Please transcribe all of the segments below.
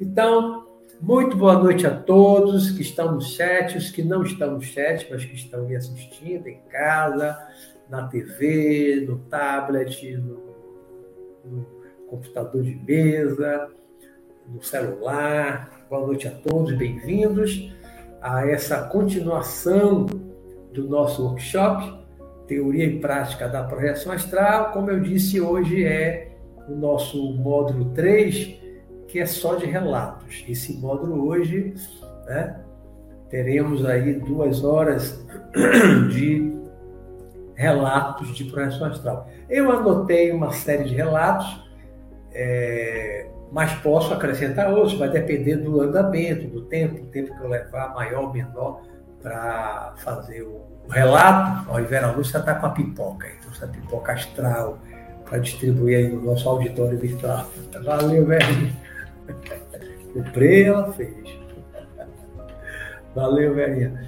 Então, muito boa noite a todos que estão no chat, os que não estão no chat, mas que estão me assistindo em casa, na TV, no tablet, no, no computador de mesa, no celular. Boa noite a todos, bem-vindos a essa continuação do nosso workshop, Teoria e Prática da Projeção Astral. Como eu disse, hoje é o nosso módulo 3 que é só de relatos. Esse módulo hoje, né, teremos aí duas horas de relatos de projeção astral. Eu anotei uma série de relatos, é, mas posso acrescentar outros, vai depender do andamento, do tempo, o tempo que eu levar, maior ou menor, para fazer o relato. Ó, Vera Lúcia está com a pipoca, então essa pipoca astral para distribuir aí no nosso auditório virtual. Valeu, velho. Comprei, ela fez. Valeu, velhinha.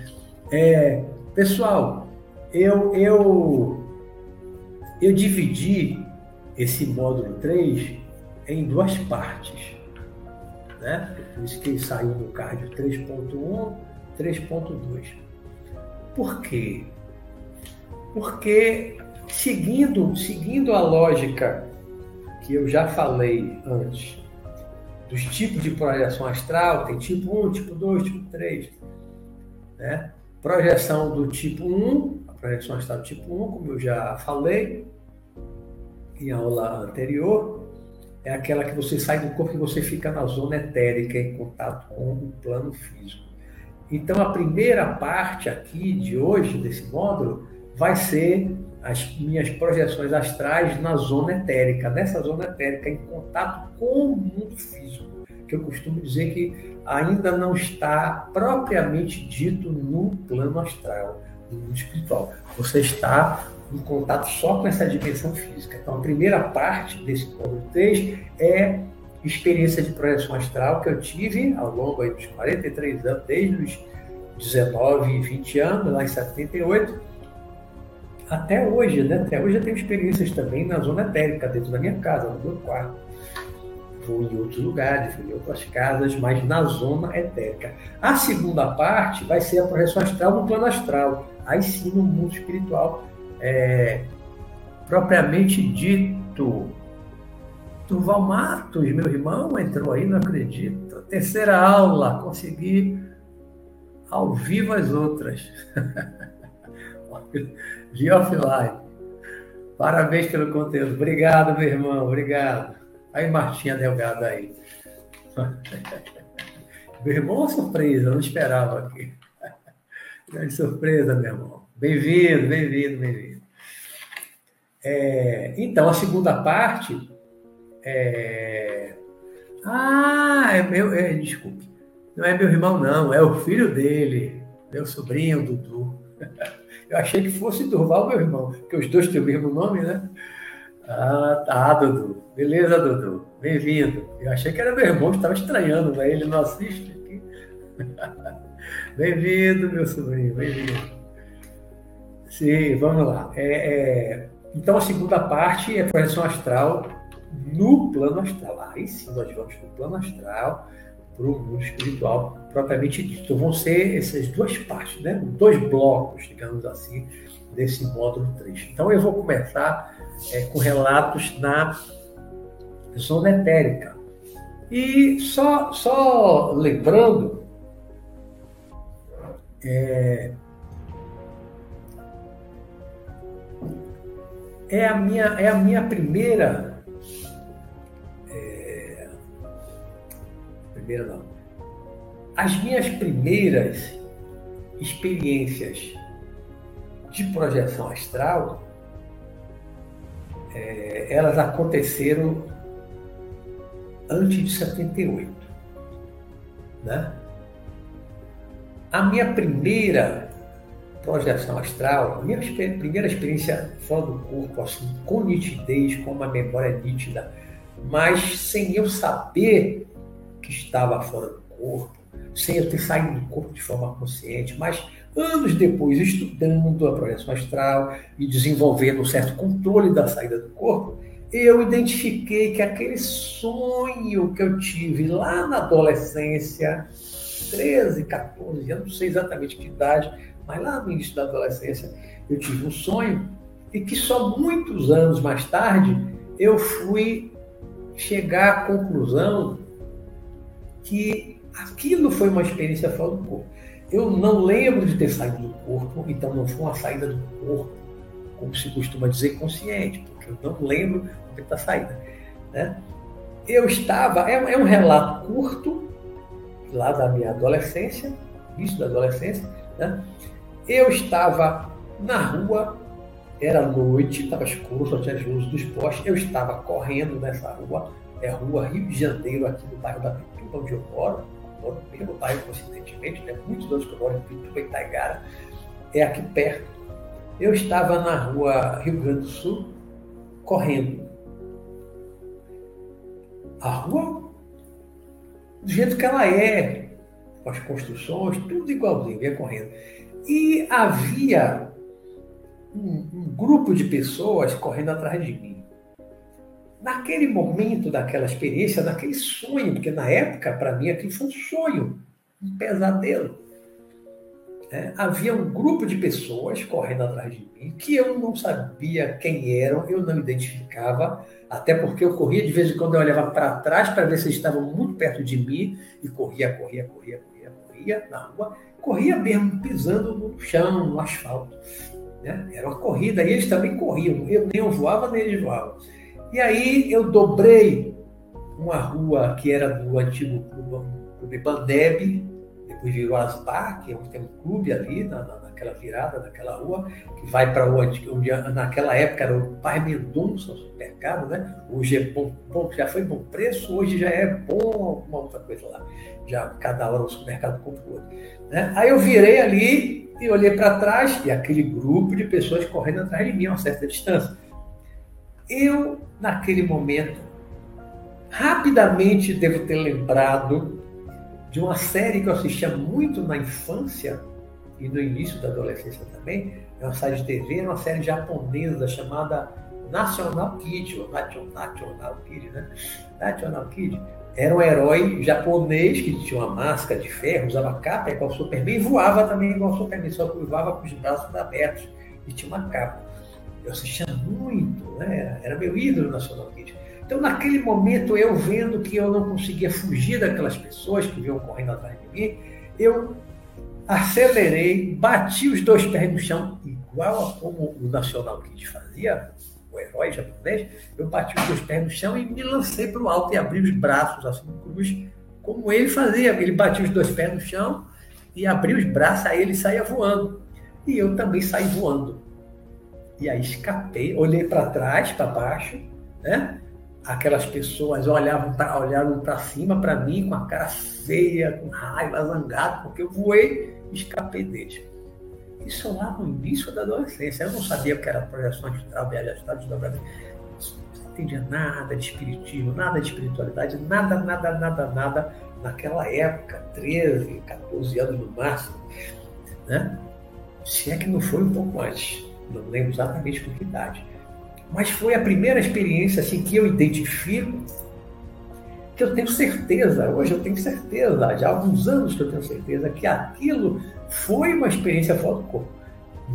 É, pessoal, eu, eu, eu dividi esse módulo 3 em duas partes. Né? Por isso que saiu no card 3.1, 3.2. Por quê? Porque seguindo, seguindo a lógica que eu já falei antes, dos tipos de projeção astral, tem tipo 1, tipo 2, tipo 3. Né? Projeção do tipo 1, a projeção astral tipo 1, como eu já falei em aula anterior, é aquela que você sai do corpo e você fica na zona etérica, em contato com o plano físico. Então, a primeira parte aqui de hoje, desse módulo, vai ser as minhas projeções astrais na zona etérica, nessa zona etérica, em contato com o mundo físico, que eu costumo dizer que ainda não está propriamente dito no plano astral, no mundo espiritual. Você está em contato só com essa dimensão física. Então, a primeira parte desse módulo 3 é experiência de projeção astral que eu tive ao longo dos 43 anos, desde os 19 e 20 anos, lá em 78, até hoje, né? Até hoje eu tenho experiências também na zona etérica, dentro da minha casa, no meu quarto. Vou em outros lugares, vou em outras casas, mas na zona etérica. A segunda parte vai ser a projeção astral no plano astral. Aí sim, no mundo espiritual, é, propriamente dito. Durval Matos, meu irmão, entrou aí, não acredito. Terceira aula, consegui ao vivo as outras. de offline. Parabéns pelo conteúdo. Obrigado, meu irmão. Obrigado. Aí, Martinha Delgado aí. Meu irmão, surpresa, não esperava aqui. Grande surpresa, meu irmão. Bem-vindo, bem-vindo, bem-vindo. É, então, a segunda parte é... Ah, é meu. É, desculpe. Não é meu irmão, não. É o filho dele, meu sobrinho, Dudu. Eu achei que fosse Durval, meu irmão, porque os dois têm o mesmo nome, né? Ah, tá, Dudu. Beleza, Dudu. Bem-vindo. Eu achei que era meu irmão estava estranhando, mas ele não assiste aqui. bem-vindo, meu sobrinho, bem-vindo. Sim, vamos lá. É, é... Então, a segunda parte é projeção astral no plano astral. Aí sim, nós vamos no plano astral para o mundo espiritual propriamente dito. Então, vão ser essas duas partes, né? dois blocos, digamos assim, desse módulo 3. Então, eu vou começar é, com relatos na zona etérica. E só, só lembrando, é, é, a minha, é a minha primeira primeira. As minhas primeiras experiências de projeção astral, é, elas aconteceram antes de 78. Né? A minha primeira projeção astral, minha primeira experiência fora do corpo, assim, com nitidez, com uma memória nítida, mas sem eu saber que estava fora do corpo, sem eu ter saído do corpo de forma consciente, mas Anos depois, estudando a projeção astral e desenvolvendo um certo controle da saída do corpo, eu identifiquei que aquele sonho que eu tive lá na adolescência, 13, 14 anos, não sei exatamente que idade, mas lá no início da adolescência, eu tive um sonho e que só muitos anos mais tarde eu fui chegar à conclusão que aquilo foi uma experiência fora do corpo. Eu não lembro de ter saído do corpo, então não foi uma saída do corpo, como se costuma dizer, consciente, porque eu não lembro da saída. Né? Eu estava, é, é um relato curto, lá da minha adolescência, início da adolescência, né? eu estava na rua, era noite, estava escuro, só tinha as luzes dos postes, eu estava correndo nessa rua, é rua Rio de Janeiro, aqui no bairro da Pituba, onde eu moro, moro no mesmo bairro, coincidentemente, né? muitos anos que eu moro em Pituba, Itaigara, é aqui perto. Eu estava na rua Rio Grande do Sul, correndo. A rua, do jeito que ela é, com as construções, tudo igualzinho, ia correndo. E havia um, um grupo de pessoas correndo atrás de mim. Naquele momento daquela experiência, naquele sonho, porque na época, para mim, aquilo foi um sonho, um pesadelo. É, havia um grupo de pessoas correndo atrás de mim que eu não sabia quem eram, eu não identificava, até porque eu corria de vez em quando, eu olhava para trás para ver se eles estavam muito perto de mim e corria, corria, corria, corria, corria na rua, corria mesmo pisando no chão, no asfalto. Né? Era uma corrida e eles também corriam, eu nem eu voava nem eles voavam. E aí eu dobrei uma rua que era do antigo clube, clube Bandeb, depois virou Asbar, que é onde tem um clube ali, na, na, naquela virada daquela rua, que vai para onde, onde naquela época era o Pai Mendonça, o supermercado, né? Hoje é bom, bom, já foi bom preço, hoje já é bom uma outra coisa lá. Já cada hora o supermercado compra outro. Né? Aí eu virei ali e olhei para trás e aquele grupo de pessoas correndo atrás de mim a uma certa distância. Eu naquele momento, rapidamente devo ter lembrado de uma série que eu assistia muito na infância e no início da adolescência também, é uma série de TV, uma série japonesa chamada National Kid, ou National Kid, né? National Kid. Era um herói japonês que tinha uma máscara de ferro, usava capa igual o Superman e voava também igual o Superman, só que voava com os braços abertos e tinha uma capa eu assistia muito, né? era meu ídolo National Kid. Então, naquele momento, eu vendo que eu não conseguia fugir daquelas pessoas que vinham correndo atrás de mim, eu acelerei, bati os dois pés no chão, igual a como o National Kid fazia, o herói japonês, eu bati os dois pés no chão e me lancei para o alto e abri os braços, assim, cruz, como ele fazia. Ele batia os dois pés no chão e abria os braços, aí ele saía voando. E eu também saí voando. E aí escapei, olhei para trás, para baixo, né? Aquelas pessoas olhavam para olhavam para cima para mim com a cara feia, com raiva, zangado, porque eu voei e escapei deles. Isso lá no início da adolescência. Eu não sabia o que era projeção astral, viagem astral, desdobramento. Não entendia nada de espiritismo, nada de espiritualidade, nada, nada, nada, nada naquela época, 13, 14 anos no máximo. Né? Se é que não foi um pouco antes não lembro exatamente com que idade. Mas foi a primeira experiência assim, que eu identifico, que eu tenho certeza, hoje eu tenho certeza, já há alguns anos que eu tenho certeza, que aquilo foi uma experiência fora do corpo.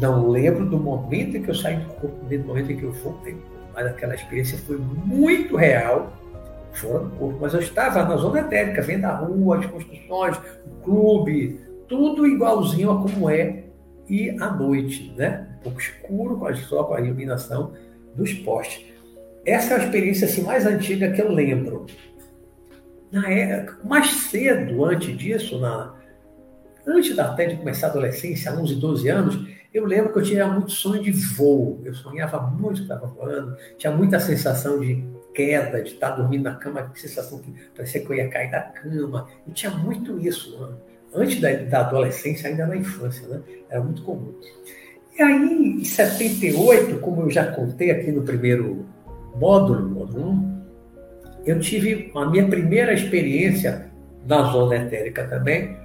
Não lembro do momento em que eu saí do corpo, nem do momento em que eu voltei, mas aquela experiência foi muito real fora do corpo. Mas eu estava na zona etérica, vendo a rua, as construções, o clube, tudo igualzinho a como é e à noite, né? Pouco escuro, só com a iluminação dos postes. Essa é a experiência assim, mais antiga que eu lembro. Na época, mais cedo, antes disso, na, antes até de começar a adolescência, 11, 12 anos, eu lembro que eu tinha muito sonho de voo. Eu sonhava muito que estava voando, tinha muita sensação de queda, de estar dormindo na cama, sensação que parecia que eu ia cair da cama. Eu tinha muito isso. Mano antes da, da adolescência, ainda na infância, né? Era muito comum. E aí, em 78, como eu já contei aqui no primeiro módulo, módulo 1, eu tive a minha primeira experiência na zona etérica também,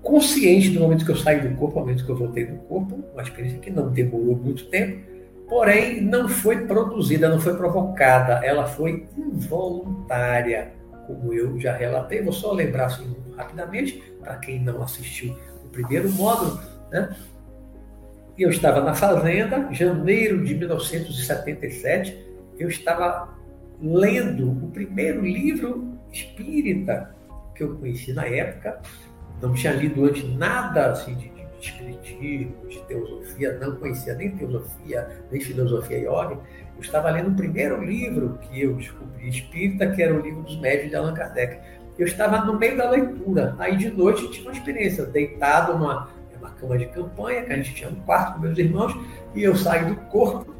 consciente do momento que eu saí do corpo, do momento que eu voltei do corpo, uma experiência que não demorou muito tempo, porém não foi produzida, não foi provocada, ela foi involuntária, como eu já relatei. Vou só lembrar assim, rapidamente, para quem não assistiu o primeiro módulo, né? Eu estava na fazenda, janeiro de 1977, eu estava lendo o primeiro livro espírita que eu conheci na época. Não tinha lido antes nada assim de, de espiritismo, de teosofia, não conhecia nem teosofia, nem filosofia yoga. Eu estava lendo o primeiro livro que eu descobri espírita, que era o livro dos médios de Allan Kardec. Eu estava no meio da leitura. Aí de noite tinha uma experiência, deitado numa cama de campanha, que a gente tinha um quarto com meus irmãos, e eu saí do corpo.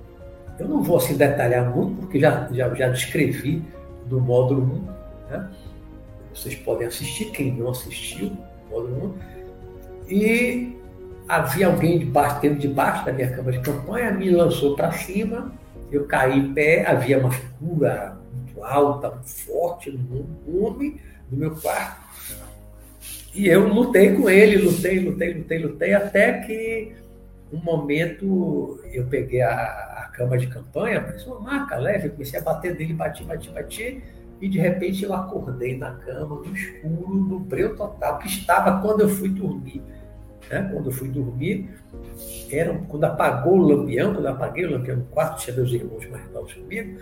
Eu não vou assim detalhar muito, porque já, já, já descrevi no módulo 1. Né? Vocês podem assistir, quem não assistiu, módulo 1. E havia alguém debaixo, dentro debaixo da minha cama de campanha, me lançou para cima, eu caí em pé, havia uma figura muito alta, muito forte, um homem no meu quarto. E eu lutei com ele, lutei, lutei, lutei, lutei, até que um momento eu peguei a, a cama de campanha, parecia uma marca leve, comecei a bater nele, bati, bati, bati, e de repente eu acordei na cama, no escuro, no breu total, que estava quando eu fui dormir. Né? Quando eu fui dormir, era, quando apagou o lampião, quando eu apaguei o lampião no quarto, tinha meus irmãos mais novos comigo,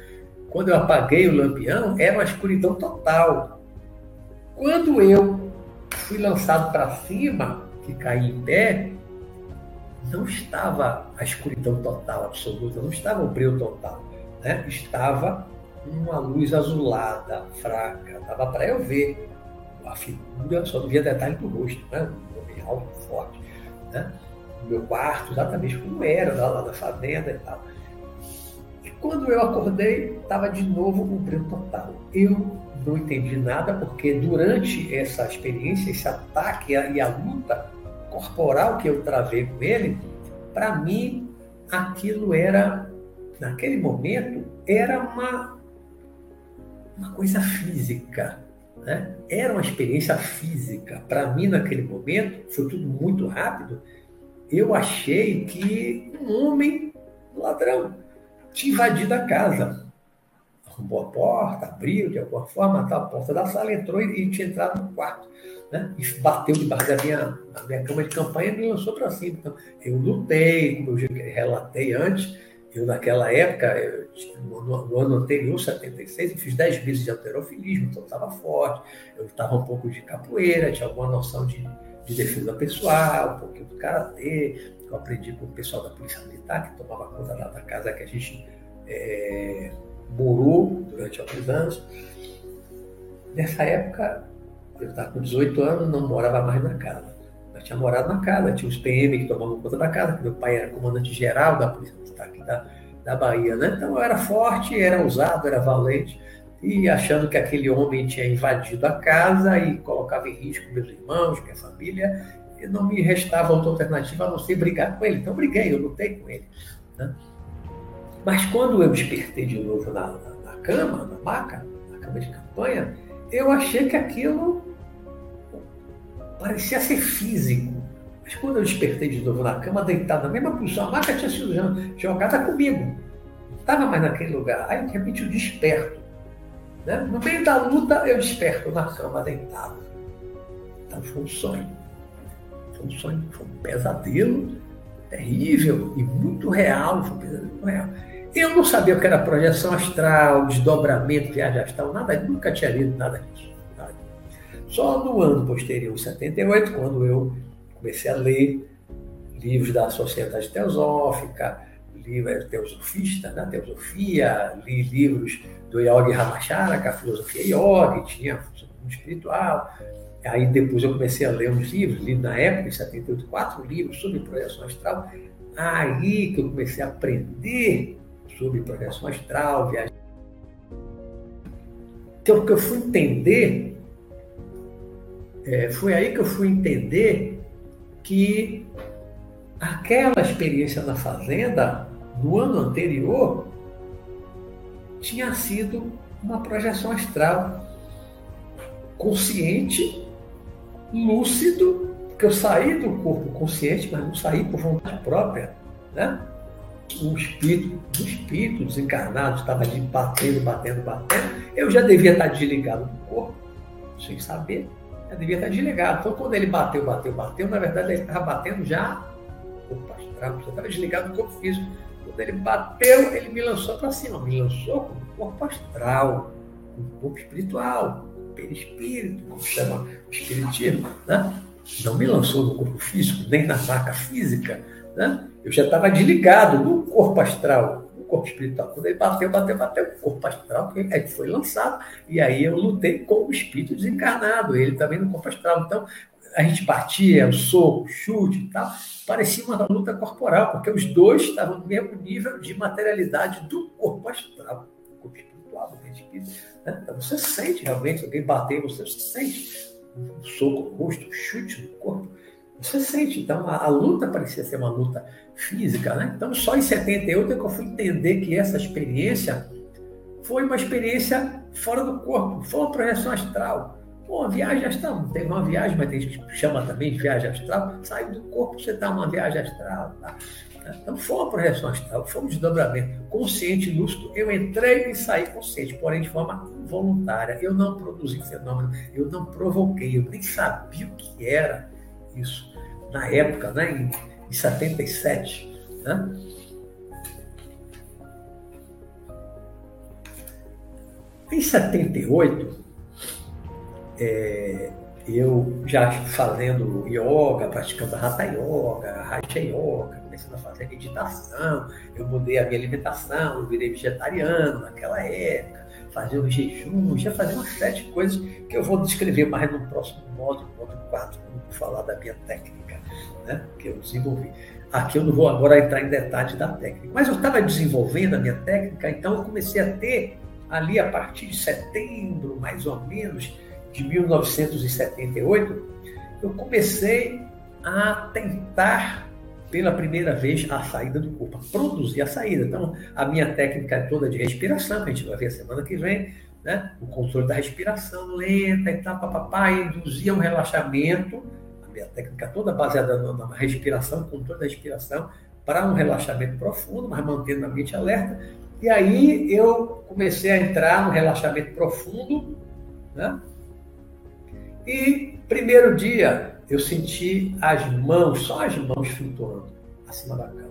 quando eu apaguei o lampião, era uma escuridão total. Quando eu fui lançado para cima, que caí em pé, não estava a escuridão total, absoluta, não estava o breu total. Né? Estava uma luz azulada, fraca, dava para eu ver a figura, só não via detalhe do rosto, né? um homem alto, forte. Né? No meu quarto, exatamente como era, lá, da fazenda e tal. E quando eu acordei, estava de novo o breu total. Eu não entendi nada, porque durante essa experiência, esse ataque e a luta corporal que eu travei com ele, para mim, aquilo era, naquele momento, era uma, uma coisa física. Né? Era uma experiência física. Para mim, naquele momento, foi tudo muito rápido. Eu achei que um homem ladrão tinha invadido a casa arrombou a porta, abriu de alguma forma, tá, a porta da sala, entrou e, tinha entrado no quarto. Né? E bateu debaixo da minha, da minha cama de campanha e me lançou para cima. Então, eu lutei, como eu relatei antes, eu naquela época, eu, no, no, ano anterior, 76, eu fiz 10 meses de alterofilismo, então estava forte, eu estava um pouco de capoeira, tinha alguma noção de, de defesa pessoal, um pouquinho do karatê, eu aprendi com o pessoal da Polícia Militar, que tomava conta da, da casa que a gente é, morou durante alguns anos. Nessa época, eu estava com 18 anos, não morava mais na casa. Eu tinha morado na casa, tinha os PM que tomavam conta da casa, meu pai era comandante geral da Polícia Militar aqui da, da Bahia, né? Então eu era forte, era ousado, era valente, e achando que aquele homem tinha invadido a casa e colocava em risco meus irmãos, minha família, não me restava outra alternativa a não ser brigar com ele. Então briguei, eu lutei com ele. Né? Mas quando eu despertei de novo na, na, na cama, na maca, na cama de campanha, eu achei que aquilo parecia ser físico. Mas quando eu despertei de novo na cama, deitado na mesma posição, a maca tinha sido jogada comigo. Não estava mais naquele lugar. Aí, de repente, eu desperto. Né? No meio da luta, eu desperto na cama, deitado. Então, foi um sonho. Foi um sonho, foi um pesadelo terrível e muito real. Foi um pesadelo muito real. Eu não sabia o que era projeção astral, desdobramento, viagem astral, nada, nunca tinha lido nada disso. Nada. Só no ano posterior, 78, quando eu comecei a ler livros da Sociedade Teosófica, livros teosofista, né, teosofia, li livros do Yogi Ramachara, que é a filosofia yoga, tinha um espiritual. Aí depois eu comecei a ler uns livros, li na época, em 78, quatro livros sobre projeção astral. Aí que eu comecei a aprender sobre projeção astral, viagem. Então, o que eu fui entender, é, foi aí que eu fui entender que aquela experiência na fazenda, no ano anterior, tinha sido uma projeção astral consciente, lúcido, Porque eu saí do corpo consciente, mas não saí por vontade própria. Né? O espírito, o espírito desencarnado estava ali batendo, batendo, batendo. Eu já devia estar desligado do corpo, sem saber. Eu devia estar desligado. Então, quando ele bateu, bateu, bateu, na verdade ele estava batendo já astral, já estava desligado do corpo físico. Quando ele bateu, ele me lançou para cima, me lançou com o corpo astral, com o corpo espiritual, perispírito, como chama o espiritismo, né? Não me lançou no corpo físico, nem na vaca física, né? Eu já estava desligado no corpo astral, no corpo espiritual. Quando ele bateu, bateu, bateu, o corpo astral aí foi lançado, e aí eu lutei com o espírito desencarnado, ele também no corpo astral. Então, a gente batia, o soco, o chute e tal, parecia uma luta corporal, porque os dois estavam no mesmo nível de materialidade do corpo astral, do corpo espiritual, do espírito. Né? Então você sente realmente, se alguém bater, você sente um soco no rosto, um chute no corpo. Você sente, então a, a, luta parecia ser uma luta física, né? Então só em 78 é que eu fui entender que essa experiência foi uma experiência fora do corpo, foi uma projeção astral. Pô, viagem astral, tem uma viagem, mas tem gente que chama também de viagem astral. Sai do corpo, você está uma viagem astral. Tá? Então foi uma projeção astral, foi um desdobramento consciente, lúcido. Eu entrei e saí consciente, porém de forma involuntária. Eu não produzi fenômeno, eu não provoquei, eu nem sabia o que era isso na época, né, em, em 77. Né? Em 78, é, eu já fazendo yoga, praticando Hatha Yoga, Raja Yoga, começando a fazer meditação, eu mudei a minha alimentação, virei vegetariano naquela época, fazia um jejum, já fazia uma série de coisas que eu vou descrever mais no próximo módulo, módulo 4, quando eu falar da minha técnica, né, que eu desenvolvi. Aqui eu não vou agora entrar em detalhes da técnica, mas eu estava desenvolvendo a minha técnica, então eu comecei a ter ali a partir de setembro, mais ou menos, de 1978, eu comecei a tentar pela primeira vez a saída do corpo, a produzir a saída. Então, a minha técnica é toda de respiração, que a gente vai ver semana que vem, né? o controle da respiração lenta e tal, papapá, induzia um relaxamento, a minha técnica toda baseada na respiração, controle da respiração, para um relaxamento profundo, mas mantendo a mente alerta. E aí eu comecei a entrar no relaxamento profundo, né? E primeiro dia eu senti as mãos, só as mãos flutuando acima da cama.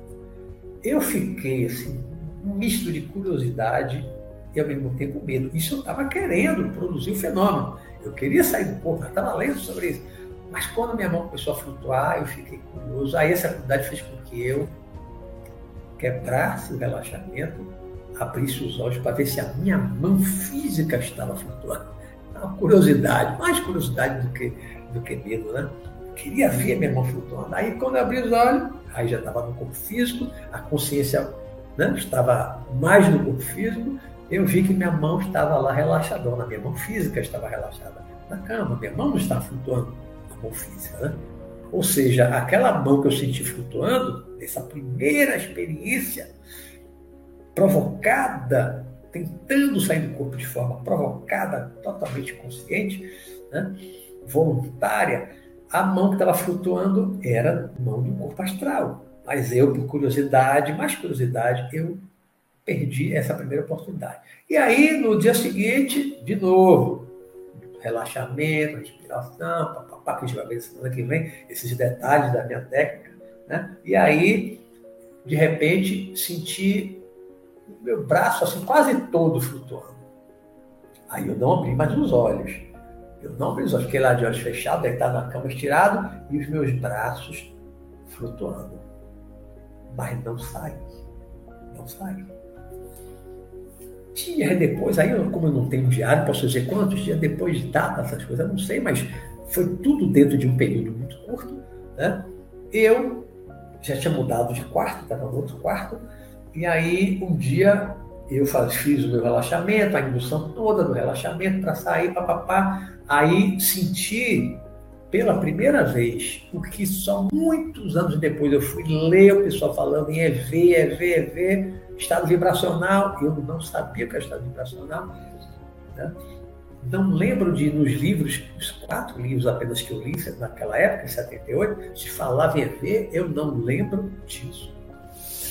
Eu fiquei assim, um misto de curiosidade e ao mesmo tempo medo. Isso eu estava querendo produzir o fenômeno. Eu queria sair do corpo, eu estava lendo sobre isso. Mas quando minha mão começou a flutuar, eu fiquei curioso. Aí essa curiosidade fez com que eu quebrasse o relaxamento, abrisse os olhos para ver se a minha mão física estava flutuando uma curiosidade, mais curiosidade do que, do que medo, né? Queria ver minha mão flutuando. Aí, quando eu abri os olhos, aí já estava no corpo físico, a consciência né, estava mais no corpo físico, eu vi que minha mão estava lá relaxadona, minha mão física estava relaxada na cama, minha mão não estava flutuando, a mão física, né? Ou seja, aquela mão que eu senti flutuando, essa primeira experiência provocada tentando sair do corpo de forma provocada, totalmente consciente, né, voluntária, a mão que estava flutuando era mão do corpo astral. Mas eu, por curiosidade, mais curiosidade, eu perdi essa primeira oportunidade. E aí, no dia seguinte, de novo, relaxamento, respiração, papapá, que a gente vai ver semana que vem, esses detalhes da minha técnica. Né? E aí, de repente, senti meu braço assim quase todo flutuando. Aí eu não abri mais os olhos. Eu não olhos, fiquei lá de olhos fechados, deitado na cama estirado e os meus braços flutuando. Mas não saí. Não saí. Dias depois, aí como eu não tenho diário, posso dizer quantos dias depois de data, essas coisas, eu não sei, mas foi tudo dentro de um período muito curto. Né? Eu já tinha mudado de quarto, estava no outro quarto, e aí, um dia, eu fiz o meu relaxamento, a indução toda do relaxamento para sair, papapá. Aí senti pela primeira vez, o que só muitos anos depois eu fui ler o pessoal falando em EV, EV, EV, estado vibracional. Eu não sabia que era estado vibracional. Né? Não lembro de, nos livros, os quatro livros apenas que eu li naquela época, em 78, se falava em EV, eu não lembro disso.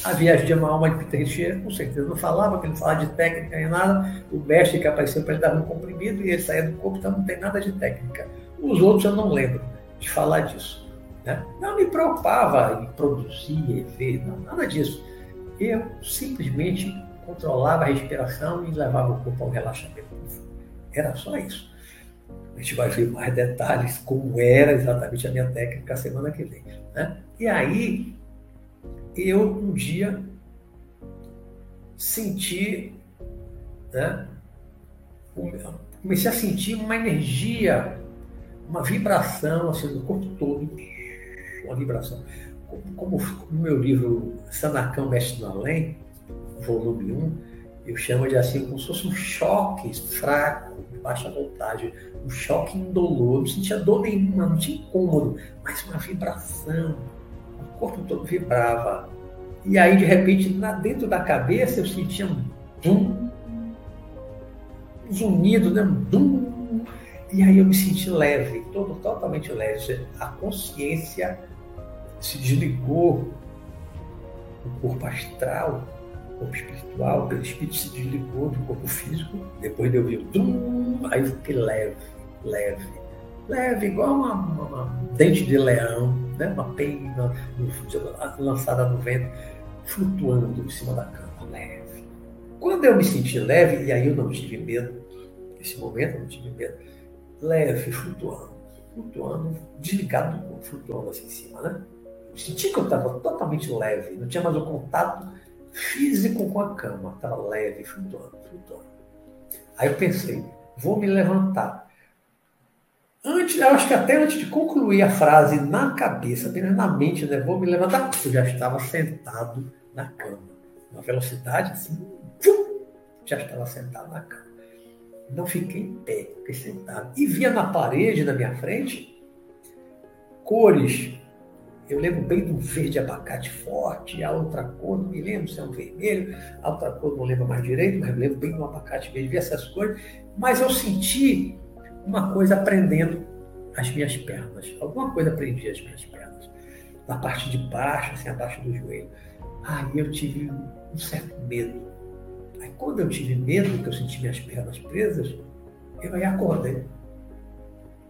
A viagem de uma alma de Peter Teixeira, com certeza não falava, porque ele não falava de técnica nem nada. O mestre que apareceu para ele dar um comprimido e ele saía do corpo, então não tem nada de técnica. Os outros eu não lembro de falar disso. Né? Não me preocupava em produzir, EV, não, nada disso. Eu simplesmente controlava a respiração e levava o corpo ao relaxamento. Era só isso. A gente vai ver mais detalhes como era exatamente a minha técnica semana que vem. Né? E aí, eu um dia senti, né, comecei a sentir uma energia, uma vibração assim, no corpo todo, uma vibração. Como no meu livro Sanacão Mestre do Além, volume 1, eu chamo de assim, como se fosse um choque fraco, de baixa voltagem, um choque indolor, não sentia dor nenhuma, não tinha incômodo, mas uma vibração, o corpo todo vibrava. E aí, de repente, lá dentro da cabeça, eu sentia um dum, um zunido, né? um dum, e aí eu me senti leve, todo totalmente leve. A consciência se desligou do corpo astral, do corpo espiritual, o espírito se desligou do corpo físico, depois de eu ouvir o aí eu fiquei leve, leve leve, igual uma, uma, uma, dente de leão, né? uma pena lançada no vento, flutuando em cima da cama, leve. Quando eu me senti leve, e aí eu não tive medo, nesse momento eu não tive medo, leve, flutuando, flutuando, desligado flutuando assim em cima, né? Eu senti que eu estava totalmente leve, não tinha mais o contato físico com a cama, estava leve, flutuando, flutuando. Aí eu pensei, vou me levantar Antes, eu acho que até antes de concluir a frase na cabeça, apenas na mente, né? Vou me levantar, eu já estava sentado na cama. Uma velocidade assim, já estava sentado na cama. Não fiquei em pé, fiquei sentado. E via na parede, na minha frente, cores. Eu lembro bem de um verde abacate forte, a outra cor, não me lembro se é um vermelho, a outra cor não lembro mais direito, mas eu lembro bem de um abacate verde, vi essas cores. Mas eu senti uma coisa prendendo as minhas pernas. Alguma coisa prendia as minhas pernas. Na parte de baixo, assim, abaixo do joelho. Aí eu tive um certo medo. Aí quando eu tive medo, que eu senti minhas pernas presas, eu aí acordei.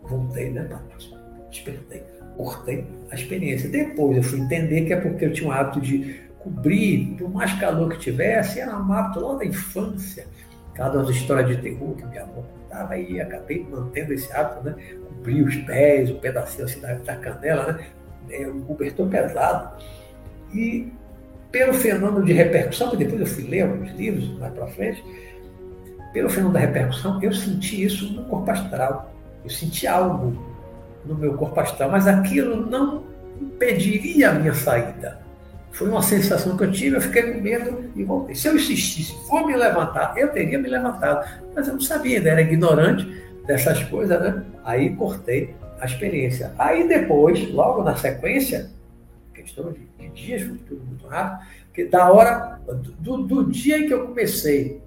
Voltei, né, Patrícia? Despertei. Cortei a experiência. Depois eu fui entender que é porque eu tinha o hábito de cobrir, por mais calor que tivesse, era um hábito lá da infância. Cada história de terror que minha avó estava e acabei mantendo esse hábito, né? Cobrir os pés, o um pedacinho assim da, da canela, né? É um cobertor pesado. E pelo fenômeno de repercussão, que depois eu fui ler alguns livros mais para frente, pelo fenômeno da repercussão, eu senti isso no corpo astral. Eu senti algo no meu corpo astral, mas aquilo não impediria a minha saída. Foi uma sensação que eu tive, eu fiquei com medo e voltei. Se eu insistisse, for me levantar, eu teria me levantado. Mas eu não sabia, ainda era ignorante dessas coisas, né? Aí cortei a experiência. Aí depois, logo na sequência, questão de, de dias, foi tudo muito rápido, que da hora, do, do dia em que eu comecei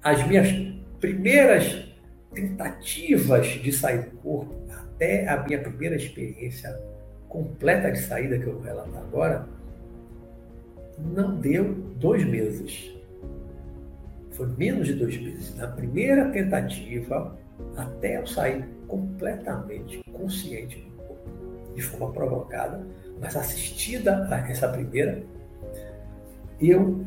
as minhas primeiras tentativas de sair do corpo, até a minha primeira experiência completa de saída que eu vou relatar agora, não deu dois meses. Foi menos de dois meses. Na primeira tentativa, até eu sair completamente consciente de forma provocada, mas assistida a essa primeira, eu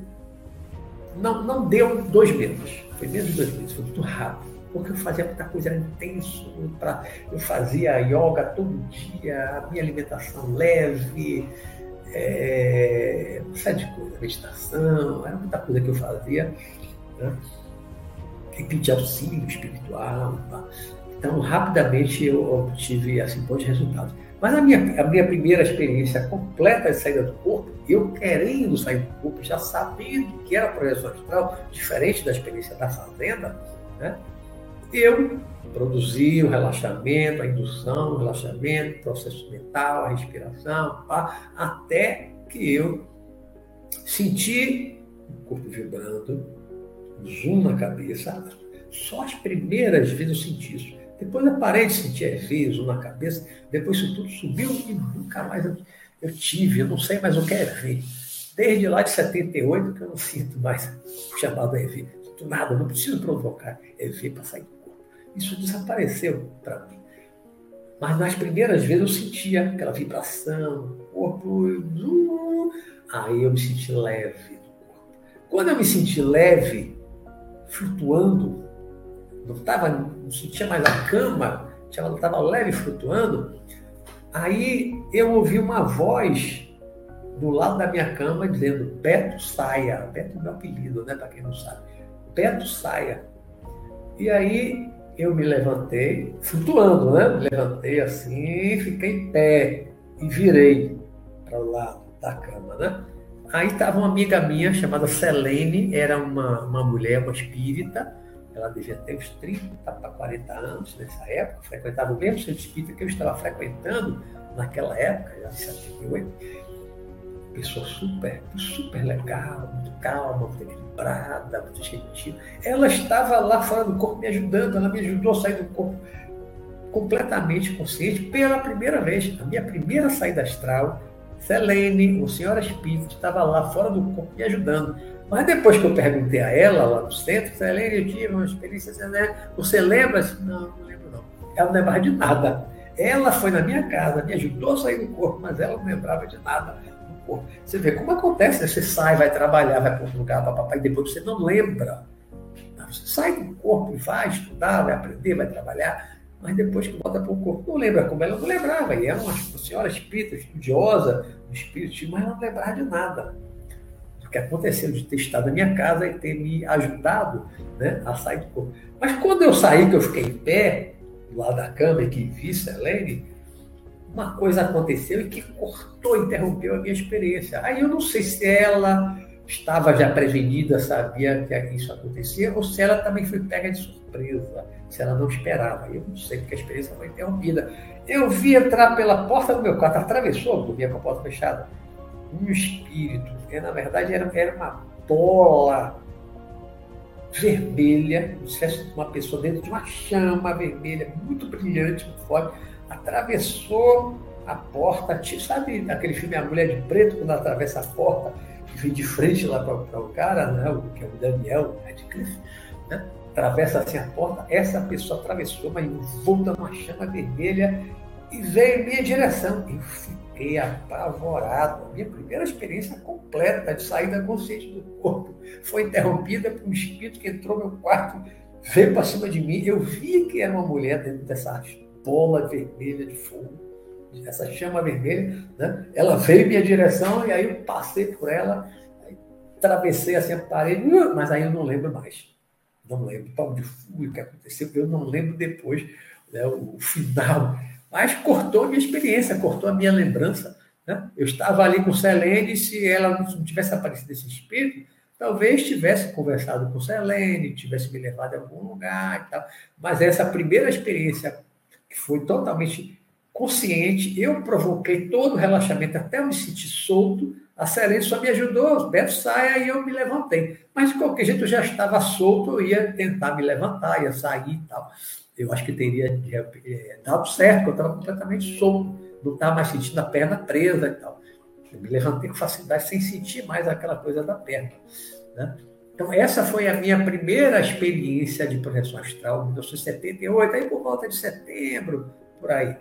não, não deu dois meses. Foi menos de dois meses, foi muito rápido porque eu fazia muita coisa, era intenso. Pra, eu fazia yoga todo dia, a minha alimentação leve, é, uma série de coisas, meditação, era muita coisa que eu fazia. Né? E pedir auxílio espiritual. Tá? Então, rapidamente eu obtive assim, bons resultados. Mas a minha, a minha primeira experiência completa de saída do corpo, eu querendo sair do corpo, já sabendo que era projeção astral, diferente da experiência da fazenda, né? Eu produzi o relaxamento, a indução, o relaxamento, o processo mental, a respiração, pá, até que eu senti o corpo vibrando, zoom na cabeça, Só as primeiras vezes eu senti isso. Depois eu parei de sentir EV, na cabeça, depois isso tudo subiu e nunca mais eu, eu tive, eu não sei mais o que é EV. Desde lá de 78 que eu não sinto mais o chamado EV. Nada, não preciso provocar EV para sair. Isso desapareceu para mim. Mas nas primeiras vezes eu sentia aquela vibração, o corpo. Aí eu me senti leve Quando eu me senti leve, flutuando, não, tava, não sentia mais a cama, estava leve flutuando, aí eu ouvi uma voz do lado da minha cama dizendo Beto saia. Beto é meu apelido, né? Para quem não sabe. Beto saia. E aí eu me levantei, flutuando, né? Me levantei assim, fiquei em pé e virei para o lado da cama, né? Aí estava uma amiga minha chamada Selene, era uma, uma mulher, uma espírita, ela devia ter uns 30 para 40 anos nessa época, frequentava o mesmo centro espírita que eu estava frequentando naquela época, já em 78. Pessoa super, super legal, muito calma, muito equilibrada, muito gentil. Ela estava lá fora do corpo me ajudando, ela me ajudou a sair do corpo completamente consciente pela primeira vez. A minha primeira saída astral, Selene, o senhor Espírito, estava lá fora do corpo me ajudando. Mas depois que eu perguntei a ela lá no centro, Selene, eu tive uma experiência, né? você lembra? Não, não lembro não. Ela não lembrava de nada. Ela foi na minha casa, me ajudou a sair do corpo, mas ela não lembrava de nada corpo. Você vê como acontece, né? você sai, vai trabalhar, vai para outro lugar, papapá, e depois você não lembra. Você sai do corpo e vai estudar, vai aprender, vai trabalhar, mas depois que volta para o corpo, não lembra como ela não lembrava. E era uma senhora espírita, estudiosa, do espírito, mas ela não lembrava de nada do que aconteceu, de ter estado na minha casa e ter me ajudado né, a sair do corpo. Mas quando eu saí, que eu fiquei em pé, do lado da cama e que vi Selene, uma coisa aconteceu e que cortou, interrompeu a minha experiência. Aí eu não sei se ela estava já prevenida, sabia que isso acontecia, ou se ela também foi pega de surpresa, se ela não esperava. Eu não sei, porque a experiência foi interrompida. Eu vi entrar pela porta do meu quarto, atravessou, dormia com a porta fechada, um espírito, que na verdade era, era uma bola vermelha, uma pessoa dentro de uma chama vermelha, muito brilhante, muito forte, atravessou a porta, sabe aquele filme A Mulher de Preto, quando atravessa a porta e vem de frente lá para o cara, né, que é o Daniel Radcliffe, né, atravessa assim a porta, essa pessoa atravessou, mas volta numa chama vermelha e veio em minha direção. Eu fiquei apavorado. A minha primeira experiência completa de saída consciente do corpo foi interrompida por um espírito que entrou no meu quarto, veio para cima de mim. Eu vi que era uma mulher dentro dessa bola vermelha de fogo, essa chama vermelha. Né? Ela veio em minha direção e aí eu passei por ela, atravessei assim a parede, mas aí eu não lembro mais. Não lembro para onde fui, o que aconteceu, eu não lembro depois né, o final mas cortou a minha experiência, cortou a minha lembrança. Né? Eu estava ali com Selene, se ela não tivesse aparecido esse espírito, talvez tivesse conversado com Selene, tivesse me levado a algum lugar e tal. Mas essa primeira experiência, foi totalmente consciente, eu provoquei todo o relaxamento até me sentir solto. A Selene só me ajudou, Beto saia e eu me levantei. Mas de qualquer jeito eu já estava solto, eu ia tentar me levantar, ia sair e tal eu acho que teria é, dado certo, eu estava completamente solto, não estava mais sentindo a perna presa e tal. Eu me levantei com facilidade sem sentir mais aquela coisa da perna. Né? Então, essa foi a minha primeira experiência de projeção astral, em 1978, aí por volta de setembro, por aí.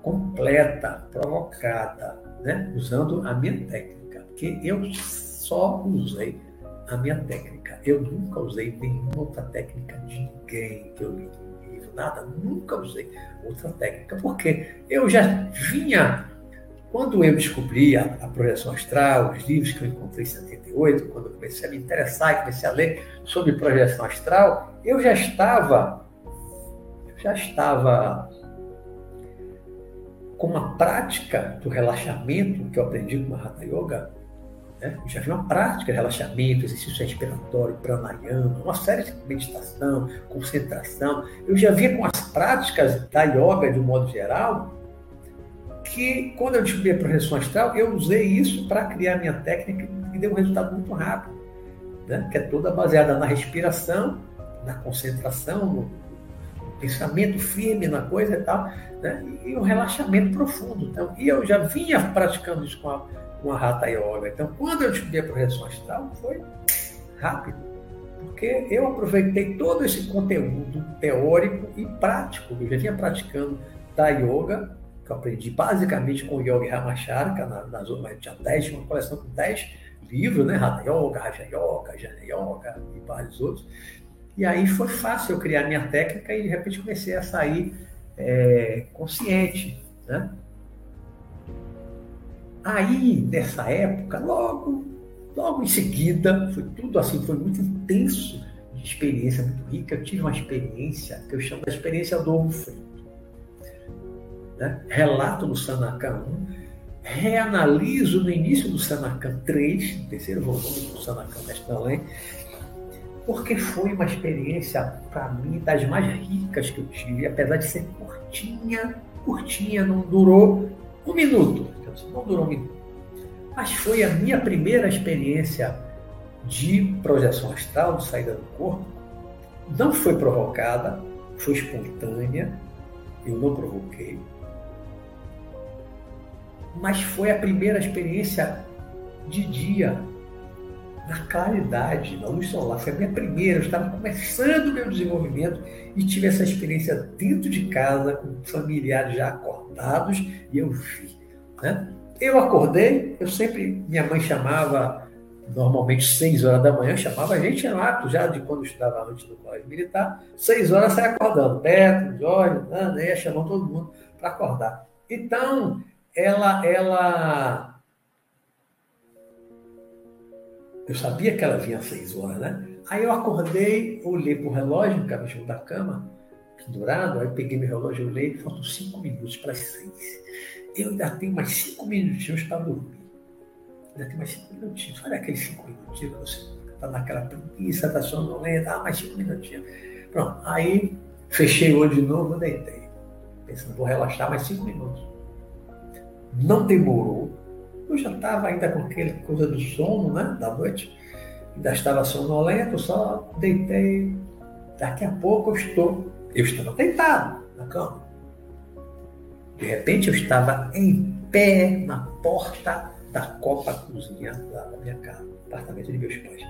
Completa, provocada, né? usando a minha técnica, porque eu só usei a minha técnica. Eu nunca usei nenhuma outra técnica de ninguém que eu li nada, nunca usei outra técnica, porque eu já vinha, quando eu descobri a, a projeção astral, os livros que eu encontrei em 78, quando eu comecei a me interessar e comecei a ler sobre projeção astral, eu já estava, já estava com uma prática do relaxamento que eu aprendi com o Hatha Yoga né? Eu já vi uma prática de relaxamento, exercício respiratório, pranayama, uma série de meditação, concentração. Eu já vi com as práticas da yoga de um modo geral que quando eu descobri a projeção astral, eu usei isso para criar minha técnica e deu um resultado muito rápido, né? que é toda baseada na respiração, na concentração, no, pensamento firme na coisa e tal, né? e um relaxamento profundo. Então, e eu já vinha praticando isso com a, com a Hatha Yoga. Então, quando eu descobri a projeção astral, foi rápido, porque eu aproveitei todo esse conteúdo teórico e prático. Eu já vinha praticando da yoga, que eu aprendi basicamente com o Yogi Ramacharaka, na, outras, tinha 10, uma coleção com 10 livros, né? Hatha Yoga, Raja Yoga, Jana Yoga e vários outros. E aí foi fácil eu criar minha técnica e de repente comecei a sair é, consciente, né? Aí, nessa época, logo, logo em seguida, foi tudo assim, foi muito intenso de experiência, muito rica. Eu tive uma experiência que eu chamo da experiência do ovo frito. Né? Relato no Sanacan 1, reanaliso no início do Sanacan 3, terceiro volume do Sanacan Mestre porque foi uma experiência, para mim, das mais ricas que eu tive, apesar de ser curtinha, curtinha, não durou um minuto não durou um minuto. Mas foi a minha primeira experiência de projeção astral, de saída do corpo. Não foi provocada, foi espontânea, eu não provoquei. Mas foi a primeira experiência de dia, na claridade, na luz solar. Foi a minha primeira, eu estava começando o meu desenvolvimento e tive essa experiência dentro de casa, com familiares já acordados, e eu vi né? Eu acordei, eu sempre, minha mãe chamava, normalmente seis horas da manhã, chamava a gente no ato já de quando eu estudava antes do colégio militar, seis horas saia acordando, Beto, Jorge, Ana, ia chamando todo mundo para acordar. Então, ela, ela. Eu sabia que ela vinha às seis horas, né? Aí eu acordei, olhei para o relógio, no cabeção da cama, pendurado, aí peguei meu relógio, olhei, faltam cinco minutos para as seis eu ainda tenho mais cinco minutinhos para dormir. Ainda tenho mais cinco minutinhos. Olha aqueles cinco minutinhos que você está naquela preguiça, está sonolenta, ah, mais cinco minutinhos. Pronto, aí fechei o olho de novo, deitei. Pensando, vou relaxar mais cinco minutos. Não demorou. Eu já estava ainda com aquela coisa do sono, né, da noite. Ainda estava sonolento, só deitei. Daqui a pouco eu estou, eu estava deitado na cama. De repente eu estava em pé na porta da copa cozinha da minha casa, apartamento de meus pais.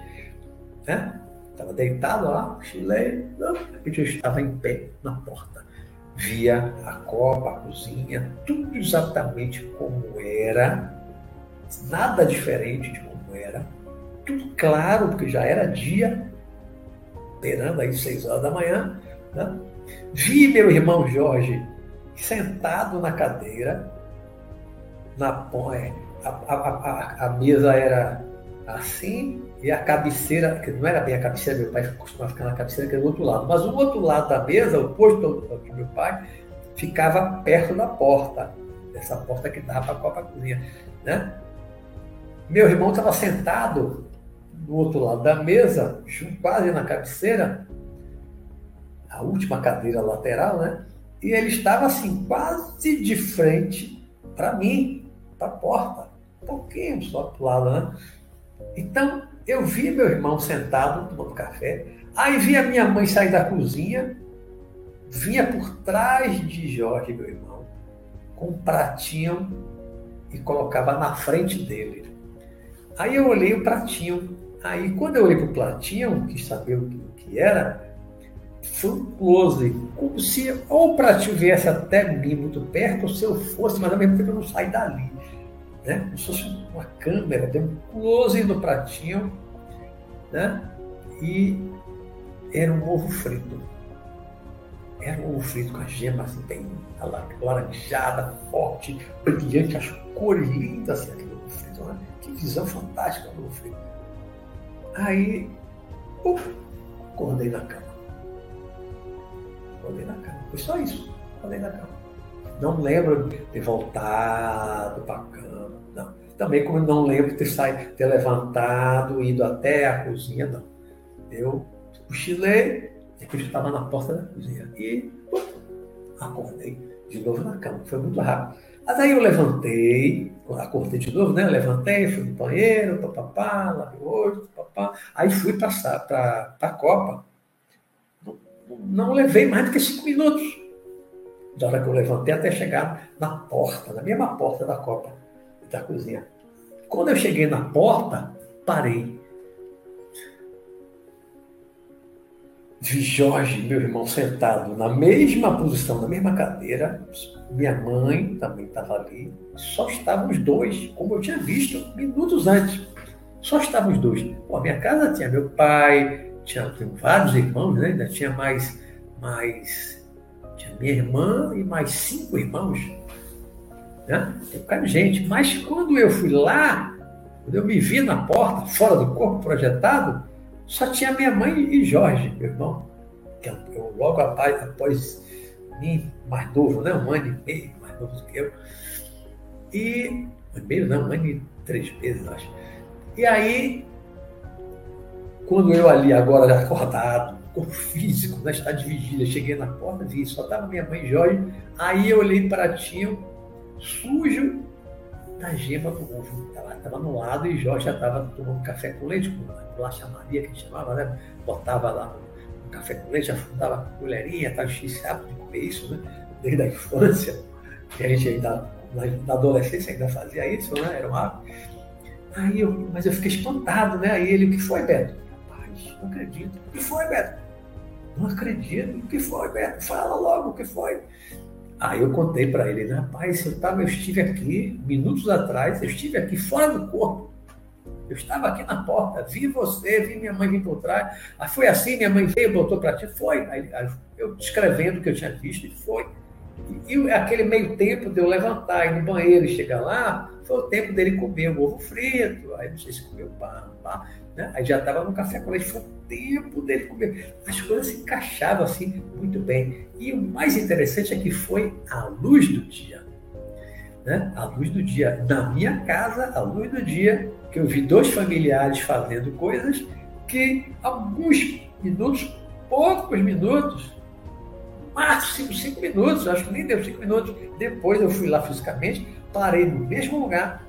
Né? Estava deitado lá, cochilei, de repente eu estava em pé na porta. Via a copa, a cozinha, tudo exatamente como era, nada diferente de como era, tudo claro, porque já era dia, beirando aí seis horas da manhã. Né? Vi meu irmão Jorge sentado na cadeira, na é, a, a, a, a, mesa era assim e a cabeceira, que não era bem a cabeceira, meu pai costumava ficar na cabeceira, que era do outro lado, mas o outro lado da mesa, o posto do meu pai, ficava perto da porta, dessa porta que dava para a cozinha, né? Meu irmão estava sentado do outro lado da mesa, quase na cabeceira, a última cadeira lateral, né? E ele estava assim, quase de frente para mim, para a porta, um pouquinho só para o lado, né? Então, eu vi meu irmão sentado tomando café, aí vi a minha mãe sair da cozinha, vinha por trás de Jorge, meu irmão, com um pratinho e colocava na frente dele. Aí eu olhei o pratinho. Aí quando eu olhei para o pratinho, quis saber o que era, foi um close, como se ou o pratinho viesse até mim muito perto, ou se eu fosse, mas ao mesmo tempo eu não saí dali. Né? Como se fosse uma câmera, deu um close no pratinho, né? e era um ovo frito. Era um ovo frito com a gema assim, bem alaranjada, forte, brilhante, as cores lindas assim, aquele ovo frito. Né? Que visão fantástica do ovo frito. Aí, uf, acordei na cama. Falei na cama. Foi só isso. Falei na cama. Não lembro de ter voltado para a cama. Não. Também como não lembro de ter ter levantado, ido até a cozinha, não. Eu cochilei, depois eu estava na porta da cozinha. E acordei de novo na cama. Foi muito rápido. Mas aí eu levantei, acordei de novo, né? Eu levantei, fui no banheiro, papapá, lavei o olho. Aí fui passar para a Copa não levei mais do que cinco minutos. Da hora que eu levantei até chegar na porta, na mesma porta da copa da cozinha. Quando eu cheguei na porta, parei. Vi Jorge, meu irmão, sentado na mesma posição, na mesma cadeira. Minha mãe também estava ali. Só estavam os dois, como eu tinha visto minutos antes. Só estavam os dois. Pô, a minha casa tinha meu pai, tinha, tinha vários irmãos, né? ainda tinha mais, mais. Tinha minha irmã e mais cinco irmãos. Né? Tem um de gente. Mas quando eu fui lá, quando eu me vi na porta, fora do corpo projetado, só tinha minha mãe e Jorge, meu irmão. Que eu, eu logo após, após mim, mais novo, né? um ano e meio mais novo do que eu. E. Meio não, um ano e três meses, acho. E aí, quando eu ali agora acordado, corpo físico, na estado de vigília, cheguei na porta, vi, só estava minha mãe e Jorge. Aí eu olhei para tio sujo da gema do ovo. Estava no lado e Jorge já estava tomando café com leite, com bolacha Maria, que a gente chamava, né? Botava lá no, café com leite, afundava com colherinha, estava chato de comer isso, né? Desde a infância, que a gente ainda, na, na adolescência ainda fazia isso, né? Era um. Aí eu, mas eu fiquei espantado, né? Aí ele, o que foi, Beto? Rapaz, não acredito. O que foi, Beto? Não acredito. O que foi, Beto? Fala logo o que foi. Aí eu contei para ele, rapaz, eu, tava, eu estive aqui minutos atrás, eu estive aqui fora do corpo. Eu estava aqui na porta, vi você, vi minha mãe vir por trás. Aí foi assim, minha mãe veio, botou para ti, foi. Aí, eu descrevendo o que eu tinha visto, foi. E, e aquele meio tempo de eu levantar, ir no banheiro e chegar lá, foi o tempo dele comer o ovo frito, aí não sei se comeu pão, pá, né? aí já estava no café com leite, foi o tempo dele comer. As coisas se encaixavam assim muito bem. E o mais interessante é que foi a luz do dia. Né? A luz do dia. Na minha casa, a luz do dia, que eu vi dois familiares fazendo coisas que alguns minutos, poucos minutos, máximo cinco minutos, acho que nem deu cinco minutos. Depois eu fui lá fisicamente, parei no mesmo lugar,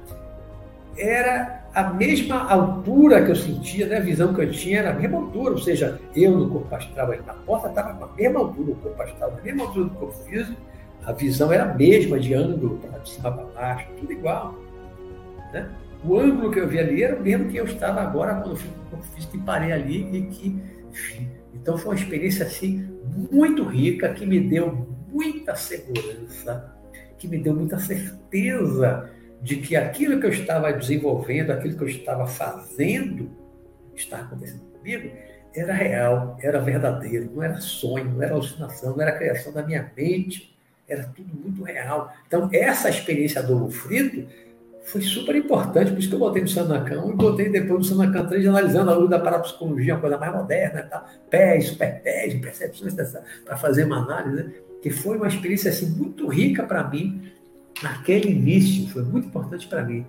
era a mesma altura que eu sentia, né? a visão que eu tinha era a mesma altura, ou seja, eu no corpo astral ali na porta estava na mesma altura, o corpo astral na mesma altura do corpo físico, a visão era a mesma de ângulo, de cima para baixo, tudo igual. Né? O ângulo que eu vi ali era o mesmo que eu estava agora quando eu fui no corpo físico e parei ali e que, enfim. Então foi uma experiência assim muito rica que me deu muita segurança, que me deu muita certeza de que aquilo que eu estava desenvolvendo, aquilo que eu estava fazendo, está acontecendo comigo, era real, era verdadeiro, não era sonho, não era alucinação, não era criação da minha mente, era tudo muito real. Então, essa experiência do ovo frito foi super importante, por isso que eu botei no Sanacão e botei depois no Sanacan 3, analisando a luz da parapsicologia, uma coisa mais moderna, tá? pés, super pés, percepções para fazer uma análise, né? que foi uma experiência assim, muito rica para mim, naquele início, foi muito importante para mim.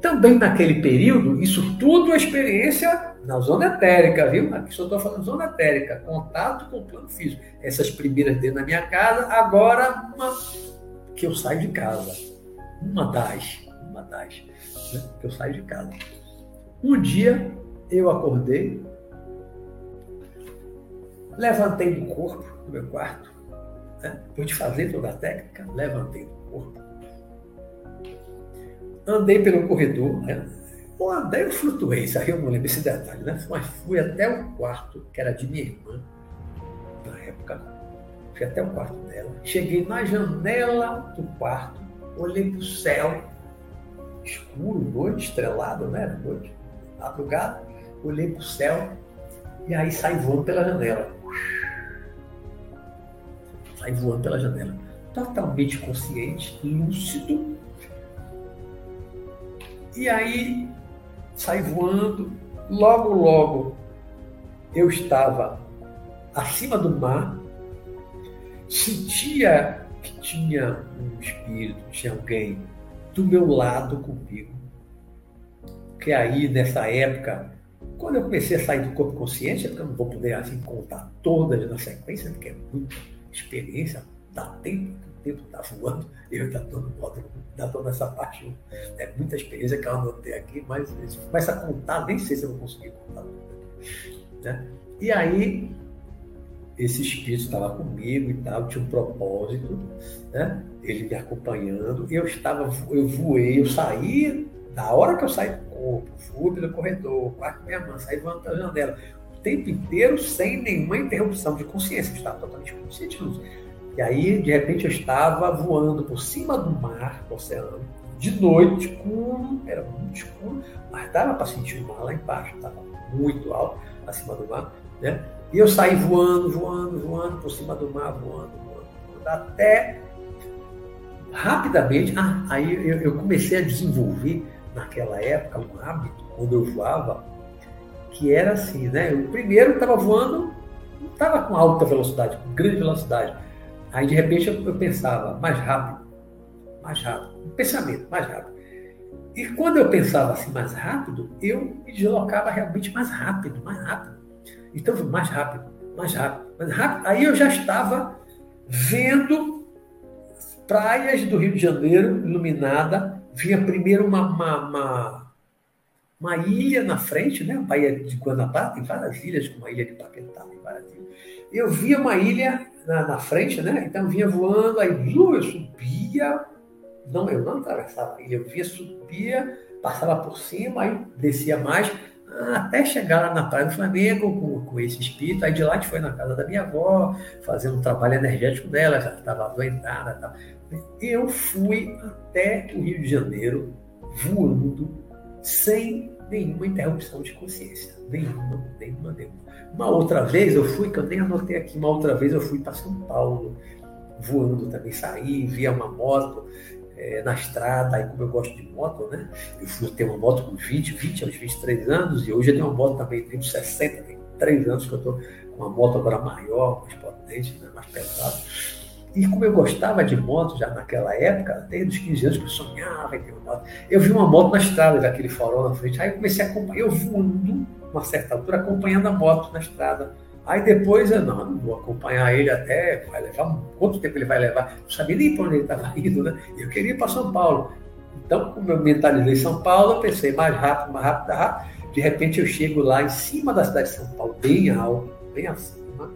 Também naquele período, isso tudo é experiência na zona etérica, viu? Aqui só estou falando zona etérica, contato com o plano físico. Essas primeiras dentro da minha casa, agora uma que eu saio de casa. Uma das, uma das, né? que eu saio de casa. Um dia eu acordei, levantei do corpo do meu quarto, né? depois de fazer toda a técnica, levantei do corpo andei pelo corredor, né? Ou andei ou flutuei, aí eu não lembro esse detalhe, né? Mas fui até o quarto, que era de minha irmã, na época. Fui até o quarto dela. Cheguei na janela do quarto, olhei para o céu, escuro, noite, estrelado, né? Noite, madrugada. Olhei para o céu e aí saí voando pela janela. Saí voando pela janela. Totalmente consciente, lúcido, e aí saí voando. Logo, logo eu estava acima do mar, sentia que tinha um espírito, tinha alguém do meu lado comigo. Que aí, nessa época, quando eu comecei a sair do corpo consciente, eu não vou poder assim, contar todas na sequência, porque é muita experiência, dá tempo tempo está voando, eu ainda estou no módulo, ainda estou nessa parte. É muita experiência que eu anotei aqui, mas começa a contar, nem sei se eu vou conseguir contar tudo. Né? E aí esse espírito estava comigo e tal, tinha um propósito, né? Ele me acompanhando. Eu estava, eu voei, eu saí, da hora que eu saí do corpo, fui pelo corredor, quarto minha mãe, saí voando pela janela, o tempo inteiro sem nenhuma interrupção de consciência, eu estava totalmente consciente. E aí, de repente, eu estava voando por cima do mar, do oceano, de noite, escuro, era muito escuro, mas dava para sentir o mar lá embaixo, estava muito alto, acima do mar, né? E eu saí voando, voando, voando por cima do mar, voando, voando, voando até rapidamente. Ah, aí eu, eu, comecei a desenvolver naquela época um hábito, quando eu voava, que era assim, né? Eu primeiro estava voando, estava com alta velocidade, com grande velocidade. Aí de repente eu, pensava mais rápido, mais rápido, um pensamento mais rápido. E quando eu pensava assim mais rápido, eu me deslocava realmente mais rápido, mais rápido. Então, mais rápido, mais rápido, mais rápido. Aí eu já estava vendo praias do Rio de Janeiro iluminada. Vinha primeiro uma, uma, uma, uma ilha na frente, né? Baía de Guanabara, tem várias ilhas, como a ilha de Paquetá, tem várias ilhas. Eu via uma ilha na, na frente, né? Então vinha voando, aí eu subia. Não, eu não atravessava eu via, subia, passava por cima, aí descia mais até chegar lá na Praia do Flamengo com, com esse espírito. Aí de lá a gente foi na casa da minha avó, fazer um trabalho energético dela, já estava adoentada. Tal. Eu fui até o Rio de Janeiro voando sem nenhuma interrupção de consciência. Nenhuma, nenhuma, nenhuma. Uma outra vez eu fui, que eu nem anotei aqui, uma outra vez eu fui para São Paulo, voando também, saí, via uma moto, é, na estrada, aí como eu gosto de moto, né? Eu fui ter uma moto com 20, 20 aos 23 anos, e hoje eu tenho uma moto também, tenho 60, tem 3 anos que eu estou com uma moto agora maior, mais potente, né? mais pesada. E como eu gostava de moto já naquela época, desde os 15 anos que eu sonhava em ter uma moto, eu vi uma moto na estrada, daquele farol na frente, aí eu comecei a acompanhar, eu voando, uma certa altura, acompanhando a moto na estrada Aí depois eu não, não vou acompanhar ele até, vai levar, quanto tempo ele vai levar? Não sabia nem para onde ele estava indo, né? Eu queria ir para São Paulo. Então, como eu mentalizei São Paulo, eu pensei mais rápido, mais rápido, mais rápido. De repente eu chego lá em cima da cidade de São Paulo, bem alto, bem acima,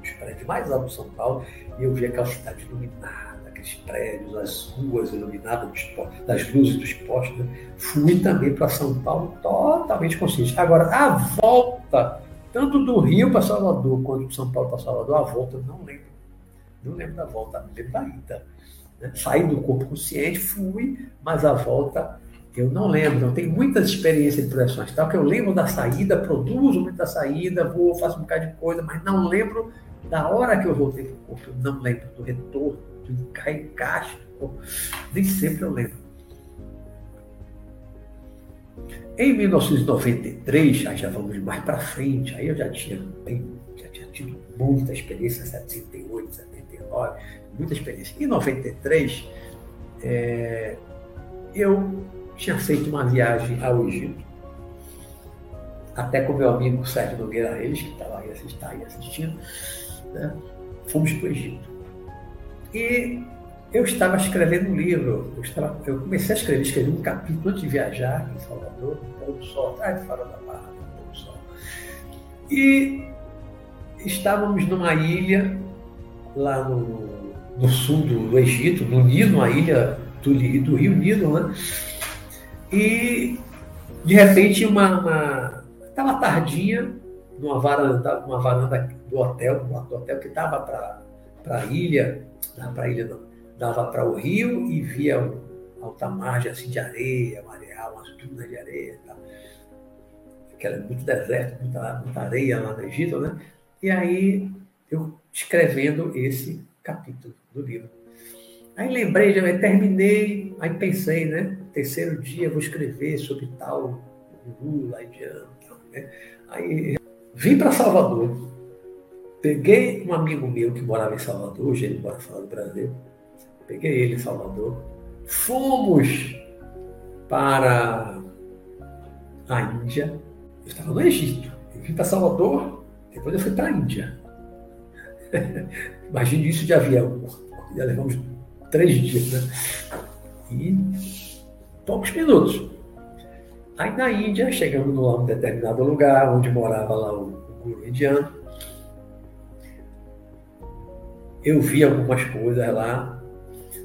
os prédios mais altos de São Paulo, e eu vi aquela cidade iluminada, aqueles prédios, as ruas iluminadas das luzes dos postes. Fui também para São Paulo totalmente consciente. Agora, a volta tanto do Rio para Salvador quanto de São Paulo para Salvador, a volta eu não lembro. Não lembro da volta, lembro da ida. Né? Saí do corpo consciente, fui, mas a volta eu não lembro. Então, tem muitas experiências de projeção astral que eu lembro da saída, produzo muito da saída, vou, faço um bocado de coisa, mas não lembro da hora que eu voltei para o corpo. Eu não lembro do retorno, do encaixe. Nem sempre eu lembro. Em 1993, aí já vamos mais para frente, aí eu já tinha, já tinha tido muita experiência, 78, 79, muita experiência. Em 93, é, eu tinha feito uma viagem ao Egito, até com meu amigo Sérgio Nogueira Reis, que estava aí, tá aí assistindo, né? fomos para o Egito. E eu estava escrevendo um livro, eu, estava, eu comecei a escrever, escrevi um capítulo antes de viajar em Salvador, no pôr do sol, atrás de Farol da Barra, no pôr do sol. E estávamos numa ilha lá no, no sul do, do, Egito, no Nilo, uma ilha do, do Rio Nilo, né? E de repente uma, uma estava tardinha numa varanda, uma varanda do hotel, do hotel que estava para a ilha, não para a ilha não, dava para o rio e via alta margem assim, de areia, uma areal, umas dunas de areia e tal. Que era muito deserto, muita, muita areia lá no Egito, né? E aí eu escrevendo esse capítulo do livro. Aí lembrei, já terminei, aí pensei, né? Terceiro dia vou escrever sobre tal Lula, indiano, né? Aí vim para Salvador, peguei um amigo meu que morava em Salvador, hoje ele mora fora do Brasil, peguei ele em Salvador, fomos para a Índia. Eu estava no Egito. Eu vim para Salvador, depois eu fui para a Índia. Imagine isso de avião. Já levamos três dias, né? E poucos minutos. Aí na Índia, chegamos num determinado lugar onde morava lá o, o guru indiano. Eu vi algumas coisas lá,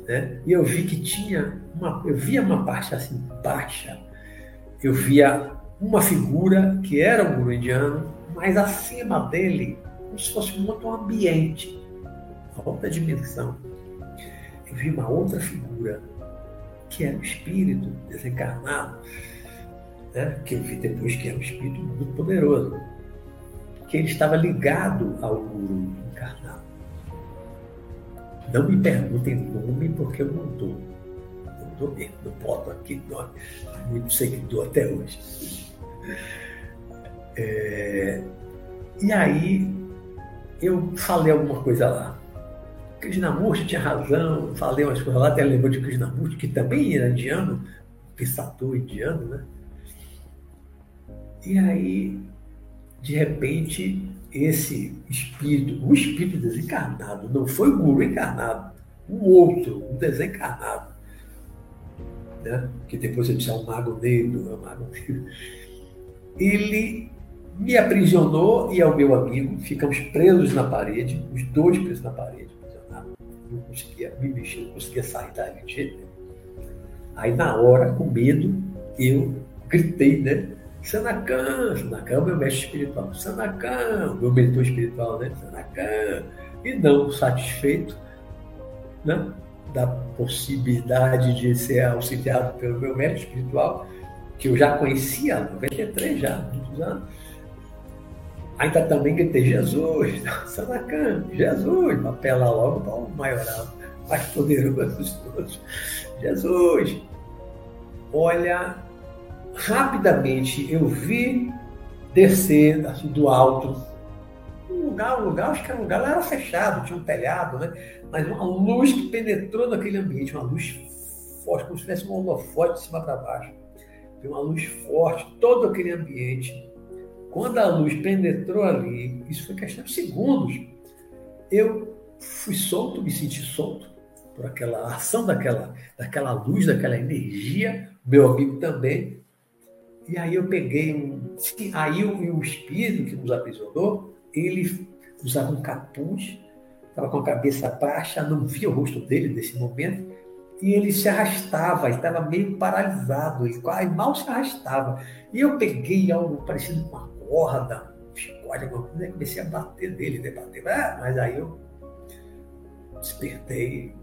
né? E eu vi que tinha uma, eu via uma parte assim baixa. Eu via uma figura que era um guru indiano, mas acima dele, como se fosse um outro ambiente, outra dimensão. Eu vi uma outra figura que era o espírito desencarnado, né? que eu vi depois que era um espírito muito poderoso, que ele estava ligado ao guru encarnado. Não me perguntem nome porque eu não dou. Não dou mesmo, não boto aqui nome. Muito seguidor até hoje. É... E aí eu falei alguma coisa lá. Krishnamurti tinha razão, falei umas coisas lá, até lembrou de Krishnamurti, que também era indiano, pensador indiano, né? E aí, de repente, esse espírito, o espírito desencarnado, não foi o guru encarnado, o outro, o desencarnado, né? que depois ele disse, é um mago negro, é um mago negro. Ele me aprisionou e ao meu amigo, ficamos presos na parede, os dois presos na parede. Não conseguia me mexer, não conseguia sair dali de jeito nenhum. Aí, na hora, com medo, eu gritei, né? Sanacan, Sanacan é o meu mestre espiritual. Sanacan, meu mentor espiritual, né? Sanacan. E não satisfeito né? da possibilidade de ser auxiliado pelo meu mestre espiritual, que eu já conhecia há 93 já, muitos anos. Ainda também gritei, Jesus, Sanacan, Jesus, apelar logo para o maioral, mais poderoso de todos. Jesus, olha rapidamente eu vi descer assim, do alto um lugar, um lugar, acho que era um lugar, era fechado, tinha um telhado, né? Mas uma luz que penetrou naquele ambiente, uma luz forte, como se tivesse um holofote de cima para baixo. Tem uma luz forte, todo aquele ambiente. Quando a luz penetrou ali, isso foi questão de segundos, eu fui solto, me senti solto por aquela ação daquela, daquela luz, daquela energia, meu amigo também, e aí eu peguei um. Aí o, espírito que nos aprisionou, ele usava um capuz, estava com a cabeça baixa, não via o rosto dele nesse momento, e ele se arrastava, estava meio paralisado, ele quase mal se arrastava. E eu peguei algo parecido com uma corda, um chicote, alguma coisa, e comecei a bater nele, debater. Né, ah, mas aí eu despertei,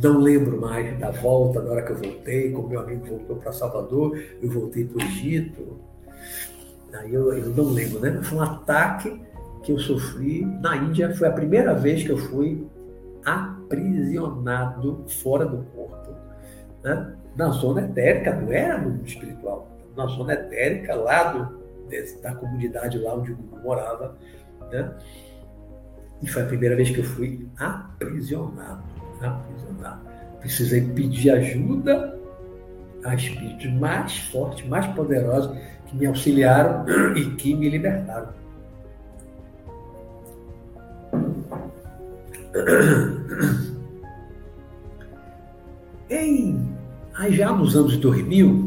não lembro mais da volta, da hora que eu voltei, como meu amigo voltou para Salvador, eu voltei para o Egito. Aí eu, eu não lembro, né? Foi um ataque que eu sofri na Índia. Foi a primeira vez que eu fui aprisionado fora do corpo, né? na zona etérica, não era no espiritual, na zona etérica lá do, da comunidade lá onde eu morava. Né? E foi a primeira vez que eu fui aprisionado aprisionar. Precisei pedir ajuda a espíritos mais fortes, mais poderosos, que me auxiliaram e que me libertaram. Em, já nos anos 2000,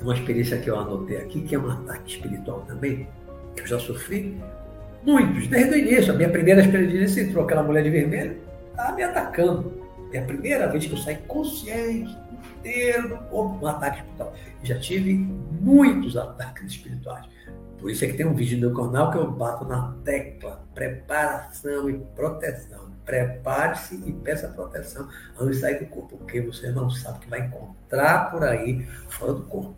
uma experiência que eu anotei aqui, que é um ataque espiritual também, que eu já sofri, muitos, desde o início. A minha primeira experiência entrou aquela mulher de vermelho, estava me atacando. É a primeira vez que eu saí consciente, inteiro do corpo, um ataque espiritual. Já tive muitos ataques espirituais. Por isso é que tem um vídeo no meu canal que eu bato na tecla preparação e proteção. Prepare-se e peça proteção antes de sair do corpo, porque você não sabe o que vai encontrar por aí fora do corpo.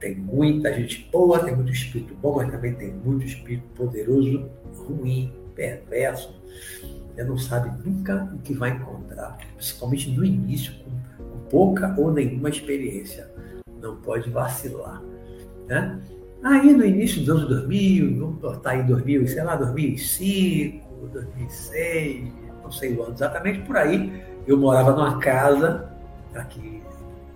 Tem muita gente boa, tem muito espírito bom, mas também tem muito espírito poderoso, ruim, perverso, você não sabe nunca o que vai encontrar, principalmente no início, com pouca ou nenhuma experiência. Não pode vacilar. Né? Aí no início dos anos 2000, vamos botar aí 2000, sei lá, 2005, 2006, não sei o ano exatamente, por aí, eu morava numa casa, aqui,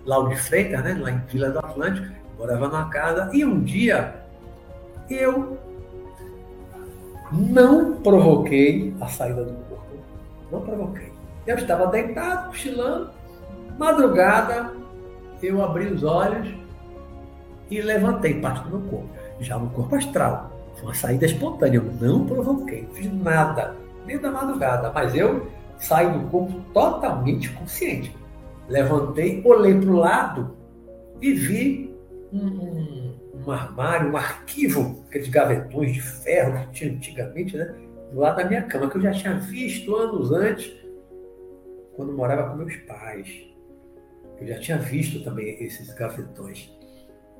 lá de Freitas, né, lá em Vila do Atlântico, morava numa casa, e um dia eu não provoquei a saída do não provoquei. Eu estava deitado, cochilando. Madrugada, eu abri os olhos e levantei parte do meu corpo. Já no corpo astral. Foi uma saída espontânea. Eu não provoquei, não fiz nada. meio da madrugada, mas eu saí do corpo totalmente consciente. Levantei, olhei para o lado e vi um, um, um, armário, um arquivo, aqueles gavetões de ferro que tinha antigamente, né? Do lado da minha cama, que eu já tinha visto anos antes, quando morava com meus pais. Eu já tinha visto também esses gavetões,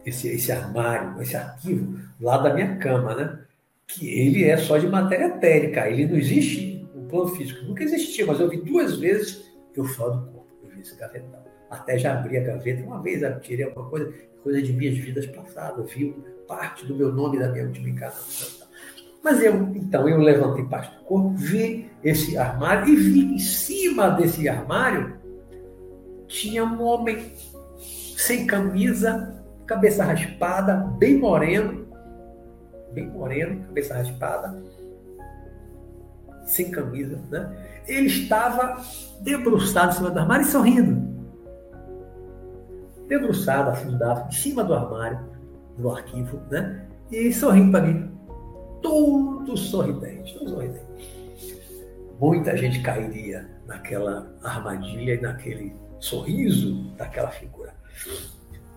esse, esse armário, esse arquivo, lá da minha cama, né? Que ele é só de matéria etérica, ele não existe no plano físico, nunca existiu, mas eu vi duas vezes eu falo do corpo, eu vi esse gavetão. Até já abri a gaveta, uma vez tirei alguma coisa, coisa de minhas vidas passadas, viu parte do meu nome da minha última encarnação. Mas eu, então, eu levantei parte do corpo, vi esse armário e vi em cima desse armário tinha um homem sem camisa, cabeça raspada, bem moreno, bem moreno, cabeça raspada, sem camisa, né? Ele estava debruçado em cima do armário e sorrindo. Debruçado, afundado, em cima do armário, do arquivo, né? E sorrindo para mim. Todo sorridente, todo sorridente. Muita gente cairia naquela armadilha e naquele sorriso daquela figura.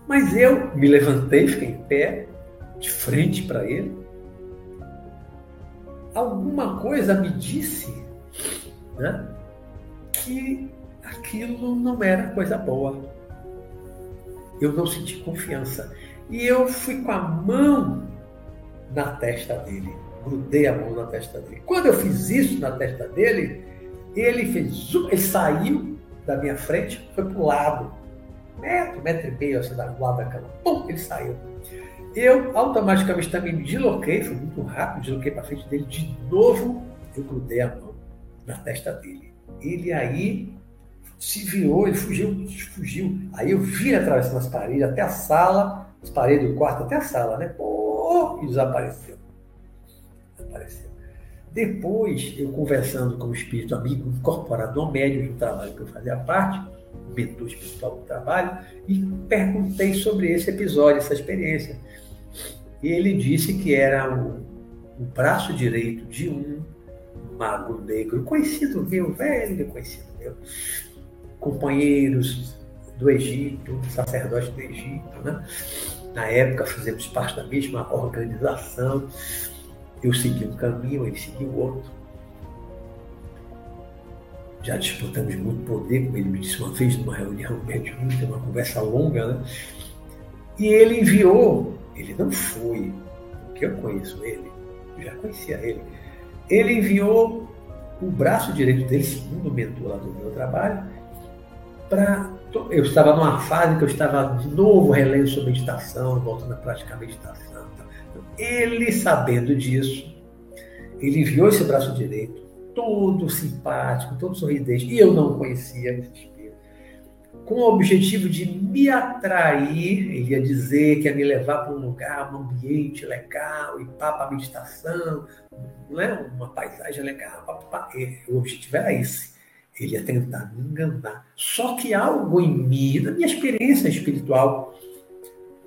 Mas eu me levantei, fiquei em pé, de frente para ele. Alguma coisa me disse né, que aquilo não era coisa boa. Eu não senti confiança. E eu fui com a mão na testa dele. Grudei a mão na testa dele. Quando eu fiz isso na testa dele, ele fez. Ele saiu da minha frente, foi para o lado, metro, metro e meio assim, do lado da cama. Pum, ele saiu. Eu automaticamente também me desloquei, foi muito rápido, desloquei para frente dele de novo, eu grudei a mão na testa dele. Ele aí se virou, ele fugiu, fugiu. Aí eu vi atravessando as paredes até a sala, as paredes do quarto até a sala, né? Pô, e desapareceu. Desapareceu. Depois, eu conversando com o espírito amigo, incorporado no médio do trabalho que eu fazia parte, mentor espiritual do trabalho, e perguntei sobre esse episódio, essa experiência. E ele disse que era o, o braço direito de um mago negro, conhecido meu, velho conhecido meu, companheiros do Egito, sacerdote do Egito, né? Na época fizemos parte da mesma organização. Eu segui um caminho, ele seguiu outro. Já disputamos muito poder, como ele me disse uma vez numa reunião mediúnica, uma conversa longa, né? E ele enviou, ele não foi, porque eu conheço ele, eu já conhecia ele. Ele enviou o braço direito dele, segundo o mentor lá do meu trabalho, para. Eu estava numa fase que eu estava de novo relendo sobre meditação, voltando a praticar meditação. Então, ele, sabendo disso, ele enviou esse braço direito, todo simpático, todo sorridente, e eu não conhecia esse espírito, com o objetivo de me atrair, ele ia dizer que ia me levar para um lugar, um ambiente legal, e para meditação, né? uma paisagem legal. Pá, pá. O objetivo era esse. Ele ia tentar me enganar. Só que algo em mim, na minha experiência espiritual,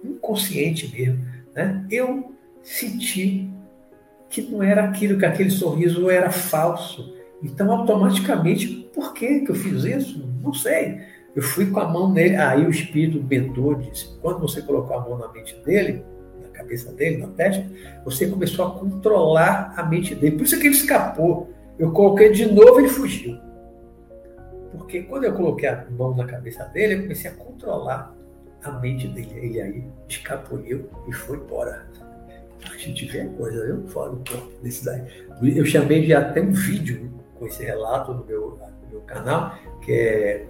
inconsciente mesmo, né? eu senti que não era aquilo, que aquele sorriso era falso. Então, automaticamente, por que, que eu fiz isso? Não sei. Eu fui com a mão nele, aí o espírito mentor disse: quando você colocou a mão na mente dele, na cabeça dele, na testa, você começou a controlar a mente dele. Por isso que ele escapou. Eu coloquei de novo, ele fugiu. Porque quando eu coloquei a mão na cabeça dele, eu comecei a controlar a mente dele. Ele aí escapuliu e foi embora. A gente vê coisa, eu falo desse daí. Eu chamei de até um vídeo com esse relato no meu, no meu canal, que é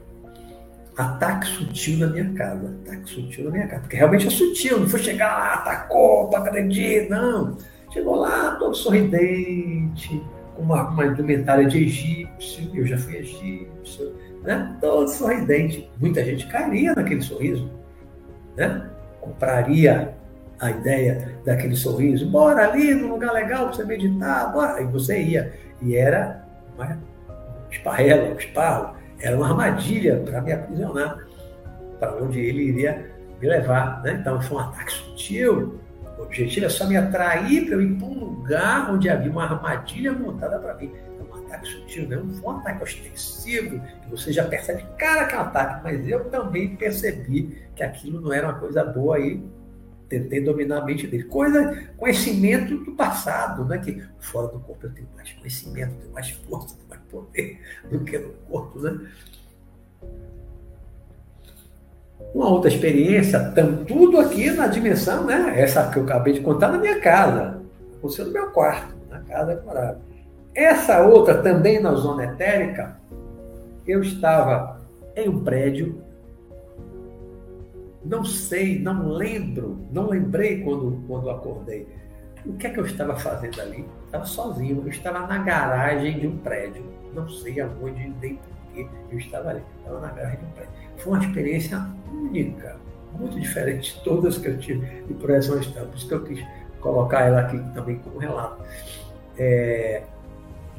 ataque sutil na minha casa. Ataque sutil na minha casa. Porque realmente é sutil, não foi chegar lá, atacou, para acreditar, não. Chegou lá todo sorridente, uma, uma indumentária de egípcio, eu já fui egípcio, né? todo sorridente. Muita gente cairia naquele sorriso, né? compraria a ideia daquele sorriso, bora ali no lugar legal para você meditar, bora. E você ia. E era uma esparrela, um esparro, era uma armadilha para me aprisionar, para onde ele iria me levar. Né? Então foi um ataque sutil. O objetivo é só me atrair para eu ir para um lugar onde havia uma armadilha montada para mim. É um ataque sutil, né? não foi um ataque ostensivo, que você já percebe, cara, que é um ataque, mas eu também percebi que aquilo não era uma coisa boa aí, tentei dominar a mente dele. Coisa, conhecimento do passado, né? Que fora do corpo eu tenho mais conhecimento, tenho mais força, tenho mais poder do que no corpo, né? Uma outra experiência, tudo aqui na dimensão, né? Essa que eu acabei de contar na minha casa. Aconteceu no meu quarto, na casa morava. Essa outra, também na zona etérica, eu estava em um prédio, não sei, não lembro, não lembrei quando, quando acordei. O que é que eu estava fazendo ali? Estava sozinho, eu estava na garagem de um prédio. Não sei aonde nem eu estava ali. Estava na garagem um prédio. Foi uma experiência única, muito diferente de todas que eu tive de projeção astral. Por isso que eu quis colocar ela aqui também como relato. É,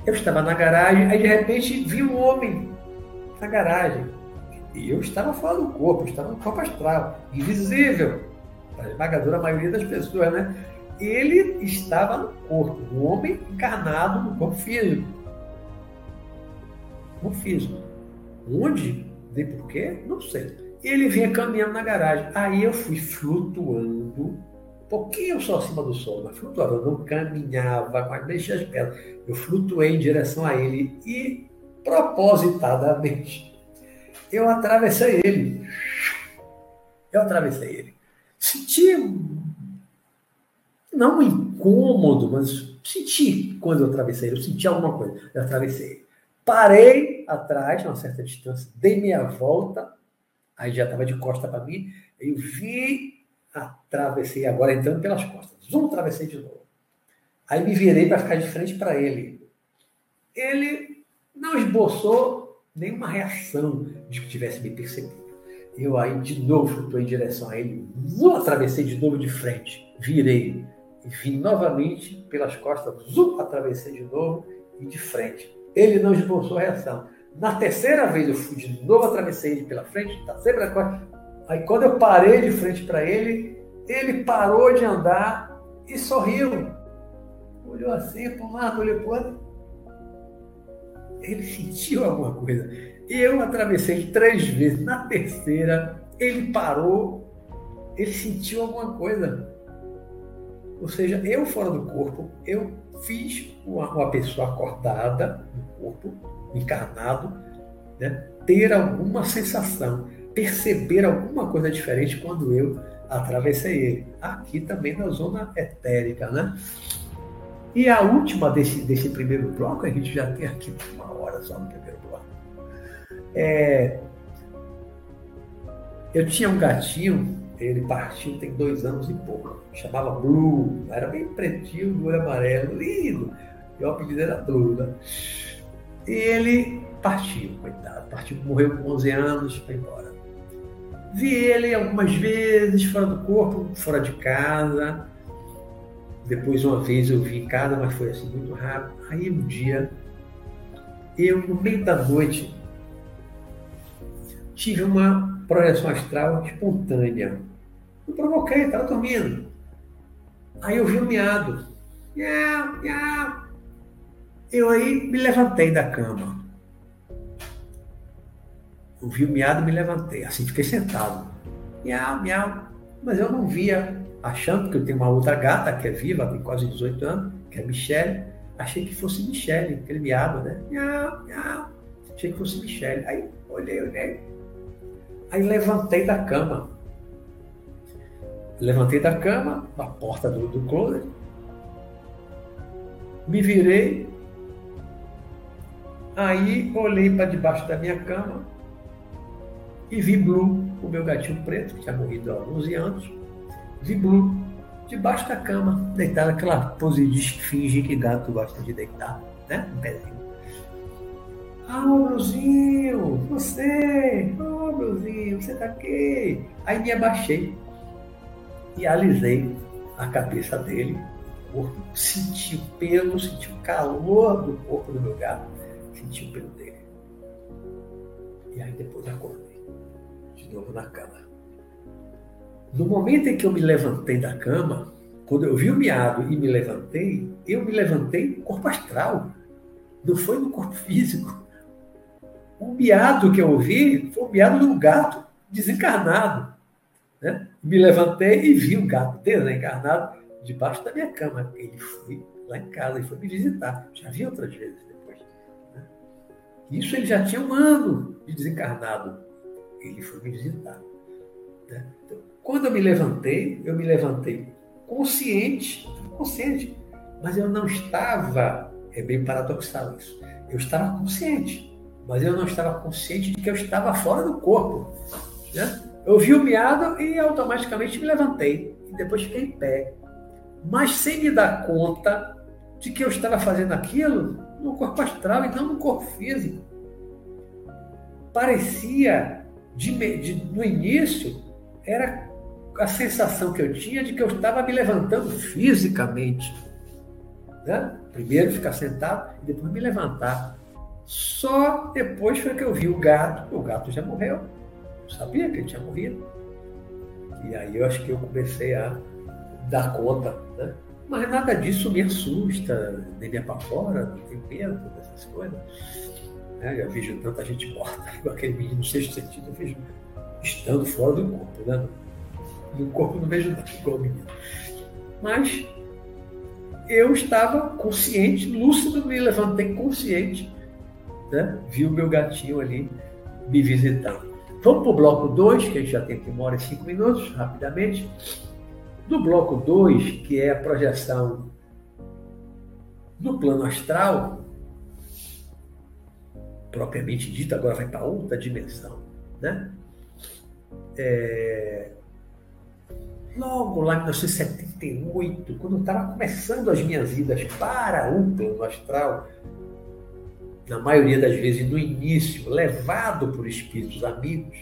eu estava na garagem, aí de repente vi um homem na garagem. E eu estava fora do corpo, eu estava no corpo astral, invisível, a esmagadora maioria das pessoas, né? Ele estava no corpo, um homem encarnado no corpo físico. No físico. Onde? Nem porquê? Não sei. Ele vinha caminhando na garagem. Aí eu fui flutuando pouquinho só acima do sol, mas flutuava, eu não caminhava, mas mexia as pernas. Eu flutuei em direção a ele e, propositadamente, eu atravessei ele. Eu atravessei ele. Senti, não um incômodo, mas senti quando eu atravessei ele, eu senti alguma coisa. Eu atravessei Parei atrás, uma certa distância, dei minha volta, aí já estava de costa para mim, eu vi atravessei agora entrando pelas costas. Zum, atravessei de novo. Aí me virei para ficar de frente para ele. Ele não esboçou nenhuma reação de que tivesse me percebido. Eu aí de novo fui em direção a ele, zum, atravessei de novo de frente, virei e vim novamente pelas costas, zum, atravessei de novo e de frente. Ele não esboçou reação. Na terceira vez eu fui de novo, atravessei ele pela frente, tá sempre na Aí quando eu parei de frente para ele, ele parou de andar e sorriu. Olhou assim para um lado, olhou para o outro. Ele sentiu alguma coisa. Eu atravessei três vezes. Na terceira, ele parou, ele sentiu alguma coisa. Ou seja, eu fora do corpo, eu fiz uma, pessoa acordada corpo, encarnado, né, ter alguma sensação perceber alguma coisa diferente quando eu atravessei ele. Aqui também na zona etérica, né? E a última desse, desse primeiro bloco, a gente já tem aqui uma hora só no primeiro bloco. É, eu tinha um gatinho, ele partiu tem dois anos e pouco, chamava Blue, era bem pretinho, do olho amarelo, lindo. E o apelido era Blue, né? E ele partiu, coitado, partiu, morreu com 11 anos, foi embora. Vi ele algumas vezes fora do corpo, fora de casa. Depois, uma vez, eu vi em casa, mas foi assim muito rápido. Aí, um dia, eu, no meio da noite, tive uma projeção astral espontânea. Eu provoquei, estava dormindo. Aí eu vi um miado. Miau, miau. Eu aí me levantei da cama ouvi o miado me levantei. Assim, fiquei sentado. Miau, miau. Mas eu não via, achando que eu tenho uma outra gata que é viva, tem quase 18 anos, que é Michelle. Achei que fosse Michelle, aquele miado, né? Miau, miau. Achei que fosse Michelle. Aí olhei, olhei. Aí levantei da cama. Levantei da cama, na porta do, do closet. Me virei. Aí olhei para debaixo da minha cama e vi Blue, o meu gatinho preto, que tinha morrido há 11 anos, vi Blue debaixo da cama, deitado aquela pose de finge que gato gosta de deitar, né? Um pezinho. Ah, Bluzinho, você! Ah, Bluzinho, você tá aqui! Aí me abaixei e alisei a cabeça dele, o corpo, senti o pelo, senti o calor do corpo do meu gato, senti o pelo dele. E aí depois acordei de novo na cama. No momento em que eu me levantei da cama, quando eu vi o miado e me levantei, eu me levantei corpo astral. não foi no corpo físico. O miado que eu ouvi foi o miado de um gato desencarnado. Né? Me levantei e vi um gato desencarnado debaixo da minha cama. Ele foi lá em casa, ele foi me visitar. Já vi outras vezes. Né? Isso ele já tinha um ano de desencarnado. Ele foi me visitar. Né? Então, quando eu me levantei, eu me levantei consciente, consciente, mas eu não estava, é bem paradoxal isso, eu estava consciente, mas eu não estava consciente de que eu estava fora do corpo. Né? Eu vi o miado e automaticamente me levantei, e depois fiquei em pé, mas sem me dar conta de que eu estava fazendo aquilo no corpo astral e não no corpo físico. Parecia, de, de, no início, era a sensação que eu tinha de que eu estava me levantando fisicamente. Né? Primeiro ficar sentado e depois me levantar. Só depois foi que eu vi o gato. O gato já morreu. Eu sabia que ele tinha morrido. E aí eu acho que eu comecei a dar conta. Né? Mas nada disso me assusta, nem me apavora, não tenho medo dessas coisas. Né? Eu vejo tanta gente morta, igual aquele menino no sexto sentido, eu vejo estando fora do corpo. Né? No corpo não vejo nada igual o menino. Mas eu estava consciente, lúcido, me levantei consciente, né? vi o meu gatinho ali me visitando. Vamos para o bloco 2, que a gente já tem aqui uma hora e cinco minutos, rapidamente. Do bloco 2, que é a projeção do plano astral, propriamente dito, agora vai para outra dimensão. Né? É, logo lá em 1978, quando eu estava começando as minhas idas para o plano astral, na maioria das vezes no início, levado por espíritos amigos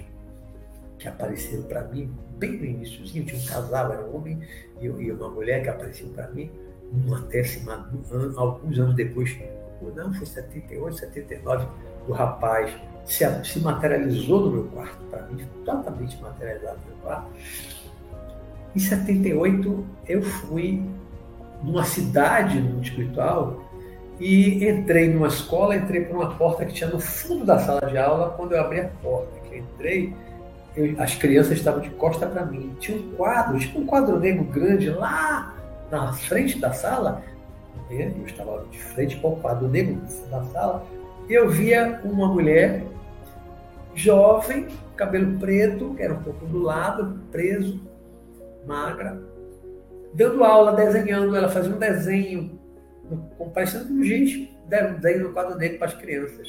que apareceram para mim bem no iníciozinho, tinha um casal, era um homem e uma mulher que apareceu para mim, uma décima, alguns anos depois, não, foi 78, 79, o rapaz se, se materializou no meu quarto, para mim, totalmente materializado no meu quarto, em 78, eu fui numa cidade no espiritual e entrei numa escola, entrei por uma porta que tinha no fundo da sala de aula. Quando eu abri a porta, que eu entrei, eu, as crianças estavam de costa para mim. Tinha um quadro, tipo um quadro negro grande lá na frente da sala. Eu estava de frente para o quadro negro da sala. Eu via uma mulher jovem, cabelo preto, que era um pouco do lado, preso, magra, dando aula, desenhando. Ela fazia um desenho, parecendo um gente, desenho no quadro dele para as crianças.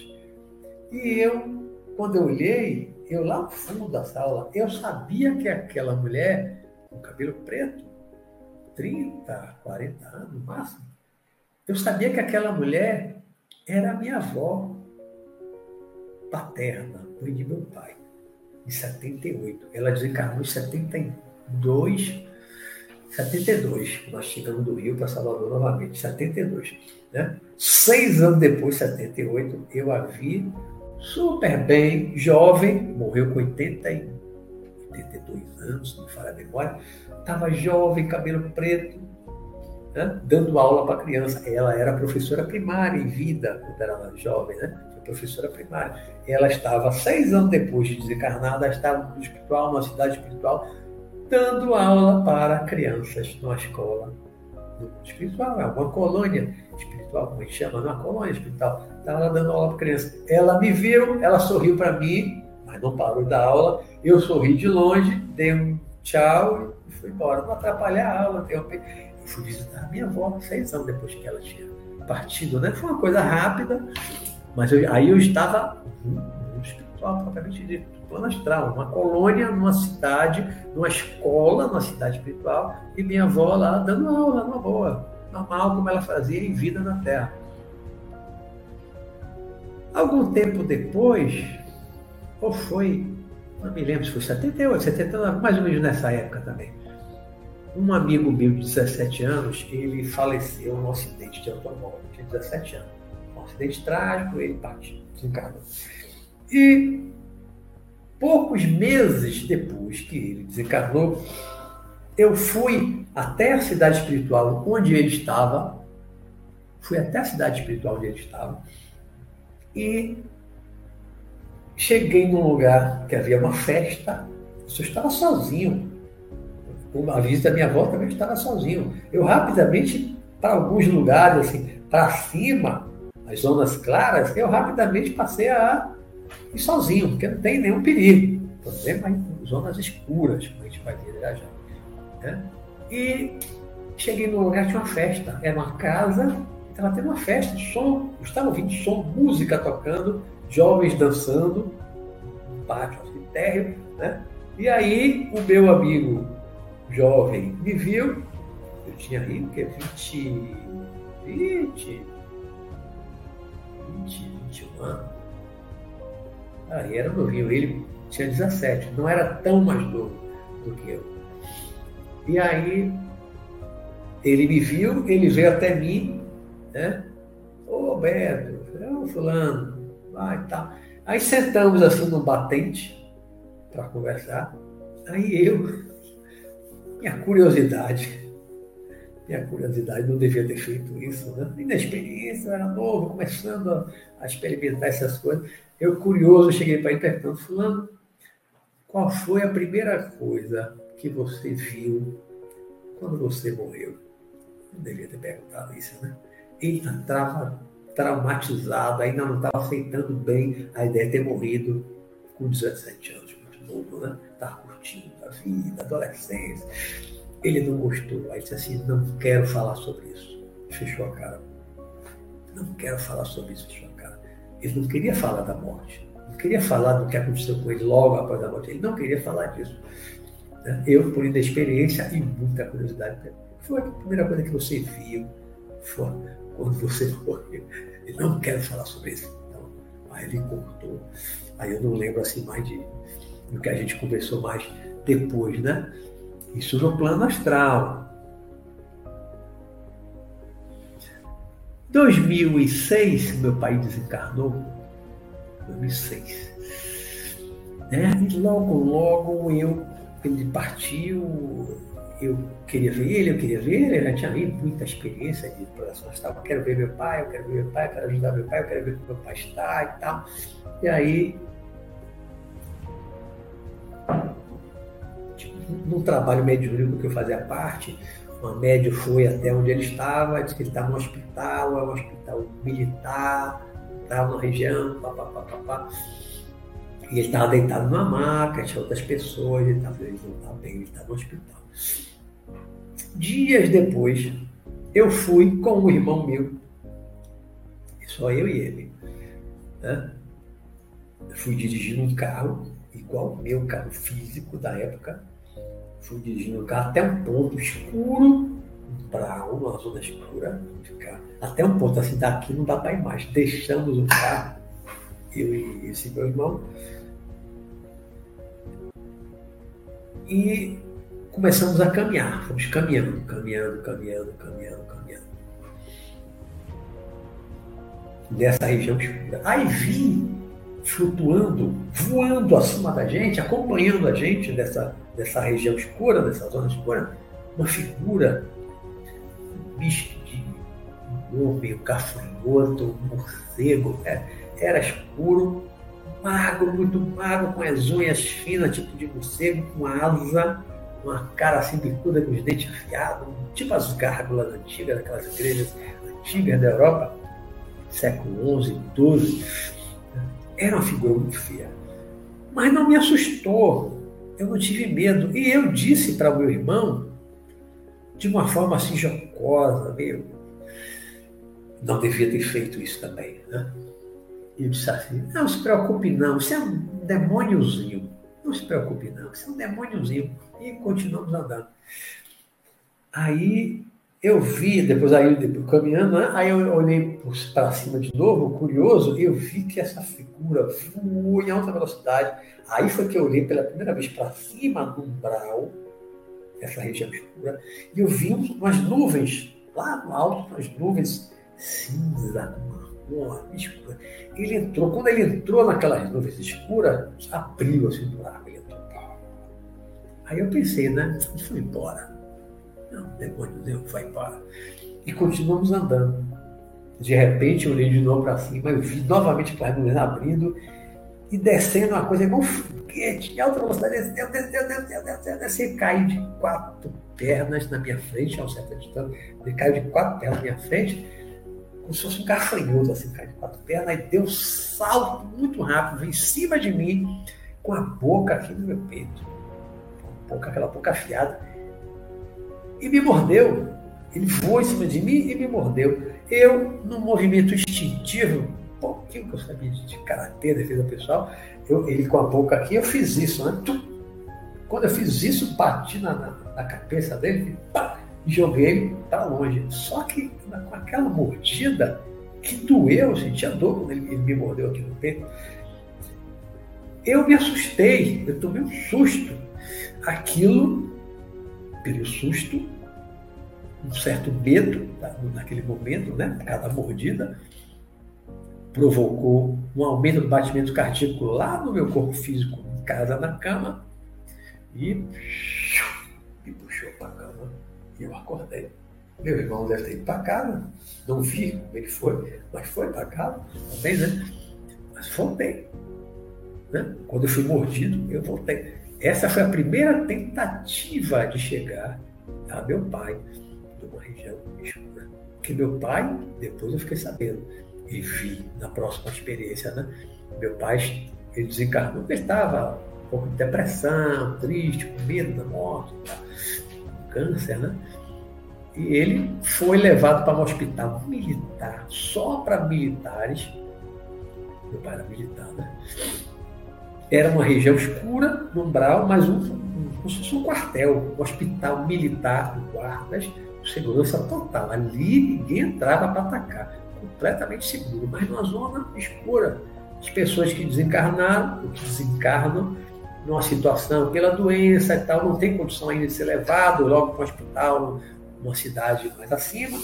E eu, quando eu olhei, eu lá no fundo da sala, eu sabia que aquela mulher, com cabelo preto, 30, 40 anos no máximo, eu sabia que aquela mulher era minha avó paterna, mãe de meu pai, em 78. Ela desencarnou em 71. 2, 72, nós chegamos do Rio para Salvador novamente, 72. Né? Seis anos depois, 78, eu a vi super bem, jovem, morreu com 80 e 82 anos, se não me falha a memória, estava jovem, cabelo preto, né? dando aula para criança. Ela era professora primária em vida, quando era jovem, né? Foi professora primária. Ela estava, seis anos depois de desencarnada, estava no espiritual, numa cidade espiritual, dando aula para crianças numa escola espiritual, é uma colônia espiritual, como a gente chama, uma colônia espiritual. Estava lá dando aula para criança. Ela me viu, ela sorriu para mim, mas não parou da aula. Eu sorri de longe, dei um tchau e fui embora. Não atrapalhar a aula. Eu fui visitar minha avó seis anos depois que ela tinha partido. Né? Foi uma coisa rápida, mas eu, aí eu estava no espiritual, propriamente dito plano astral, uma colônia numa cidade, numa escola, numa cidade espiritual, e minha avó lá dando aula, numa boa, normal como ela fazia em vida na Terra. Algum tempo depois, ou foi, não me lembro se foi 78, 79, mais ou menos nessa época também, um amigo meu de 17 anos, ele faleceu num acidente de automóvel, tinha 17 anos. Um acidente trágico, ele partiu, desencarnou. E Poucos meses depois que ele desencarnou, eu fui até a cidade espiritual onde ele estava, fui até a cidade espiritual onde ele estava, E cheguei num lugar que havia uma festa, eu estava sozinho. A visita da minha avó também estava sozinho. Eu rapidamente, para alguns lugares, assim, para cima, as zonas claras, eu rapidamente passei a ir sozinho, porque não tem nenhum perigo. Por exemplo, em zonas escuras, como a gente vai viajar. Né? E cheguei num lugar tinha uma festa. Era uma casa estava tendo uma festa, som, estava ouvindo som, música tocando, jovens dançando, um pátio assim, térreo, né? E aí o meu amigo jovem me viu, eu tinha aí o que, 20, 20, 20, 21 anos. Aí era novinho, ele tinha 17, não era tão mais novo do que eu. E aí ele me viu, ele veio até mim né? Ô Roberto, ô fulano, vai e tal. Aí sentamos assim no batente para conversar. Aí eu, minha curiosidade, minha curiosidade, não devia ter feito isso, né? Inexperiência, eu era novo, começando a, a experimentar essas coisas. Eu, curioso, cheguei para ele perguntando, fulano, qual foi a primeira coisa que você viu quando você morreu? Não devia ter perguntado isso, né? ele estava traumatizado, ainda não estava aceitando bem a ideia de ter morrido com 17 anos, muito novo, né? Estava curtindo a vida, adolescência. Ele não gostou, aí disse assim, não quero falar sobre isso. Fechou a cara. Não quero falar sobre isso, fechou a cara. Ele não queria falar da morte, não queria falar do que aconteceu com ele logo após a morte, ele não queria falar disso. Né? Eu, por inexperiência e muita curiosidade, foi a primeira coisa que você viu, foi quando você morreu. Ele não quer falar sobre isso. Então, aí ele cortou. Aí eu não lembro assim mais de, do que a gente conversou mais depois, né? Isso no plano astral. 2006, meu pai desencarnou. 2006. Né? E logo, logo eu, ele partiu, eu queria ver ele, eu queria ver ele, eu já tinha aí muita experiência de exploração astral. Eu quero ver meu pai, eu quero ver meu pai, eu quero ajudar meu pai, eu quero ver como meu pai está e tal. E aí, no trabalho mediúnico que eu fazia parte, uma médio foi até onde ele estava, disse que ele estava no hospital, é um hospital militar, estava na região, papapá, papá. E ele estava deitado numa maca, tinha outras pessoas, ele estava ele não estava bem, ele estava no hospital. Dias depois, eu fui com um irmão meu, só eu e ele. Né? Fui dirigindo um carro, igual o meu carro físico da época. Fui dirigindo um carro até um ponto escuro, para uma zona escura, até um ponto assim, daqui não dá para ir mais. Deixamos o carro, eu e esse meu irmão. E começamos a caminhar, fomos caminhando, caminhando, caminhando, caminhando, caminhando. Nessa região escura. Aí vi flutuando, voando acima da gente, acompanhando a gente dessa, dessa região escura, dessa zona escura, uma figura, misto de homem, um gafanhoto, um morcego, né? era escuro, magro, muito magro, com as unhas finas, tipo de morcego, com asa, uma cara assim bicuda com os dentes afiados, tipo as gárgulas antigas, daquelas igrejas antigas da Europa, século XI, XII. Era uma figura muito feia. Mas não me assustou, eu não tive medo. E eu disse para o meu irmão, de uma forma assim jocosa, meio. Não devia ter feito isso também. Né? E eu disse assim: não se preocupe, não, isso é um demôniozinho. Não se preocupe, não, isso é um demôniozinho. E continuamos andando. Aí eu vi, depois aí depois, caminhando, né? aí eu olhei para cima de novo, curioso, eu vi que essa figura voou em alta velocidade. Aí foi que eu olhei pela primeira vez para cima do umbral, essa região escura, e eu vi umas nuvens, lá no alto, umas nuvens cinza, marrom, escura. Ele entrou, quando ele entrou naquelas nuvens escuras, abriu assim o buraco. Aí eu pensei, né? Ele foi embora. Não, demônio Deus vai embora. E continuamos andando. De repente, eu olhei de novo para cima, eu vi novamente aquelas nuvens abrindo e descendo uma coisa igual um foguete, em alta velocidade, desceu, desceu, desceu, desceu, desceu, e caiu de quatro pernas na minha frente, a uma certa distância. Ele caiu de quatro pernas na minha frente, como se fosse um gafanhoto, assim, caiu de quatro pernas, e deu um salto muito rápido, em cima de mim, com a boca aqui no meu peito, boca, aquela boca afiada, e me mordeu. Ele voou em cima de mim e me mordeu. Eu, num movimento instintivo, pouquinho que eu sabia de karatê, defesa pessoal, eu, ele com a boca aqui, eu fiz isso, né? Quando eu fiz isso, bati na, na, na cabeça dele pá, joguei para longe. Só que com aquela mordida que doeu, eu sentia dor quando ele, ele me mordeu aqui no peito. Eu me assustei, eu tomei um susto. Aquilo, pelo susto, um certo medo naquele momento, né? Cada mordida provocou um aumento do batimento cardíaco lá no meu corpo físico, em casa na cama, e me puxou para a cama e eu acordei. Meu irmão deve ter ido para casa, não vi como ele foi, mas foi para casa também, né? Mas voltei. Né? Quando eu fui mordido, eu voltei. Essa foi a primeira tentativa de chegar a meu pai, numa região escura. Porque meu pai, depois eu fiquei sabendo, e vi na próxima experiência, né? Meu pai, ele desencarnou, ele estava um pouco de depressão, triste, com medo da morte, tá? câncer, né? E ele foi levado para um hospital militar, só para militares. Meu pai era militar, né? Era uma região escura, no umbral, mas um, um, um, um quartel, um hospital militar com guardas, segurança total. Ali ninguém entrava para atacar completamente seguro, mas numa zona escura. As pessoas que desencarnaram, ou que desencarnam, numa situação pela doença e tal, não tem condição ainda de ser levado logo para o hospital, numa cidade mais acima,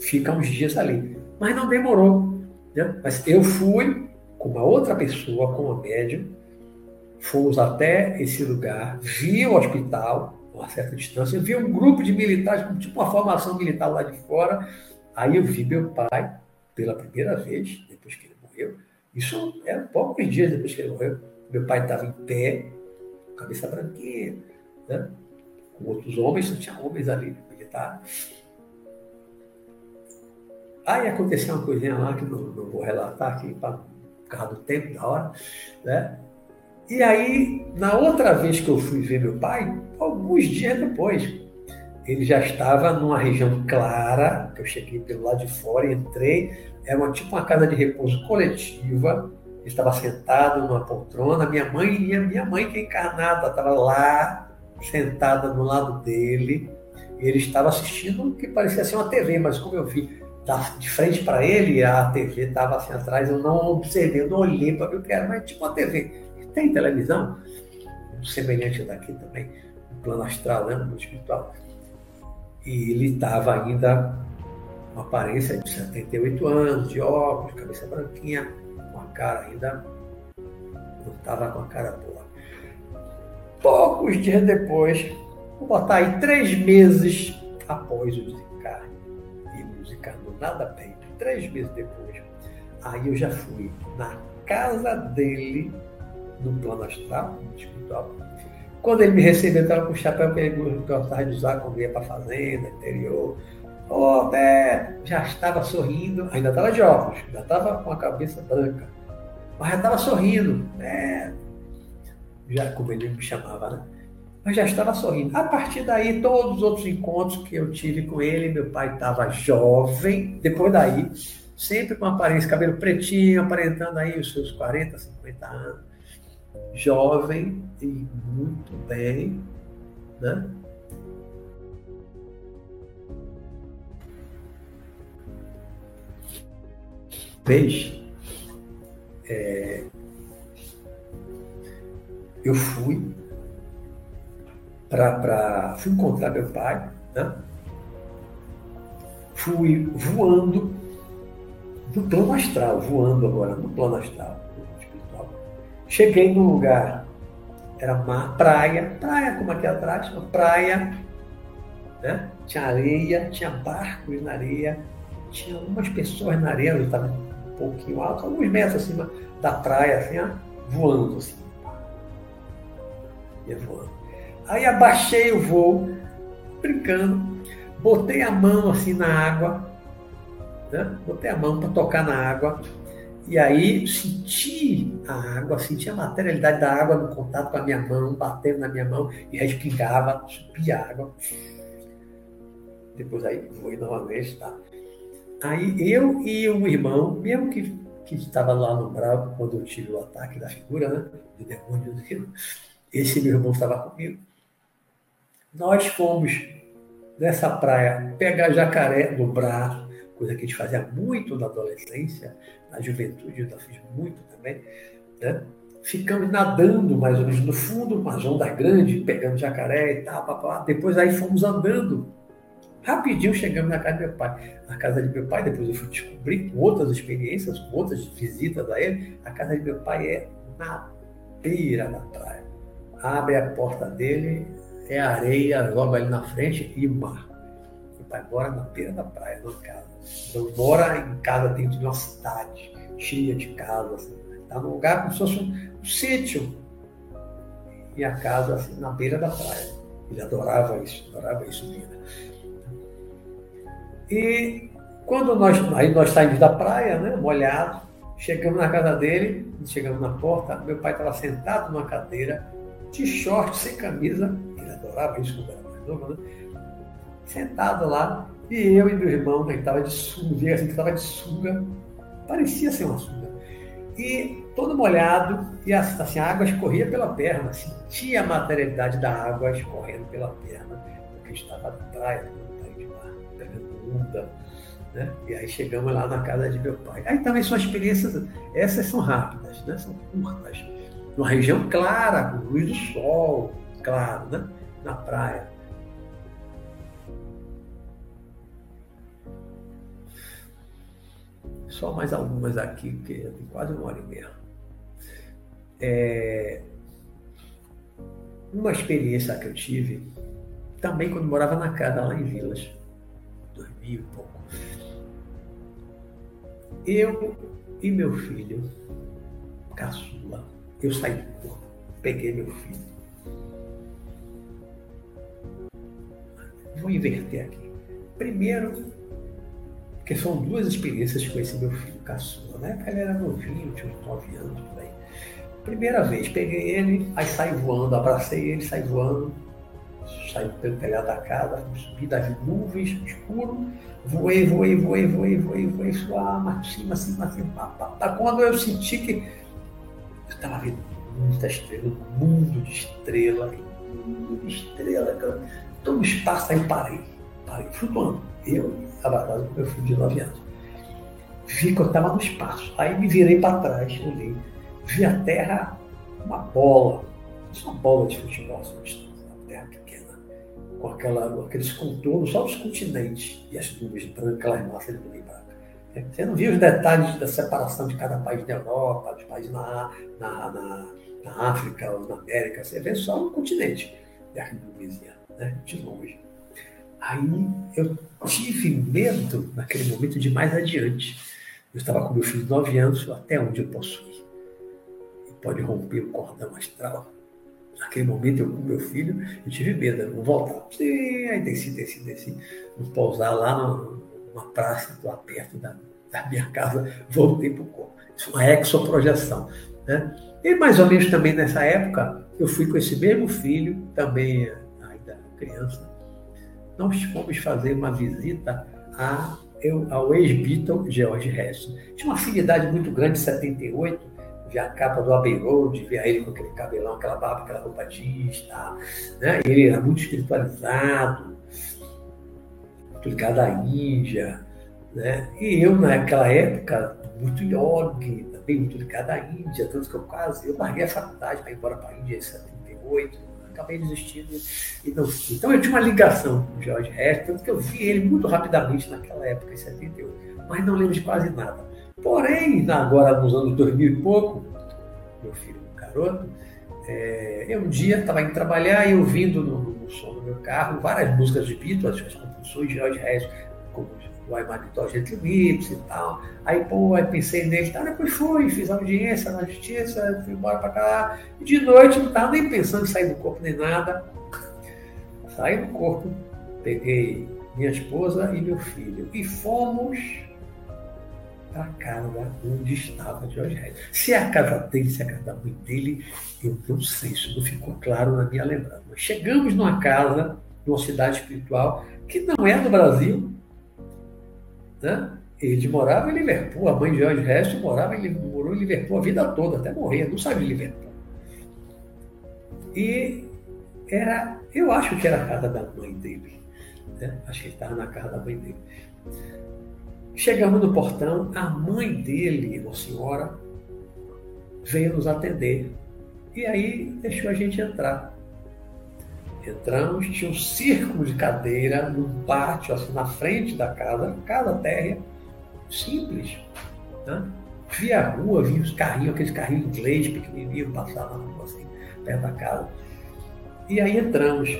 fica uns dias ali. Mas não demorou. Né? Mas eu fui com uma outra pessoa, com uma médium, fomos até esse lugar, vi o hospital, uma certa distância, vi um grupo de militares, tipo uma formação militar lá de fora, Aí eu vi meu pai pela primeira vez, depois que ele morreu. Isso era poucos dias depois que ele morreu. Meu pai estava em pé, cabeça branquinha, né? com outros homens, não tinha homens ali militar. Aí aconteceu uma coisinha lá que não, não vou relatar aqui para causa do tempo, da hora, né? E aí, na outra vez que eu fui ver meu pai, alguns dias depois, ele já estava numa região clara, que eu cheguei pelo lado de fora entrei, era uma, tipo uma casa de repouso coletiva, ele estava sentado numa poltrona, minha mãe, e minha mãe que é encarnada, estava lá, sentada do lado dele, e ele estava assistindo o que parecia ser uma TV, mas como eu vi de frente para ele, a TV estava assim atrás, eu não observei, eu não olhei para ver o que era, mas tipo uma TV. Tem televisão, semelhante daqui também, no plano astral, né, no espiritual e ele estava ainda com aparência de 78 anos, de óculos, cabeça branquinha, com a cara ainda. Não estava com a cara boa. Poucos dias depois, vou botar aí três meses após o nada bem, três meses depois, aí eu já fui na casa dele, no plano astral, no espiritual, quando ele me recebeu, estava com o chapéu que ele gostava de usar quando ia para a fazenda, interior. Ô, oh, Beto, já estava sorrindo, ainda estava óculos, já estava com a cabeça branca, mas já estava sorrindo, né? Já como ele me chamava, né? Mas já estava sorrindo. A partir daí, todos os outros encontros que eu tive com ele, meu pai estava jovem, depois daí, sempre com aparência, cabelo pretinho, aparentando aí os seus 40, 50 anos jovem e muito bem, né? Vez, é, eu fui para fui encontrar meu pai, né? fui voando do plano astral, voando agora no plano astral Cheguei num lugar, era praia, praia como aqui atrás, uma praia, né? tinha areia, tinha barcos na areia, tinha algumas pessoas na areia, eu estava um pouquinho alto, alguns metros acima da praia, assim, ó, voando assim. Ia voando. Aí abaixei o voo, brincando, botei a mão assim na água, né? botei a mão para tocar na água, e aí senti a água, senti a materialidade da água no contato com a minha mão, batendo na minha mão, e respingava, subia a água. Depois aí voei novamente, tá? Aí eu e um irmão, mesmo que, que estava lá no Bravo, quando eu tive o ataque da figura, né? Do demônio, esse meu irmão estava comigo. Nós fomos nessa praia pegar jacaré no braço, coisa que a gente fazia muito na adolescência, na juventude eu fiz muito também, né? Ficamos nadando mais ou menos no fundo, uma onda grande, pegando jacaré e tal, depois aí fomos andando. Rapidinho chegamos na casa do meu pai. Na casa de meu pai, depois eu fui descobrir com outras experiências, com outras visitas a ele, a casa de meu pai é na beira da praia. Abre a porta dele, é areia logo ali na frente e mar. Meu pai mora na beira da praia, numa casa. Então, mora em casa dentro de uma cidade, cheia de casas. Está num lugar como se fosse um, um sítio. E a casa assim, na beira da praia. Ele adorava isso, adorava isso vida. E quando nós, aí nós saímos da praia, né, molhados, chegamos na casa dele, chegamos na porta, meu pai estava sentado numa cadeira, de short, sem camisa, ele adorava isso quando era mais novo, né? Sentado lá, e eu e meu irmão, que estava de sunga, assim, estava de sunga, parecia ser uma sunga. E todo molhado, e assim, a água escorria pela perna, sentia a materialidade da água escorrendo pela perna, porque estava praia, no praia de mar, pegando onda. Né? E aí chegamos lá na casa de meu pai. Aí também são experiências, essas são rápidas, né? são curtas. Numa região clara, com luz do sol, claro, né? na praia. Só mais algumas aqui, porque tem quase uma hora e meia. É... Uma experiência que eu tive, também quando morava na casa lá em Vilas, 2000 e pouco. Eu e meu filho, caçula, eu saí do corpo, peguei meu filho. Vou inverter aqui. Primeiro, porque são duas experiências com esse meu filho caçula. Época ele era novinho, tinha uns 9 anos por. Primeira vez, peguei ele, aí saí voando, abracei ele, saí voando, saí pelo telhado da casa, subi das nuvens, escuro, voei, voei, voei, voei, voei, voei, suar, cima, acima, acima, pá. Quando eu senti que eu estava vendo muita estrela, um mundo de estrela, um mundo de estrela, todo o espaço, aí parei, parei, flutuando. Eu abraçado com meu filho de 9 anos. Vi que eu estava no espaço. Aí me virei para trás, olhei. Vi a Terra uma bola, uma bola de futebol, uma terra pequena, com aquela, aqueles contornos, só os continentes e as nuvens brancas, aquelas massas de nuvem branca. Você não viu os detalhes da separação de cada país da Europa, dos países na, na, na, na África ou na América, você vê só um continente, e as nuvens, né, de longe. Aí eu tive medo, naquele momento, de mais adiante. Eu estava com meu filho de 9 anos, até onde eu posso ir? Pode romper o cordão astral. Naquele momento, eu com meu filho, eu tive medo, não voltar. Sim, aí desci, desci, desci. Vou pousar lá numa praça, lá perto da, da minha casa, voltei para o corpo. Isso é uma exoprojeção. Né? E mais ou menos também nessa época, eu fui com esse mesmo filho, também criança, nós fomos fazer uma visita a, eu, ao ex-Beatle George Harrison. Tinha uma afinidade muito grande em 78, ver a capa do Abbey Road, ver ele com aquele cabelão, aquela barba, aquela roupa jeans, tá? né? ele era muito espiritualizado, muito ligado à Índia, né? e eu naquela época, muito yogi, também muito ligado à Índia, tanto que eu quase, eu larguei a faculdade para ir embora para a Índia em 78, acabei desistindo e não fui. Então eu tinha uma ligação com o George Harrison, tanto que eu vi ele muito rapidamente naquela época, em 78, mas não lembro de quase nada. Porém, agora nos anos 2000 e pouco, meu filho, um garoto, é, eu um dia estava indo trabalhar e ouvindo no, no, som do meu carro várias músicas de Beatles, as composições de George Harrison, como o Aimaritó Gentilípsis e tal. Aí, pô, aí pensei nele, tá? depois fui, fiz audiência na justiça, fui embora para cá. E de noite não estava nem pensando em sair do corpo nem nada. Saí do corpo, peguei minha esposa e meu filho e fomos para casa onde estava Jorge Reis. Se é a casa dele, se é a casa da mãe dele, eu não sei, isso não ficou claro na minha lembrança. Chegamos numa casa, numa cidade espiritual, que não é do Brasil. Né? Ele morava em Liverpool, a mãe de Jorge Reis morava em, morou em Liverpool a vida toda, até morrer, não sabia Liverpool. E era, eu acho que era a casa da mãe dele. Né? Acho que ele estava na casa da mãe dele. Chegamos no portão, a mãe dele, uma senhora, veio nos atender. E aí deixou a gente entrar. Entramos, tinha um círculo de cadeira num pátio, assim, na frente da casa, casa térrea, simples. Né? Via a rua, via os carrinhos, aqueles carrinhos inglês na rua, assim, perto da casa. E aí entramos.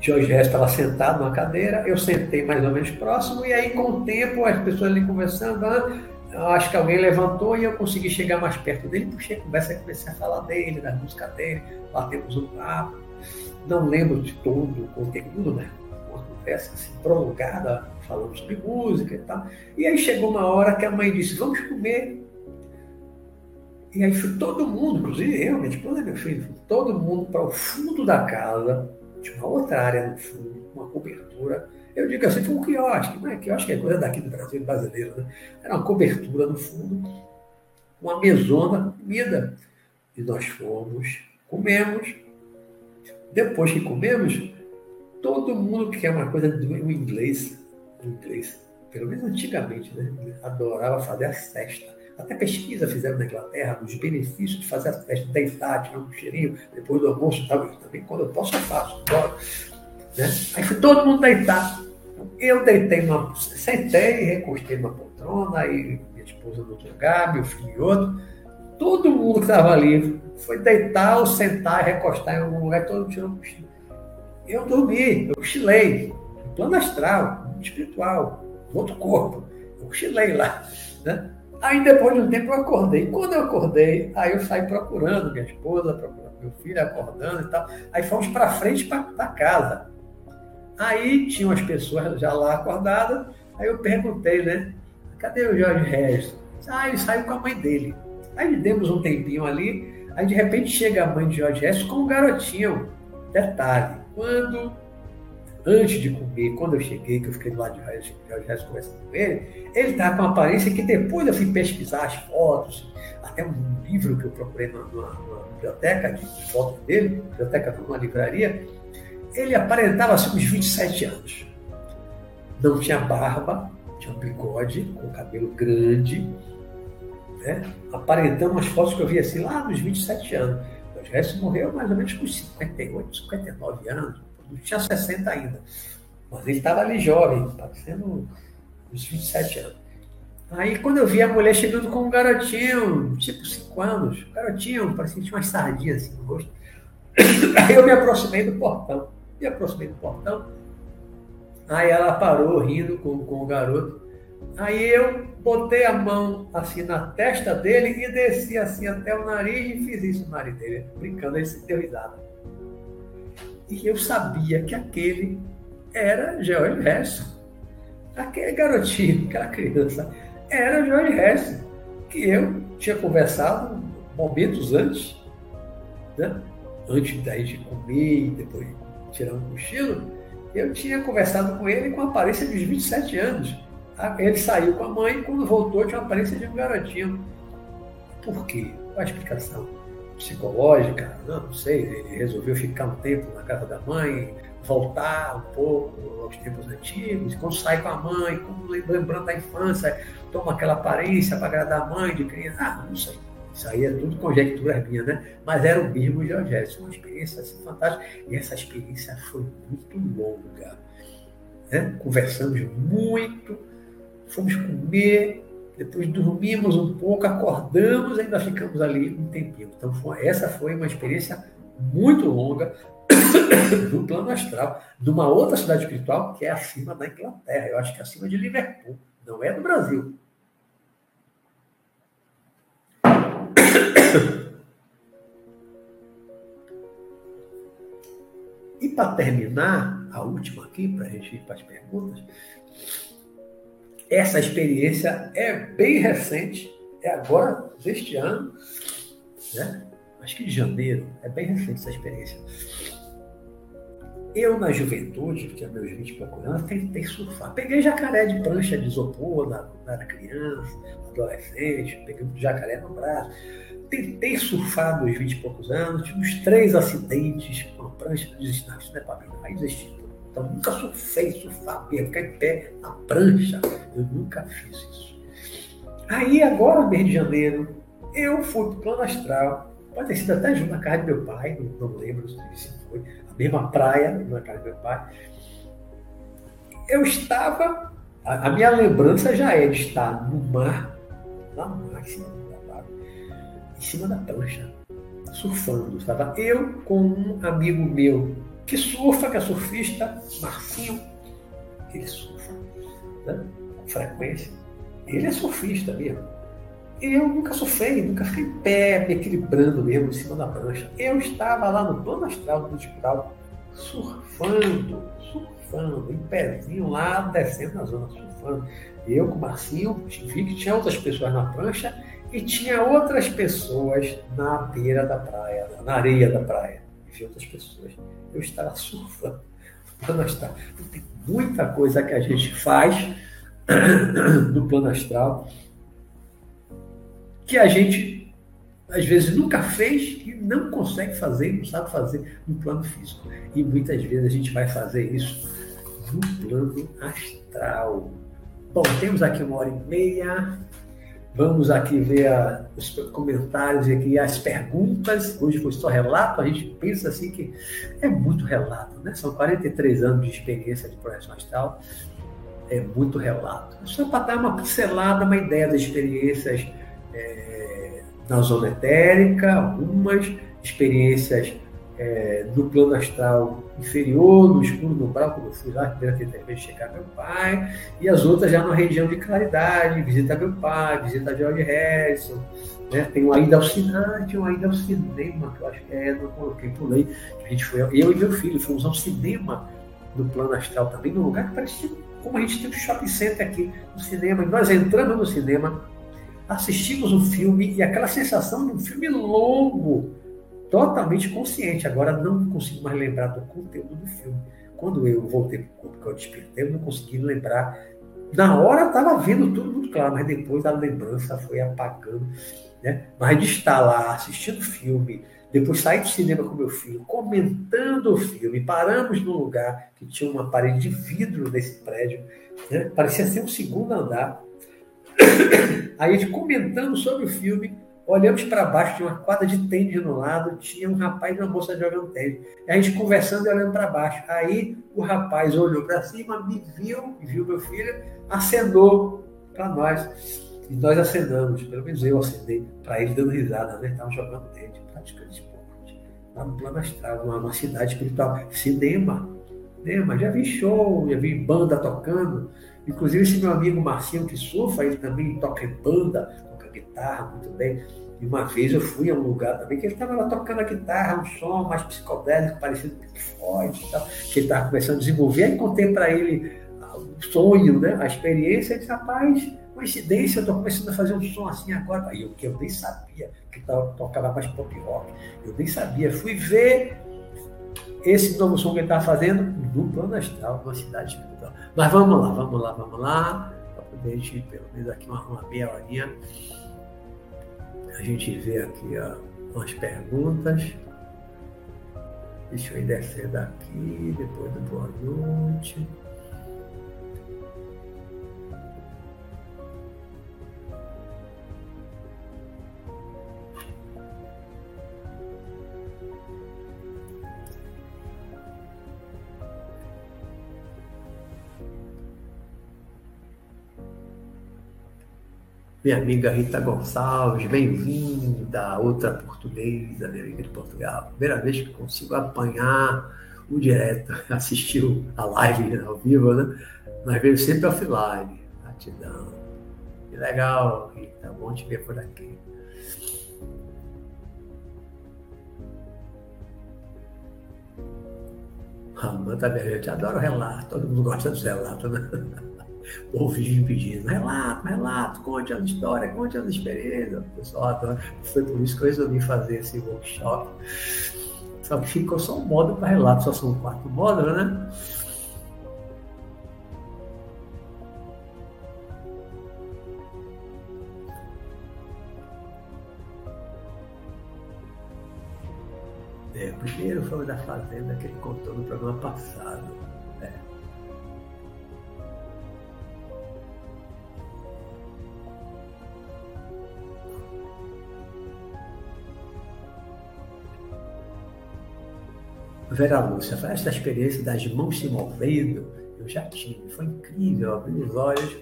Jorge estava sentado numa cadeira, eu sentei mais ou menos próximo, e aí, com o tempo, as pessoas ali conversando, ah, acho que alguém levantou e eu consegui chegar mais perto dele, puxei a conversa e comecei a falar dele, da música dele, batemos um papo. Não lembro de todo o conteúdo, né? Uma conversa assim, prolongada, falando sobre música e tal. E aí chegou uma hora que a mãe disse: Vamos comer. E aí foi todo mundo, inclusive eu, minha esposa meu filho, todo mundo para o fundo da casa tinha uma outra área no fundo, uma cobertura. Eu digo assim, foi um quiosque, não é quiosque, é coisa daqui do Brasil brasileiro, né? Era uma cobertura no fundo, uma mesona, comida. E nós fomos, comemos. Depois que comemos, todo mundo que quer uma coisa do inglês, o inglês, pelo menos antigamente, né? Adorava fazer a festa até pesquisa fizeram na Inglaterra dos benefícios de fazer a festa, deitar, tirar um cheirinho, depois do almoço, tal, também quando eu posso eu faço, adoro. Né? Aí foi todo mundo deitar. Eu deitei numa, sentei, recostei numa poltrona, aí minha esposa no outro lugar, meu filho em outro. Todo mundo que estava ali foi deitar ou sentar, recostar em algum lugar, todo mundo tirou um cochilo. Eu dormi, eu cochilei, no plano astral, espiritual, no outro corpo. Eu cochilei lá. Né? Aí depois de um tempo eu acordei. Quando eu acordei, aí eu saí procurando minha esposa, procurando meu filho, acordando e tal. Aí fomos para frente para casa. Aí tinham as pessoas já lá acordadas. Aí eu perguntei, né? Cadê o Jorge Regis? Ah, ele saiu com a mãe dele. Aí demos um tempinho ali. Aí de repente chega a mãe de Jorge Regis com um garotinho. Detalhe, quando antes de comer, quando eu cheguei, que eu fiquei do lado de Jorge Reis conversando com ele, ele estava com uma aparência que depois eu fui pesquisar as fotos, até um livro que eu procurei numa, numa biblioteca de fotos dele, biblioteca numa livraria, ele aparentava assim uns 27 anos. Não tinha barba, tinha um bigode, com cabelo grande, né? aparentando umas fotos que eu vi assim lá nos 27 anos. O Reis morreu mais ou menos com 58, 59 anos, não tinha 60 ainda. Mas ele estava ali jovem, parecendo uns 27 anos. Aí quando eu vi a mulher chegando com um garotinho, tipo 5 anos, um garotinho, parecia que tinha umas sardinhas assim no rosto. Aí eu me aproximei do portão. Me aproximei do portão. Aí ela parou rindo com, com o garoto. Aí eu botei a mão assim na testa dele e desci assim até o nariz e fiz isso no nariz dele, brincando, ele se deu risada. E eu sabia que aquele era George Hess. Aquele garotinho, aquela criança, era George Hess, que eu tinha conversado momentos antes, né? antes da gente comer e depois tirar um cochilo, eu tinha conversado com ele com a aparência de 27 anos. Ele saiu com a mãe e quando voltou tinha a aparência de um garotinho. Por quê? Qual a explicação? psicológica, não, não sei, ele resolveu ficar um tempo na casa da mãe, voltar um pouco aos tempos antigos, quando sai com a mãe, lembrando da infância, toma aquela aparência para agradar a mãe de criança, ah, não sei. Isso aí é tudo conjectura minha, né? Mas era o mesmo de Eugênio, uma experiência assim, fantástica. E essa experiência foi muito longa. Né? Conversamos muito, fomos comer, depois dormimos um pouco, acordamos, ainda ficamos ali um tempinho. Então, foi, essa foi uma experiência muito longa do plano astral de uma outra cidade espiritual que é acima da Inglaterra. Eu acho que é acima de Liverpool, não é do Brasil. E para terminar, a última aqui, para a gente ir para as perguntas, essa experiência é bem recente, é agora, deste ano, né? acho que de janeiro, é bem recente essa experiência. Eu, na juventude, que tinha meus 20 e poucos anos, tentei surfar. Peguei jacaré de prancha de isopor, na, era criança, adolescente, peguei um jacaré no braço. Tentei surfar nos 20 e poucos anos, tive uns três acidentes com a prancha, desisti, não, isso não é para mim, aí. Então, nunca surfei, surfar, ficar em pé na prancha. Eu nunca fiz isso. Aí, agora, mês de janeiro, eu fui para o plano astral. Pode ter sido até junto na casa do meu pai, não, não lembro se foi. A mesma praia, na casa do meu pai. Eu estava. A, a minha lembrança já é de estar no mar, cima da, em cima da prancha, surfando. Estava eu com um amigo meu que surfa, que é surfista, Marcinho, ele surfa né, com frequência. Ele é surfista mesmo. Eu nunca surfei, nunca fiquei em pé, me equilibrando mesmo em cima da prancha. Eu estava lá no plano astral do hospital, surfando, surfando, em pezinho lá, descendo na zona, surfando. Eu com o Marcinho, vi que tinha outras pessoas na prancha e tinha outras pessoas na beira da praia, na areia da praia. Vi outras pessoas eu estava surfando. Plano astral. Então, tem muita coisa que a gente faz no plano astral que a gente às vezes nunca fez e não consegue fazer, não sabe fazer no plano físico. E muitas vezes a gente vai fazer isso no plano astral. Bom, temos aqui uma hora e meia. Vamos aqui ver a, os comentários e as perguntas. Hoje foi só relato, a gente pensa assim que é muito relato, né? São 43 anos de experiência de projeção astral, é muito relato. Só para dar uma pincelada, uma ideia das experiências é, na zona etérica, algumas experiências é, no plano astral inferior, no escuro umbral, quando eu fui lá, primeira tentativa chegar meu pai, e as outras já na região de claridade, visita meu pai, visita George Harrison, né? tem uma ida ao cinema, tinha uma ida ao cinema, que eu acho que é, não coloquei, pulei, a gente foi, eu e meu filho fomos ao cinema no plano astral também, num lugar que parecia como a gente tem um shopping center aqui no cinema, e nós entramos no cinema, assistimos um filme, e aquela sensação de um filme longo, totalmente consciente. Agora não consigo mais lembrar do conteúdo do filme. Quando eu voltei para o corpo que eu despertei, eu não consegui lembrar. Na hora estava vendo tudo muito claro, mas depois a lembrança foi apagando. Né? Mas de estar lá assistindo o filme, depois sair do cinema com meu filho, comentando o filme, paramos num lugar que tinha uma parede de vidro nesse prédio, né? parecia ser um segundo andar. Aí a gente comentando sobre o filme, Olhamos para baixo, tinha uma quadra de tênis no lado, tinha um rapaz e uma moça jogando tênis. E a gente conversando e olhando para baixo. Aí o rapaz olhou para cima, me viu, viu meu filho, acenou para nós. E nós acenamos, pelo menos eu acenei para ele dando risada, né? Estavam jogando tênis, praticando esporte. Lá no plano astral, numa, cidade espiritual. Cinema, cinema, já vi show, já vi banda tocando. Inclusive esse meu amigo Marcinho que surfa, ele também toca em banda, guitarra muito bem. E uma vez eu fui a um lugar também que ele estava lá tocando a guitarra, um som mais psicodélico, parecido com o Floyd e tal, que ele estava começando a desenvolver. Aí contei para ele o sonho, né, a experiência, e disse, rapaz, coincidência, eu estou começando a fazer um som assim agora. Aí eu, que eu nem sabia que tocava mais pop rock, eu nem sabia. Fui ver esse novo som que ele estava fazendo no plano astral, numa cidade espiritual. Mas vamos lá, vamos lá, vamos lá, para poder a gente, pelo menos aqui uma, uma meia horinha a gente vê aqui ó, umas perguntas. Deixa eu ir descendo aqui, depois do boa noite. Minha amiga Rita Gonçalves, bem-vinda, outra portuguesa, minha amiga de Portugal. Primeira vez que consigo apanhar o direto, assistiu a live ao vivo, né? Mas veio sempre offline. Gratidão. Que legal, Rita, bom te ver por aqui. Amanda Berrete, adoro relato, todo mundo gosta dos relatos, né? O vídeo pedindo, relato, relato, conte as histórias, conte as experiências. O pessoal adora. Foi por isso que eu resolvi fazer esse workshop. Só que ficou só um módulo para relato, só são quatro módulos, né? É, o primeiro foi o da Fazenda que ele contou no programa passado. Vera Lúcia, essa experiência das mãos se movendo, eu já tive, foi incrível, abri os olhos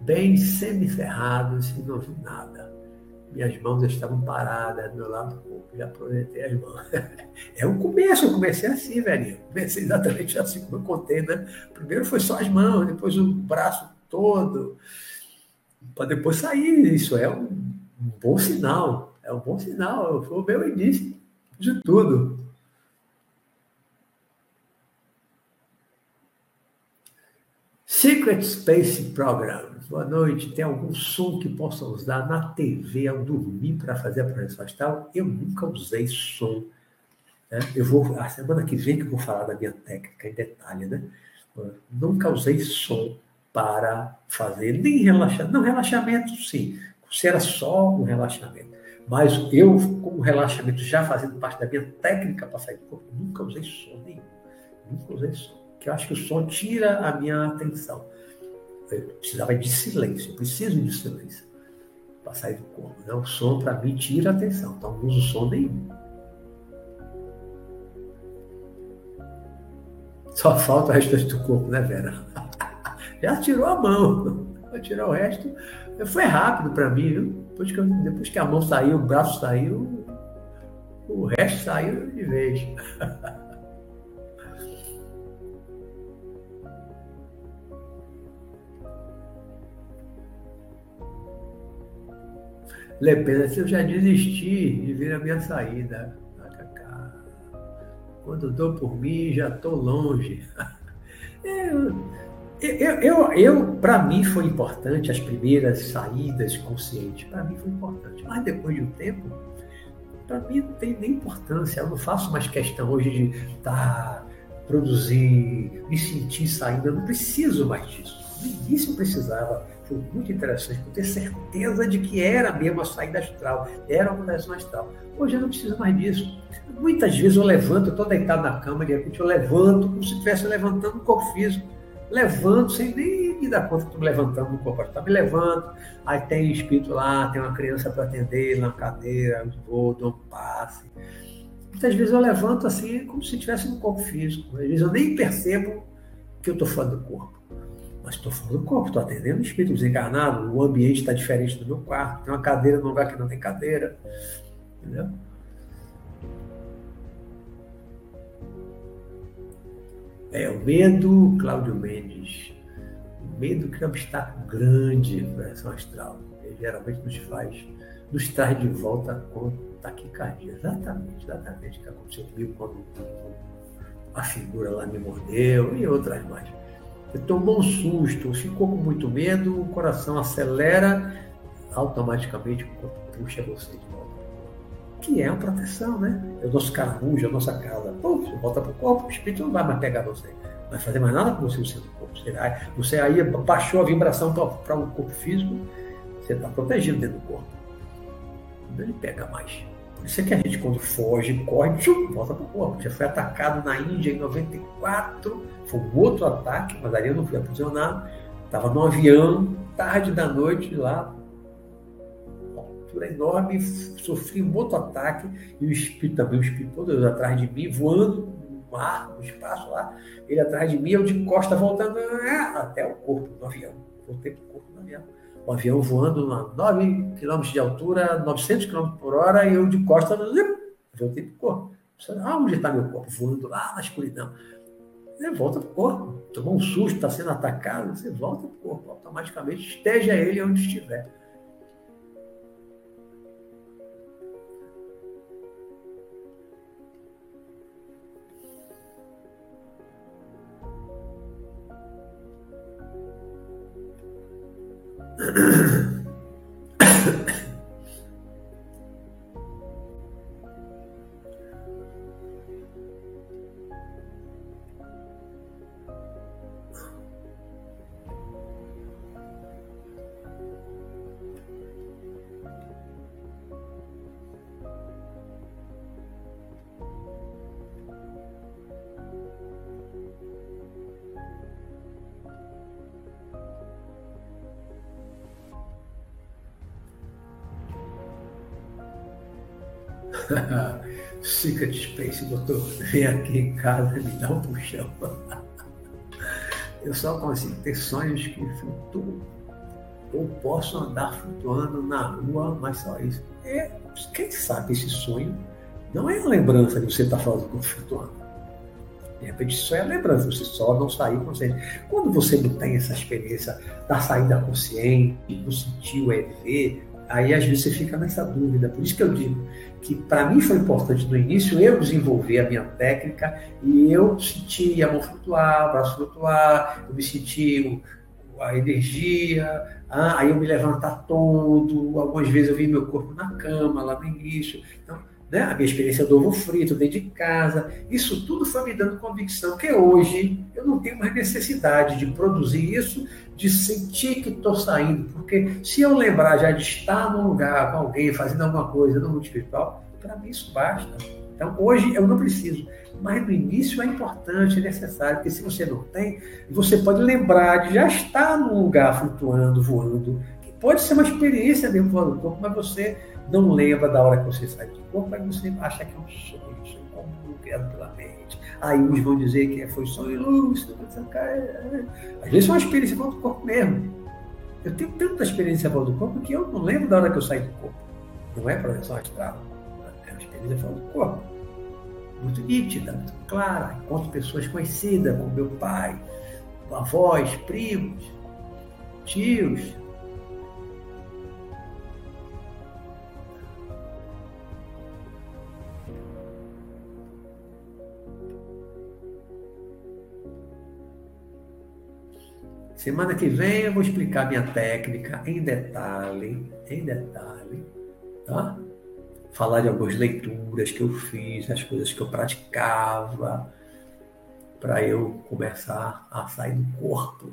bem semicerrados e não vi nada. Minhas mãos estavam paradas do meu lado do corpo, já projetei as mãos. É o começo, eu comecei assim, velho. Comecei exatamente assim como eu contei, né? Primeiro foi só as mãos, depois o braço todo, para depois sair. Isso é um, um bom sinal, é um bom sinal. Foi o meu início de tudo. Secret Space Program. Boa noite. Tem algum som que possa usar na TV ao dormir para fazer a projeção astral? Eu nunca usei som. Né? Eu vou, a semana que vem que eu vou falar da minha técnica em detalhe, né? Eu nunca usei som para fazer nem relaxamento. Não, relaxamento sim. Se era só um relaxamento. Mas eu, como relaxamento já fazendo parte da minha técnica para sair do corpo, nunca usei som nenhum. Nunca usei som que eu acho que o som tira a minha atenção. Eu precisava de silêncio, eu preciso de silêncio para sair do corpo. Né? O som, para mim, tira a atenção, então não uso som nenhum. Só falta o restante do corpo, né, Vera? Já tirou a mão. Vou tirar o resto. Foi rápido para mim, viu? Depois que, eu, depois que a mão saiu, o braço saiu, o resto saiu de vez. Lepena, se eu já desisti de ver a minha saída. Quando dou por mim, já estou longe. Eu, eu, eu, eu para mim foi importante as primeiras saídas conscientes. Para mim foi importante. Mas depois de um tempo, para mim não tem nem importância. Eu não faço mais questão hoje de tá, produzir, me sentir saindo. Eu não preciso mais disso. No início eu precisava foi muito interessante, por ter certeza de que era mesmo a saída astral, era uma mudança astral. Hoje eu não preciso mais disso. Muitas vezes eu levanto, eu estou deitado na cama, de repente eu levanto como se estivesse levantando o corpo físico. Levanto sem nem me dar conta que estou levantando o corpo astral. Me levanto, aí tem espírito lá, tem uma criança para atender na cadeira, vou, dou um passe. Muitas vezes eu levanto assim como se estivesse no corpo físico. Às vezes eu nem percebo que eu estou fora do corpo. Mas estou falando do corpo, estou atendendo espírito desencarnado, o ambiente está diferente do meu quarto, tem uma cadeira no lugar que não tem cadeira. Entendeu? É, o medo, Cláudio Mendes. O medo que é um obstáculo grande para essa astral. Ele geralmente nos faz, nos traz de volta com taquicardia. Exatamente, exatamente o que aconteceu comigo quando a figura lá me mordeu e outras mais tomou um susto, ficou com muito medo, o coração acelera, automaticamente puxa você de volta. Que é a proteção, né? É o nosso caramujo, a nossa casa. Pô, você volta para o corpo, o espírito não vai mais pegar você. Não vai fazer mais nada com você no seu corpo. Você, você aí baixou a vibração para o corpo físico, você está protegido dentro do corpo. Não ele pega mais. Isso é que a gente, quando foge, corre, tchum, volta para o corpo. Já foi atacado na Índia em 94, foi um outro ataque, mas ali eu não fui aprisionado. Estava no avião, tarde da noite lá, altura enorme, sofri um outro ataque, e o espírito também, o espírito todo atrás de mim, voando no ar, no espaço lá, ele atrás de mim, eu de costa voltando é, até o corpo do avião. Voltei para o corpo do avião. o avião voando a 9 km de altura, 900 km por hora, e eu de costas, eu tenho corpo. Ah, onde está meu corpo? Voando lá na escuridão. Você volta para o corpo. Tomou um susto, está sendo atacado, você volta para o corpo. Automaticamente esteja ele onde estiver. Secret Space, doutor, vem aqui em casa me dá um puxão. Eu só consigo ter sonhos que flutuam. Ou posso andar flutuando na rua, mas só isso. É, quem sabe esse sonho não é a lembrança de você estar falando com flutuando. De repente, isso é a lembrança, você só não sair consciente. Quando você não tem essa experiência da saída consciente, do sentir o EV, Aí às vezes você fica nessa dúvida. Por isso que eu digo que para mim foi importante no início eu desenvolver a minha técnica e eu senti a mão flutuar, o braço flutuar, eu me senti a energia, ah, aí eu me levantar todo, algumas vezes eu vi meu corpo na cama lá no início. Então, né? a minha experiência do ovo frito dentro de casa, isso tudo foi me dando convicção que hoje eu não tenho mais necessidade de produzir isso, de sentir que estou saindo, porque se eu lembrar já de estar num lugar com alguém fazendo alguma coisa no mundo espiritual, para mim isso basta. Então hoje eu não preciso, mas no início é importante, é necessário, porque se você não tem, você pode lembrar de já estar num lugar flutuando, voando, que pode ser uma experiência dentro do corpo, mas você não lembra da hora que você sai do corpo, mas você acha que é um sonho, comum criado pela mente. Aí uns vão dizer que foi sonho lúcido, às vezes é uma experiência fora do corpo mesmo. Eu tenho tanta experiência fora do corpo que eu não lembro da hora que eu saí do corpo. Não é projeção astral, é uma experiência fora do corpo. Muito nítida, muito clara. Encontro pessoas conhecidas, como meu pai, avós, primos, tios, Semana que vem eu vou explicar minha técnica em detalhe, em detalhe, tá? Falar de algumas leituras que eu fiz, as coisas que eu praticava, para eu começar a sair do corpo.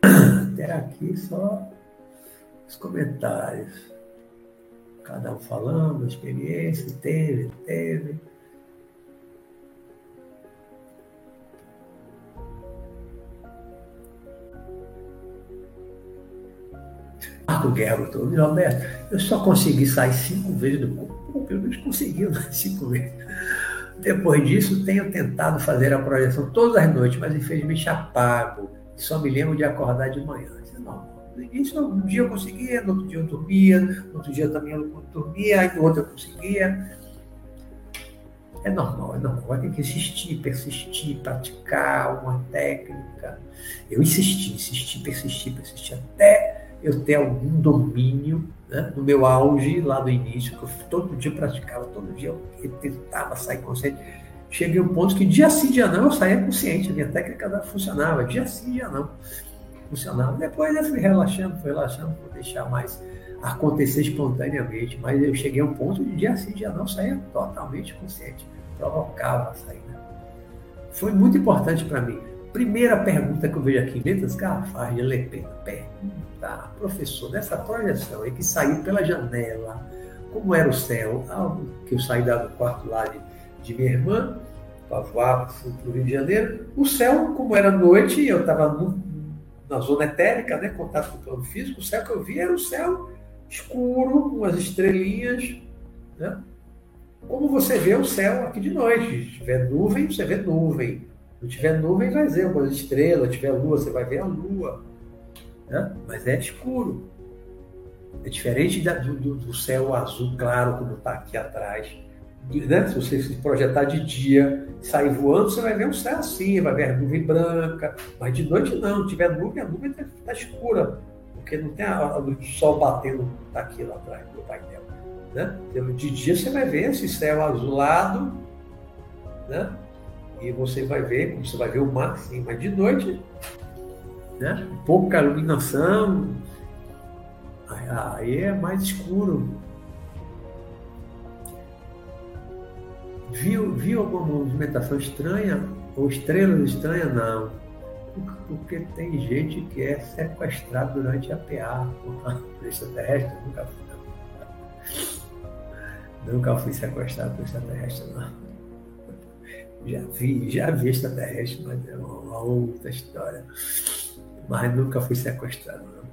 Até aqui só os comentários. Cada um falando, experiência, teve, teve. Marco Guerra, doutor Roberto, eu só consegui sair cinco vezes do corpo. Pelo menos conseguiu né? cinco vezes. Depois disso, tenho tentado fazer a projeção todas as noites, mas infelizmente apago. Só me lembro de acordar de manhã. Não, no início, um dia eu conseguia, no outro dia eu dormia, no outro dia também eu dormia, aí no outro eu conseguia. É normal, é normal. Ter que insistir, persistir, praticar uma técnica. Eu insisti, insisti, persisti, persisti até eu ter algum domínio né, no meu auge lá do início, que eu todo dia praticava, todo dia eu tentava sair consciente. Cheguei a um ponto que dia sim, dia não, eu saía consciente, a minha técnica funcionava, dia sim, dia não funcionava. Depois eu fui relaxando, fui relaxando, para deixar mais acontecer espontaneamente, mas eu cheguei a um ponto de dia sim, dia não, saía totalmente consciente, provocava a saída. Foi muito importante para mim. Primeira pergunta que eu vejo aqui, letras garrafais de Lepena, pergunta tá, professor, dessa projeção aí que saiu pela janela, como era o céu, que eu saí do quarto lá de, de minha irmã, para voar para o Rio de Janeiro, o céu, como era noite, eu estava na zona etérica, né, contato com o plano físico, o céu que eu vi era o céu escuro, com as estrelinhas, né? Como você vê o céu aqui de noite, se tiver nuvem, você vê nuvem. Não tiver nuvem, vai ver algumas estrelas. tiver lua, você vai ver a lua. Né? Mas é escuro. É diferente da, do, do, céu azul claro, como está aqui atrás. Né? Se você se projetar de dia, sair voando, você vai ver um céu assim, vai ver a nuvem branca. Mas de noite não, se tiver nuvem, a nuvem está tá escura, porque não tem a, luz do sol batendo tá aqui lá atrás do painel. Né? Então, de dia você vai ver esse céu azulado, né? e você vai ver, como você vai ver o mar assim, mas de noite, né? pouca iluminação, aí é mais escuro. Viu, viu alguma movimentação estranha? Ou estrelas estranhas? Não. Porque tem gente que é sequestrado durante a PA. Por extraterrestre, nunca fui. Nunca fui sequestrado por extraterrestre, não. Já vi, já vi extraterrestre, mas é uma outra história. Mas nunca fui sequestrado, não.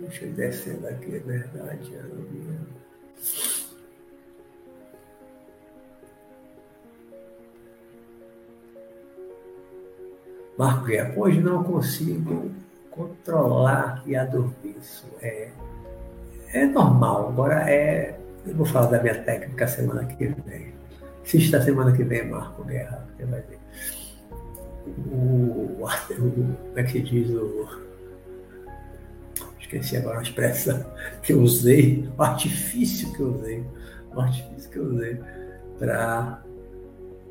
Deixa eu descendo aqui, é verdade. Marco Guerra, hoje não consigo controlar e a dormir. Isso é, é normal. Agora é. Eu vou falar da minha técnica semana que vem. Assista a semana que vem, Marco Guerra, você vai ver. O, o, como é que se diz? O, esqueci agora a expressão que eu usei, o artifício que eu usei, o artifício que eu usei para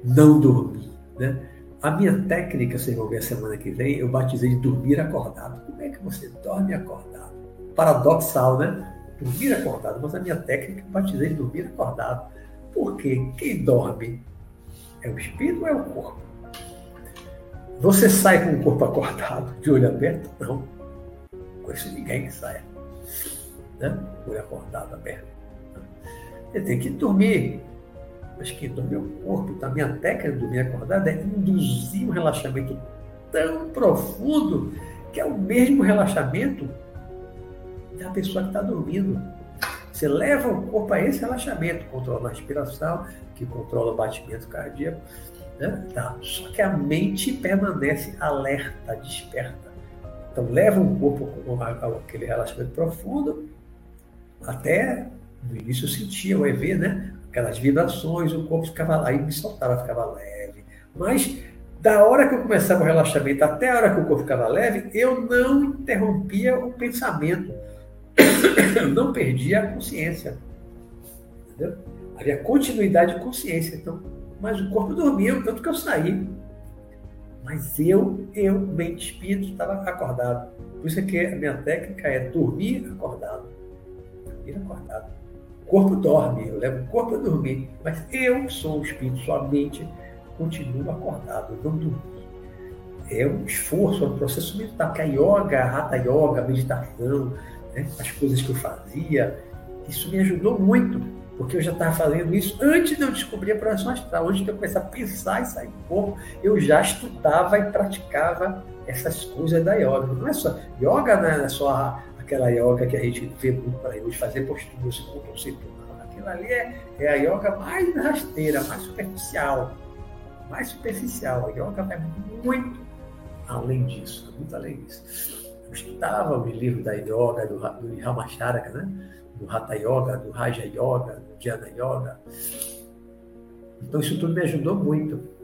não dormir. Né? A minha técnica, vocês vão ver a semana que vem, eu batizei de dormir acordado. Como é que você dorme acordado? Paradoxal, né? Dormir acordado, mas a minha técnica eu batizei de dormir acordado. Porque quem dorme é o espírito ou é o corpo? Você sai com o corpo acordado, de olho aberto? Não conheço ninguém que saia. Né? Olho acordado, aberto. Ele tem que dormir. Mas que dormir o corpo, tá? minha técnica de dormir acordado é induzir um relaxamento tão profundo que é o mesmo relaxamento da pessoa que está dormindo. Você leva o corpo a esse relaxamento, controla a respiração, que controla o batimento cardíaco. Né? Tá. Só que a mente permanece alerta, desperta. Então, leva o corpo com aquele relaxamento profundo, até no início sentia o EV, né? Aquelas vibrações, o corpo ficava aí me soltava, ficava leve. Mas da hora que eu começava o relaxamento até a hora que o corpo ficava leve, eu não interrompia o pensamento. Eu não perdia a consciência. Entendeu? Havia continuidade de consciência. Então, mas o corpo dormia, tanto que eu saí. Mas eu, eu, mente espírito, estava acordado. Por isso é que a minha técnica é dormir acordado. Dormir acordado. Corpo dorme, eu levo o corpo a dormir, mas eu sou o espírito, sua mente continua acordado, não dormir. É um esforço, é um processo mental, porque a yoga, a hatha yoga, a meditação, né, as coisas que eu fazia, isso me ajudou muito porque eu já estava fazendo isso antes de eu descobrir a projeção astral, antes de eu começar a pensar e sair do corpo, eu já estudava e praticava essas coisas da yoga. Não é só yoga, né? não é só aquela yoga que a gente vê muito para hoje, fazer posturas, se conceito. Aquilo ali é, é a yoga mais rasteira, mais superficial. Mais superficial. A yoga vai muito além disso, muito além disso. Eu estudava o livro da yoga, do, do Ramacharaka, né? do Hatha Yoga, do Raja Yoga, do Jnana Yoga. Então isso tudo me ajudou muito.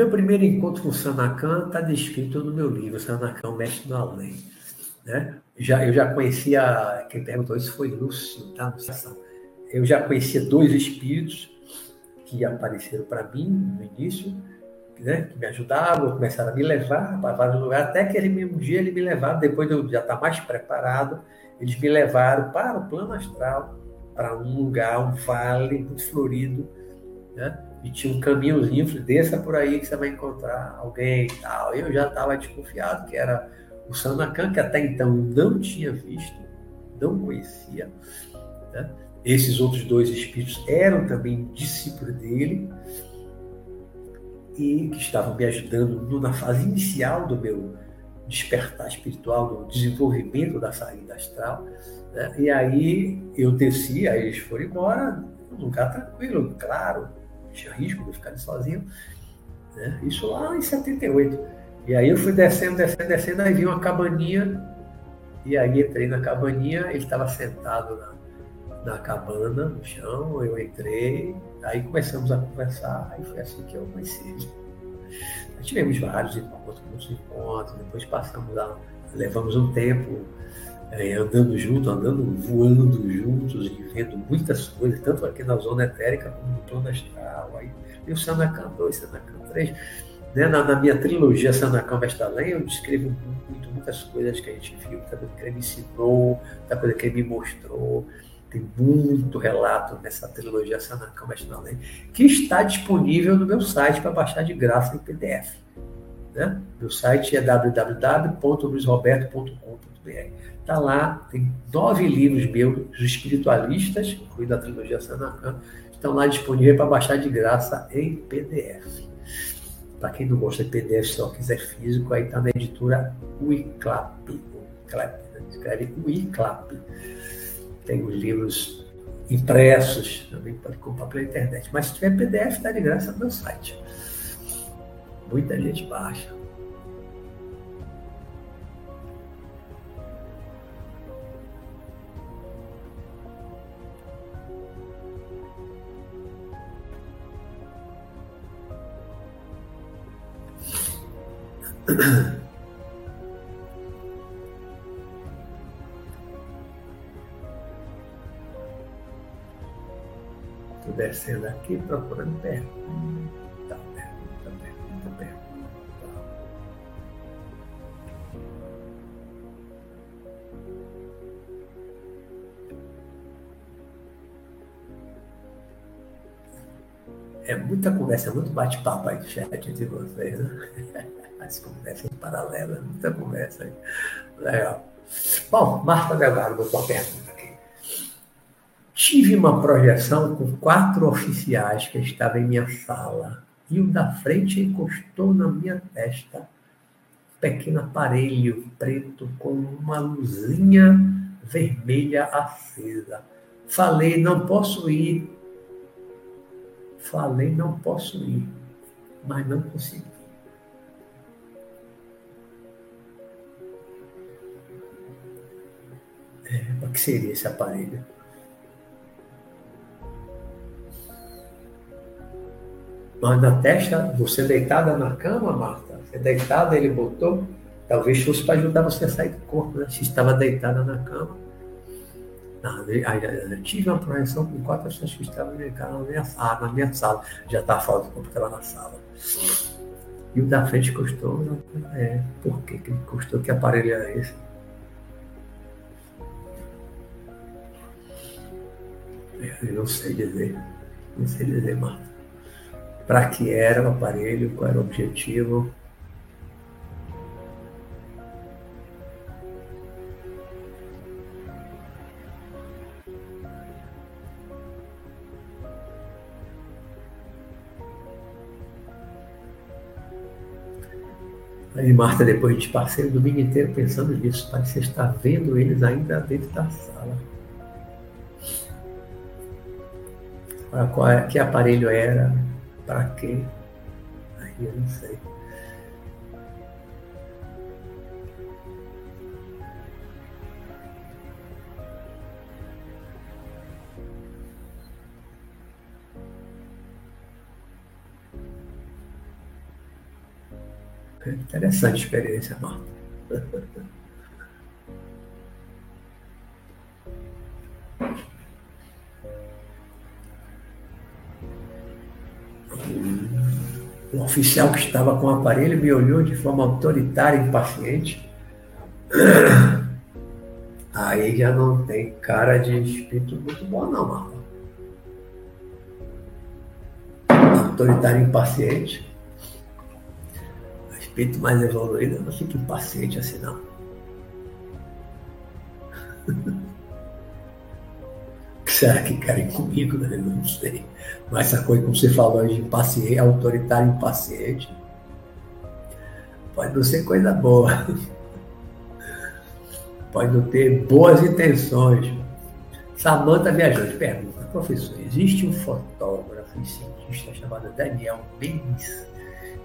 Meu primeiro encontro com o Sanakan está descrito no meu livro, Sanakan, Mestre do Além. Né? Já, eu já conhecia, quem perguntou isso foi Lúcio, tá? Eu já conhecia dois espíritos que apareceram para mim no início, né, que me ajudavam, começaram a me levar para vários lugares, até que ele mesmo dia ele me levaram, depois de eu já estar mais preparado, eles me levaram para o plano astral, para um lugar, um vale muito florido, né, e tinha um caminhozinho, falei, desça por aí que você vai encontrar alguém e tal. Eu já estava desconfiado que era o Sanacan, que até então não tinha visto, não conhecia. Né? Esses outros dois espíritos eram também discípulos dele e que estavam me ajudando na fase inicial do meu despertar espiritual, do desenvolvimento da saída astral. Né? E aí eu desci, aí eles foram embora, um lugar tranquilo, claro, tinha risco de ficar sozinho. Né? Isso lá em 78. E aí eu fui descendo, descendo, descendo, aí vi uma cabaninha, e aí entrei na cabaninha, ele estava sentado na, na cabana, no chão, eu entrei, aí começamos a conversar, aí foi assim que eu conheci ele. Tivemos vários encontros, muitos encontros, depois passamos lá, levamos um tempo é, andando junto, andando, voando juntos e vendo muitas coisas, tanto aqui na zona etérica como no plano astral. Aí tem o Sanacan 2, Sanacan 3. Né? Na, na, minha trilogia Sanacan Vestalém, eu descrevo muito, muitas coisas que a gente viu, muita coisa que ele me ensinou, muita coisa que ele me mostrou. Tem muito relato nessa trilogia Sanacan Vestalém, que está disponível no meu site para baixar de graça em PDF. Né? Meu site é www.luisroberto.com.br. Está lá, tem nove livros meus, espiritualistas, incluindo a trilogia Sanacan, estão lá disponíveis para baixar de graça em PDF. Para quem não gosta de PDF, só quiser físico, aí está na editora Uiclap. Uiclap né? Escreve Uiclap. Tem os livros impressos, também pode comprar pela internet. Mas se tiver PDF, está de graça no meu site. Muita gente baixa. Estou descendo aqui procurando pergunta, É muita conversa, é muito bate-papo aí chat entre vocês, né? As conversas paralelas, muita conversa aí. Legal. Bom, Marta Delgado botou uma pergunta aqui. Tive uma projeção com quatro oficiais que estavam em minha sala e o da frente encostou na minha testa. Um pequeno aparelho preto com uma luzinha vermelha acesa. Falei, não posso ir. Falei, não posso ir, mas não consegui. É, o que seria esse aparelho? Mas na testa, você deitada na cama, Marta, você deitada, ele botou, talvez fosse para ajudar você a sair do corpo, né? Se estava deitada na cama. Tive uma projeção com quatro pessoas que estavam na minha, sala, na minha sala. Já estava fora do estava na sala. E o da frente custou, é, por que, que custou? Que aparelho era esse? Eu não sei dizer. Não sei dizer, Marta. Para que era o aparelho, qual era o objetivo. Aí Marta, depois de passei o domingo inteiro pensando nisso, que você está vendo eles ainda dentro da sala. qual é, que aparelho era, para quê. Aí eu não sei. Interessante experiência, Marta. Um oficial que estava com o aparelho me olhou de forma autoritária e impaciente. Aí já não tem cara de espírito muito bom, não, Marlon. autoritário impaciente. O espírito mais evoluído não fica impaciente assim, não. será que querem comigo? Né? Não sei. Mas essa coisa, como você falou, de impaciente, autoritário impaciente, pode não ser coisa boa. Pode não ter boas intenções. Samanta Viajante pergunta, professor, existe um fotógrafo e cientista chamado Daniel Mendes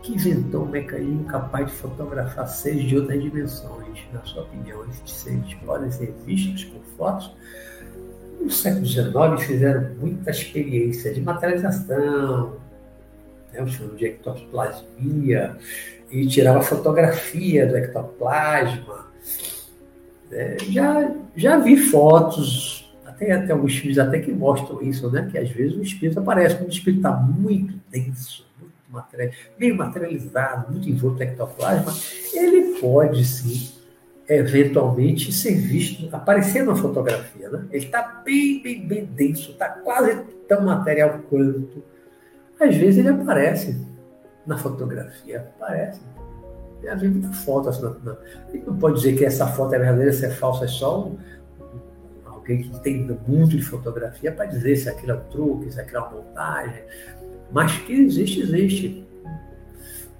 que inventou um mecanismo capaz de fotografar seres de outras dimensões. Na sua opinião, esses seres podem ser vistos por fotos no século XIX fizeram muita experiência de materialização, né, o chamam de ectoplasmia, e tirava fotografia do ectoplasma. É, já, já vi fotos, até, até alguns filmes até que mostram isso, né? Que às vezes o espírito aparece, quando o espírito está muito denso, meio materializado, muito envolto no ectoplasma, ele pode sim eventualmente ser visto, aparecer na fotografia. Né? Ele está bem, bem, bem denso, está quase tão material quanto. Às vezes ele aparece na fotografia, aparece. Já vi muita foto assim. Não, não. Não pode dizer que essa foto é verdadeira, se é falsa, é só alguém que tem muito de fotografia para dizer se aquilo é um truque, se aquilo é uma montagem. Mas que existe, existe.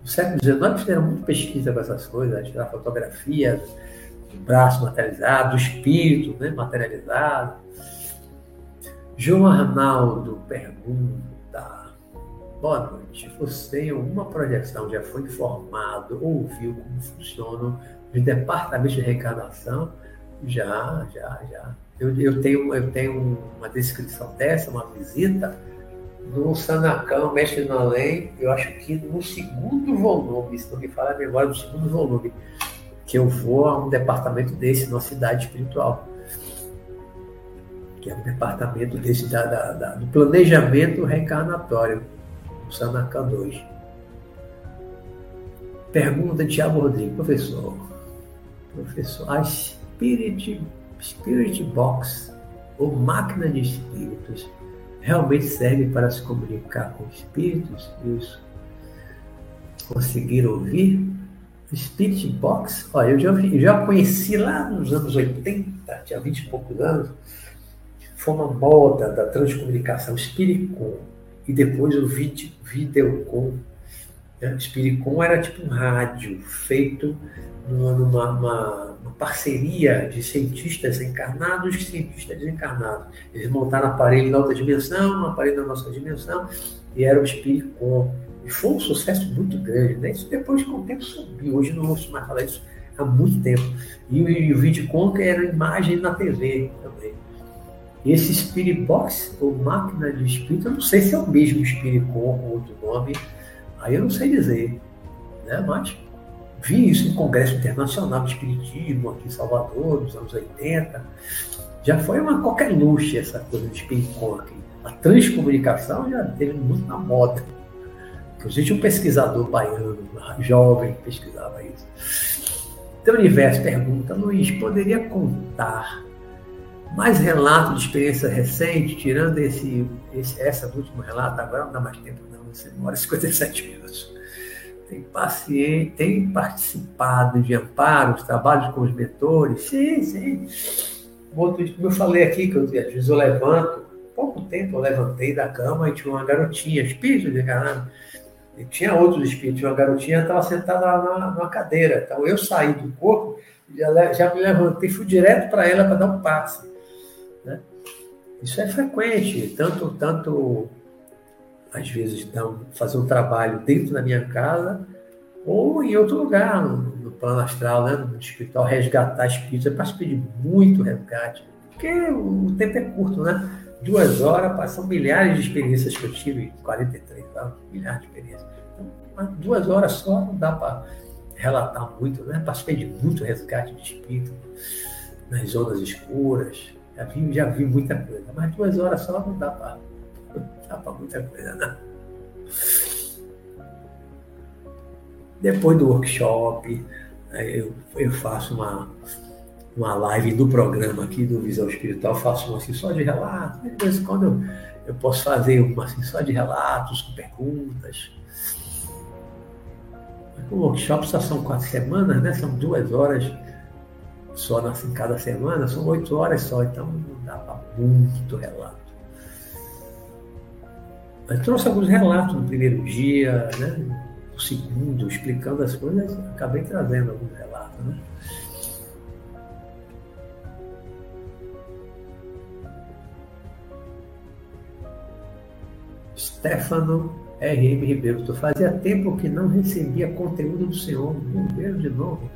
No século XIX fizeram muita pesquisa com essas coisas, tirar fotografias, braço materializado, o espírito né, materializado. João Arnaldo pergunta: Boa noite. Você em alguma projeção já foi informado ou viu como funcionam os departamentos de reencarnação? Já, já, já. Eu, eu, tenho, eu tenho uma descrição dessa, uma visita no Sanacão, Mestre no Além, eu acho que no segundo volume, se não me falar a memória, no segundo volume que eu vou a um departamento desse, numa cidade espiritual. Que é um departamento desse da, da, da, do planejamento reencarnatório, o Sanacan 2. Pergunta de Tiago Rodrigues, professor. Professor, a Spirit, Spirit Box, ou máquina de espíritos, realmente serve para se comunicar com espíritos e conseguir ouvir? Spirit Box, olha, eu já, eu já conheci lá nos anos 80, tinha 20 e poucos anos, foi uma moda da transcomunicação Spiritcom e depois o video, Videocom. Né? Spiritcom era tipo um rádio feito numa, numa uma, uma parceria de cientistas encarnados e cientistas desencarnados. Eles montaram aparelho da outra dimensão, um aparelho da nossa dimensão, e era o Spiritcom e foi um sucesso muito grande. Né? Isso depois, com o tempo, subiu. Hoje não ouço mais falar isso há muito tempo. E, o vídeo conca era imagem na TV também. E esse Spirit Box, ou máquina de espírito, eu não sei se é o mesmo Spirit Com ou outro nome, aí eu não sei dizer. Né? Mas vi isso em congresso internacional de espiritismo aqui em Salvador, nos anos 80. Já foi uma qualquer luxo essa coisa de Spirit Com aqui. A transcomunicação já teve muito na moda. Inclusive um pesquisador baiano, jovem, pesquisava isso. Então, Universo pergunta, Luiz, poderia contar mais relatos de experiência recente, tirando esse, esse, essa do último relato, agora não dá mais tempo não, você demora 57 minutos. Tem paciente, tem participado de amparos, trabalhos com os mentores, sim, sim. Como eu falei aqui, que eu, às vezes eu levanto, pouco tempo eu levantei da cama e tinha uma garotinha, espírito de caramba, e tinha outros espíritos, uma garotinha estava sentada lá na, numa cadeira. Então eu saí do corpo, já, já me levantei, fui direto para ela para dar um passe. Né? Isso é frequente, tanto, tanto às vezes então, fazer um trabalho dentro da minha casa ou em outro lugar, no, no plano astral, né? no espiritual, resgatar espíritos. Eu participei de muito resgate, porque o tempo é curto, né? Duas horas, passam milhares de experiências que eu tive, 43 anos, milhares de experiências. Então, duas horas só não dá para relatar muito, né? Participei de muito resgate de espírito nas zonas escuras, já vi, já vi muita coisa, mas duas horas só não dá para dá para muita coisa, não. Depois do workshop, eu, eu faço uma, uma live do programa aqui do Visão Espiritual, faço um assim só de relato. De vez em quando eu, eu posso fazer uma assim, só de relatos, com perguntas. O workshop só são quatro semanas, né? São duas horas só assim, cada semana, são oito horas só, então não dá para muito relato. Mas trouxe alguns relatos no primeiro dia, né? no segundo, explicando as coisas, acabei trazendo alguns relatos. Né? Stefano R.M. Ribeiro, fazia tempo que não recebia conteúdo do Senhor, Ribeiro de novo.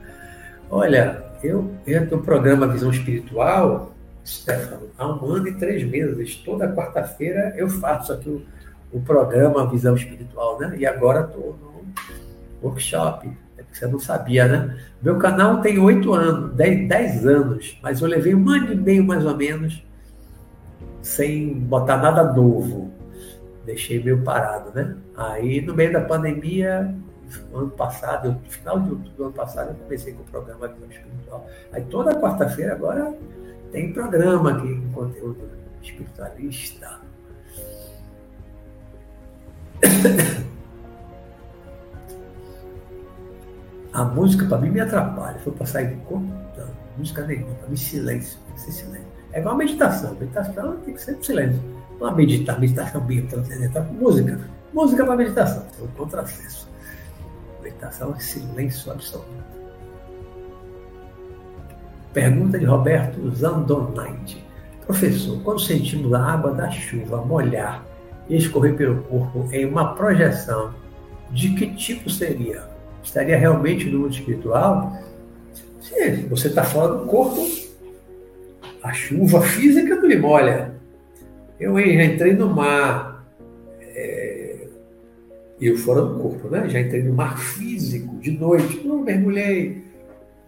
Olha, eu entro no programa Visão Espiritual, Stefano, há um ano e três meses. Toda quarta-feira eu faço aqui o, programa Visão Espiritual, né? E agora estou no workshop. É você não sabia, né? Meu canal tem oito anos, dez, anos, mas eu levei um ano e meio mais ou menos sem botar nada novo deixei meio parado, né? Aí, no meio da pandemia, ano passado, no final de outubro do ano passado, eu comecei com o programa Visão Espiritual. Aí, toda quarta-feira agora tem programa aqui conteúdo espiritualista. A música, para mim, me atrapalha. Se eu passar em corpo, não, música nenhuma, para mim, silêncio, tem que ser silêncio. É igual a meditação. Meditação tem que ser silêncio para meditar, meditação bem transcendental, música. Música para meditação, é um contrassenso. Meditação é silêncio absoluto. Pergunta de Roberto Zandonaide. Professor, quando sentimos a água da chuva molhar escorrer pelo corpo em uma projeção, de que tipo seria? Estaria realmente no mundo espiritual? Se você está fora do corpo, a chuva física não lhe molha. Eu já entrei no mar, é, eu fora do corpo, né? Já entrei no mar físico, de noite, não mergulhei.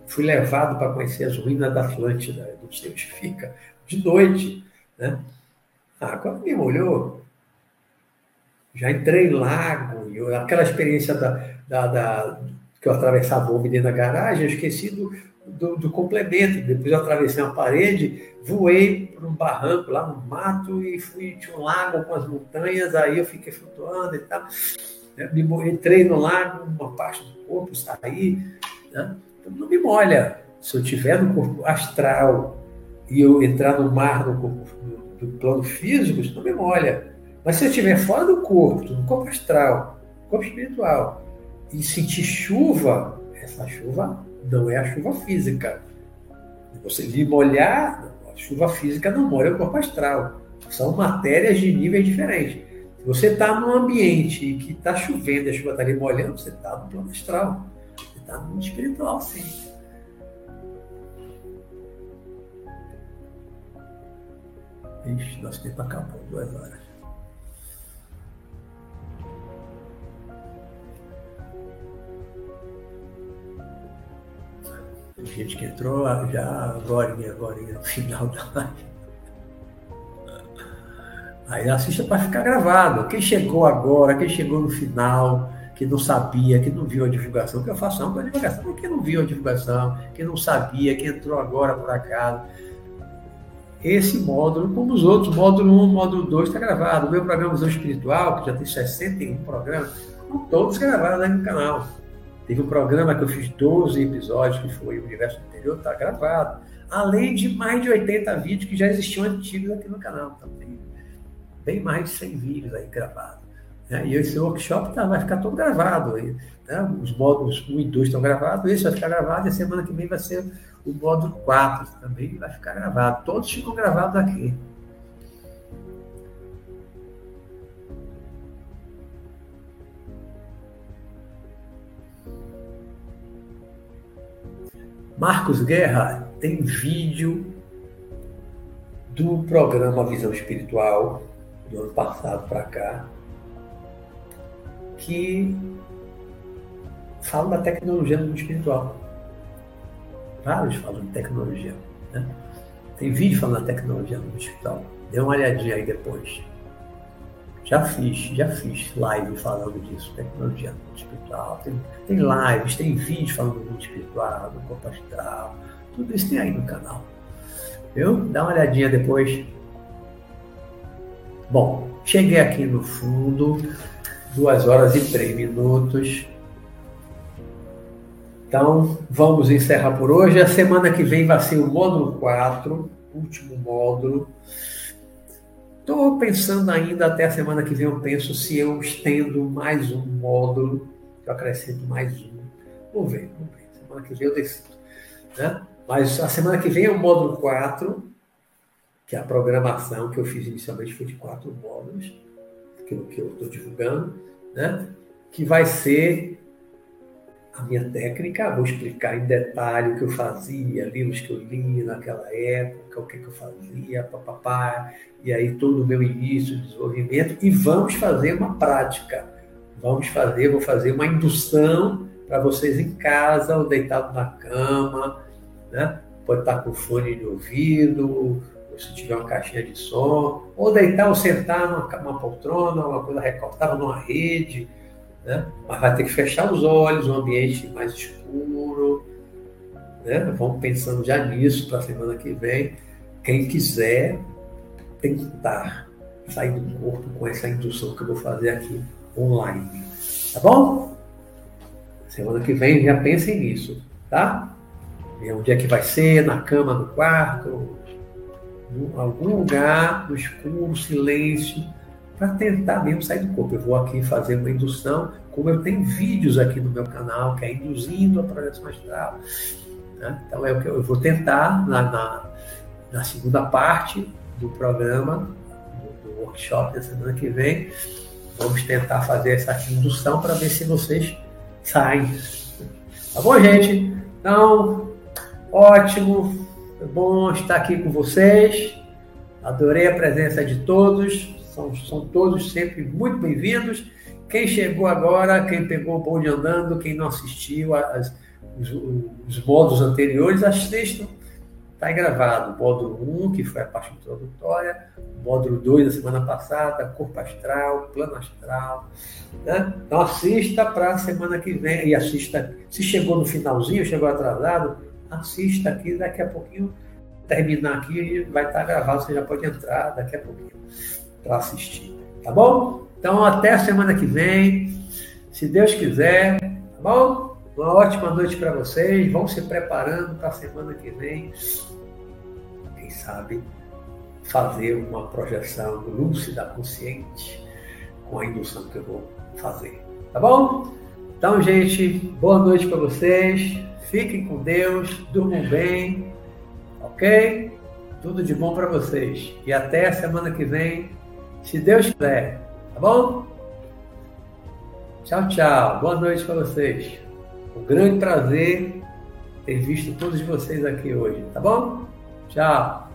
Fui levado para conhecer as ruínas da Atlântida, do que fica, de noite, né? Ah, quando me molhou, já entrei em lago, eu, aquela experiência da, da, da, que eu atravessava o dentro da garagem, eu esqueci do, do, do, complemento. Depois eu atravessei uma parede, voei para um barranco lá no mato e fui, tinha um lago com as montanhas, aí eu fiquei flutuando e tal. Entrei no lago, uma parte do corpo, saí. Né? Então não me molha. Se eu tiver no corpo astral e eu entrar no mar no corpo, do, do plano físico, isso não me molha. Mas se eu estiver fora do corpo, no corpo astral, corpo espiritual, e sentir chuva, essa chuva não é a chuva física. Você vir molhar, a chuva física não molha o corpo astral. São matérias de níveis diferentes. Se você está num ambiente que está chovendo, a chuva está ali molhando, você está no plano astral. Você está no mundo espiritual, sim. Ixi, nosso tempo acabou, duas horas. Gente que entrou já agora, agora no final da live. Aí assista para ficar gravado. Quem chegou agora, quem chegou no final, que não sabia, que não viu a divulgação, que eu faço uma divulgação, quem não viu a divulgação, quem não sabia, quem entrou agora por acaso. Esse módulo, como os outros, módulo 1, módulo 2 está gravado. O meu programa Visão Espiritual, que já tem 61 programas, estão todos gravados aí no canal. Teve um programa que eu fiz 12 episódios, que foi o Universo Interior, está gravado. Além de mais de 80 vídeos que já existiam antigos aqui no canal. Então tem bem mais de 100 vídeos aí gravados. Né? E esse workshop tá, vai ficar todo gravado. Aí, né? Os módulos 1 e 2 estão gravados, esse vai ficar gravado e a semana que vem vai ser o módulo 4 também vai ficar gravado. Todos ficam gravados aqui. Marcos Guerra tem vídeo do programa Visão Espiritual do ano passado para cá que fala da tecnologia no mundo espiritual. Vários falam de tecnologia. Né? Tem vídeo falando da tecnologia no mundo espiritual. Dê uma olhadinha aí depois. Já fiz, já fiz live falando disso, tecnologia no mundo espiritual. Tem, tem lives, tem vídeos falando do mundo espiritual, do corpo astral. Tudo isso tem aí no canal. Viu? Dá uma olhadinha depois. Bom, cheguei aqui no fundo, duas horas e três minutos. Então, vamos encerrar por hoje. A semana que vem vai ser o módulo 4, último módulo. Estou pensando ainda até a semana que vem, eu penso se eu estendo mais um módulo, eu acrescento mais um. Vou ver, vamos ver. Semana que vem eu decido. Né? Mas a semana que vem é o módulo 4, que é a programação que eu fiz inicialmente foi de quatro módulos, que eu estou divulgando, né? que vai ser a minha técnica, vou explicar em detalhe o que eu fazia, livros que eu li naquela época, o que, que eu fazia, papapá, e aí todo o meu início de desenvolvimento, e vamos fazer uma prática. Vamos fazer, vou fazer uma indução para vocês em casa, ou deitado na cama, né? Pode estar com fone de ouvido, ou se tiver uma caixinha de som, ou deitar ou sentar numa, numa poltrona, uma coisa recortada numa rede, né? Mas vai ter que fechar os olhos, um ambiente mais escuro, né? Vamos pensando já nisso para a semana que vem. Quem quiser tentar sair do corpo com essa indução que eu vou fazer aqui online. Tá bom? Semana que vem já pensem nisso, tá? E onde é que vai ser? Na cama, no quarto, em algum lugar, no escuro, silêncio, para tentar mesmo sair do corpo. Eu vou aqui fazer uma indução, como eu tenho vídeos aqui no meu canal, que é induzindo a projeção astral. Né? Então é o que eu vou tentar na, na, na segunda parte do programa, do, do, workshop da semana que vem. Vamos tentar fazer essa indução para ver se vocês saem. Tá bom, gente? Então, ótimo. Bom estar aqui com vocês. Adorei a presença de todos. São, são todos sempre muito bem-vindos. Quem chegou agora, quem pegou o bonde andando, quem não assistiu as, os, os modos anteriores, assistam Está gravado o módulo 1, que foi a parte introdutória, o módulo 2 da semana passada, corpo astral, plano astral. Né? Então assista para a semana que vem e assista. Se chegou no finalzinho, chegou atrasado, assista aqui, daqui a pouquinho, terminar aqui, vai estar gravado, você já pode entrar daqui a pouquinho para assistir. Tá bom? Então até a semana que vem, se Deus quiser, tá bom? Uma ótima noite para vocês. Vão se preparando para a semana que vem sabe, fazer uma projeção lúcida, consciente, com a indução que eu vou fazer. Tá bom? Então, gente, boa noite para vocês. Fiquem com Deus, durmam bem, ok? Tudo de bom para vocês. E até a semana que vem, se Deus quiser. Tá bom? Tchau, tchau. Boa noite para vocês. Um grande prazer ter visto todos vocês aqui hoje, tá bom? Tchau.